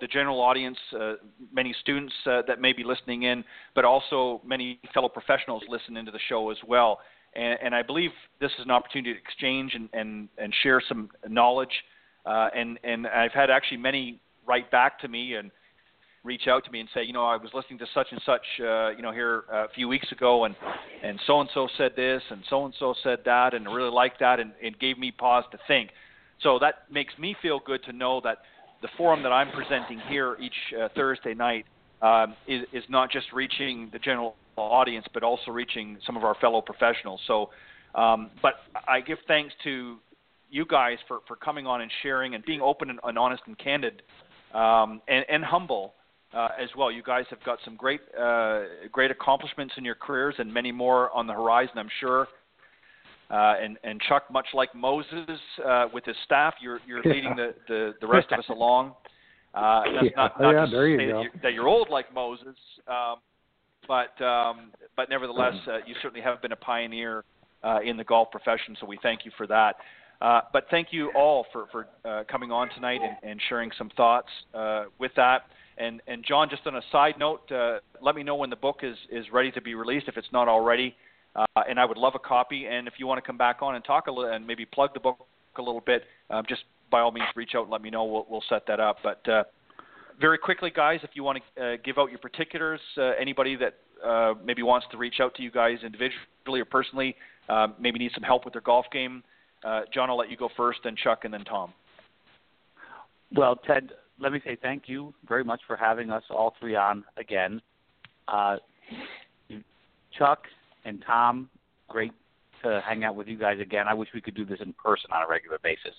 the general audience, uh, many students uh, that may be listening in, but also many fellow professionals listen into the show as well and, and I believe this is an opportunity to exchange and, and, and share some knowledge. Uh, and, and I've had actually many write back to me and reach out to me and say, you know, I was listening to such and such, uh, you know, here a few weeks ago, and and so and so said this, and so and so said that, and I really liked that, and it gave me pause to think. So that makes me feel good to know that the forum that I'm presenting here each uh, Thursday night um, is, is not just reaching the general audience, but also reaching some of our fellow professionals. So, um, but I give thanks to you guys for, for coming on and sharing and being open and, and honest and candid um, and, and humble uh, as well. You guys have got some great uh, great accomplishments in your careers and many more on the horizon, I'm sure. Uh, and, and Chuck, much like Moses uh, with his staff, you're, you're Yeah. leading the, the, the rest of us along. Uh, that's Yeah. not, not Yeah, just you say go. that you're, that you're old like Moses, um, but um, but nevertheless, uh, you certainly have been a pioneer uh, in the golf profession. So we thank you for that. Uh, but thank you all for for uh, coming on tonight and, and sharing some thoughts uh, with that. And and John, just on a side note, uh, let me know when the book is is ready to be released if it's not already. And I would love a copy. And if you want to come back on and talk a little and maybe plug the book a little bit, um, just by all means reach out and let me know. We'll we'll set that up. But very quickly, guys, if you want to uh, give out your particulars, uh, anybody that uh, maybe wants to reach out to you guys individually or personally, maybe need some help with their golf game. John, I'll let you go first, then Chuck, and then Tom. Well, Ted, let me say thank you very much for having us all three on again. Uh, Chuck and Tom, great to hang out with you guys again. I wish we could do this in person on a regular basis.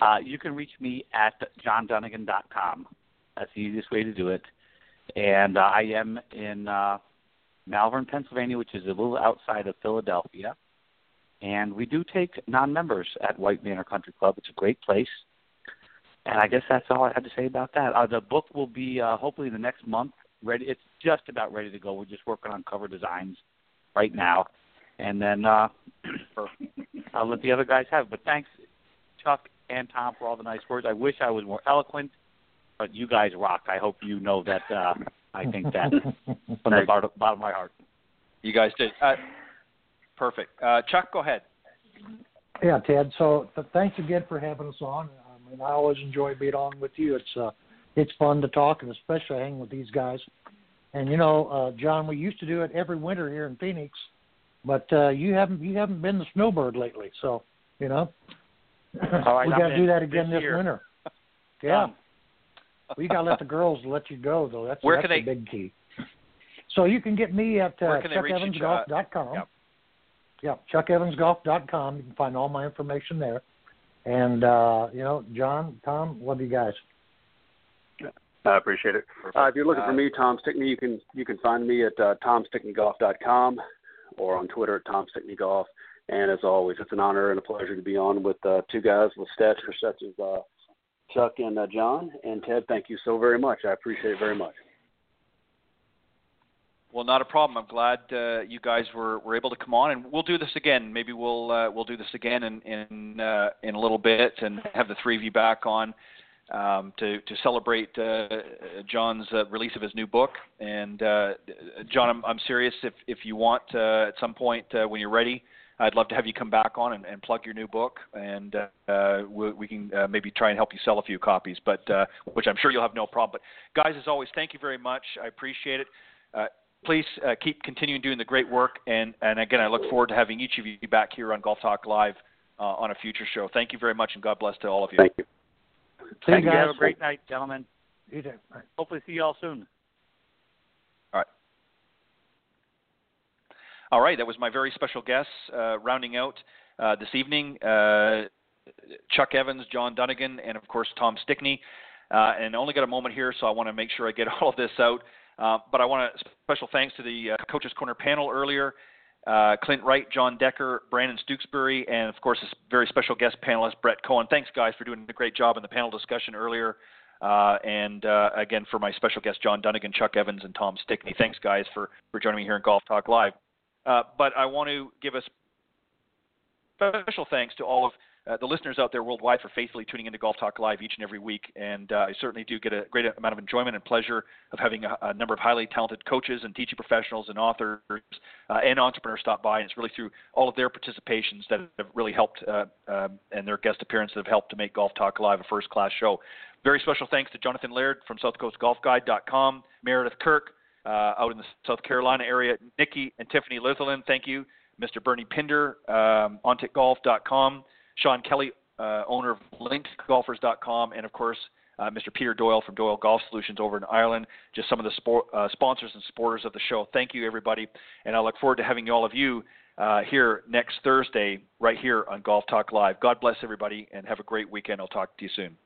Uh, you can reach me at johndunigan.com. That's the easiest way to do it. And uh, I am in uh, Malvern, Pennsylvania, which is a little outside of Philadelphia. And we do take non-members at White Manor Country Club. It's a great place. And I guess that's all I had to say about that. Uh, the book will be uh, hopefully the next month ready. It's just about ready to go. We're just working on cover designs right now, and then uh, I'll let the other guys have. it. But thanks, Chuck and Tom, for all the nice words. I wish I was more eloquent, but you guys rock. I hope you know that. Uh, I think that from the bottom bottom of my heart. You guys did. Uh, perfect. Uh, Chuck, go ahead. Yeah, Ted. So th- thanks again for having us on. I mean, I always enjoy being on with you. It's uh, it's fun to talk and especially hang with these guys. And you know, uh, John, we used to do it every winter here in Phoenix, but uh, you haven't you haven't been the snowbird lately. So you know, All right, we got to do that again this this winter. Yeah, Done. we got to let the girls let you go though. That's Where that's can the they- big key. So you can get me at uh, Where can they reach you, Chuck? chuckevansgolf.com. Yep. Yeah, chuckevansgolf.com. You can find all my information there. And uh, you know, John, Tom, love you guys. I appreciate it. Uh, if you're looking Uh, for me, Tom Stickney, you can you can find me at uh, tomstickneygolf.com or on Twitter at tomstickneygolf. And as always, it's an honor and a pleasure to be on with uh, two guys with stature such as uh, Chuck and uh, John. And Ted, thank you so very much. I appreciate it very much. Well, not a problem. I'm glad uh, you guys were, were able to come on, and we'll do this again. Maybe we'll uh, we'll do this again in in uh, in a little bit, and have the three of you back on um, to to celebrate uh, John's uh, release of his new book. And uh, John, I'm, I'm serious. If if you want at some point when you're ready, I'd love to have you come back on and, and plug your new book, and uh, uh, we, we can uh, maybe try and help you sell a few copies. But uh, which I'm sure you'll have no problem. But guys, as always, thank you very much. I appreciate it. Uh, please uh, keep continuing doing the great work. And, and again, I look forward to having each of you back here on Golf Talk Live uh, on a future show. Thank you very much, and God bless to all of you. Thank you. See Thank you you. guys. Have a great night, gentlemen. You too. Bye. Hopefully, see you all soon. All right, that was my very special guest uh, rounding out uh, this evening uh, Chuck Evans, John Dunigan, and of course Tom Stickney. Uh, and I only got a moment here, so I want to make sure I get all of this out. Uh, but I want to special thanks to the uh, Coaches Corner panel earlier. Clint Wright, Jon Decker, Brandon Stooksbury, and of course, this very special guest panelist, Brett Cohen. Thanks, guys, for doing a great job in the panel discussion earlier. Uh, and uh, again, for my special guests, John Dunigan, Chuck Evans, and Tom Stickney. Thanks, guys, for, for joining me here in Golf Talk Live. Uh, but I want to give a special thanks to all of uh, the listeners out there worldwide for faithfully tuning into Golf Talk Live each and every week. And uh, I certainly do get a great amount of enjoyment and pleasure of having a, a number of highly talented coaches and teaching professionals and authors uh, and entrepreneurs stop by. And it's really through all of their participations that have really helped, uh, um, and their guest appearances that have helped to make Golf Talk Live a first class show. Very special thanks to Jonathan Laird from SouthCoastGolfGuide.com, Meredith Kirk uh, out in the South Carolina area, Nikki and Tiffany Litherland, thank you. Mr. Bernie Pinder, um, OnTickGolf.com, Sean Kelly, uh, owner of LinkedGolfers.com, and of course, uh, Mr. Peter Doyle from Doyle Golf Solutions over in Ireland, just some of the sport, uh, sponsors and supporters of the show. Thank you, everybody, and I look forward to having all of you uh, here next Thursday, right here on Golf Talk Live. God bless everybody, and have a great weekend. I'll talk to you soon.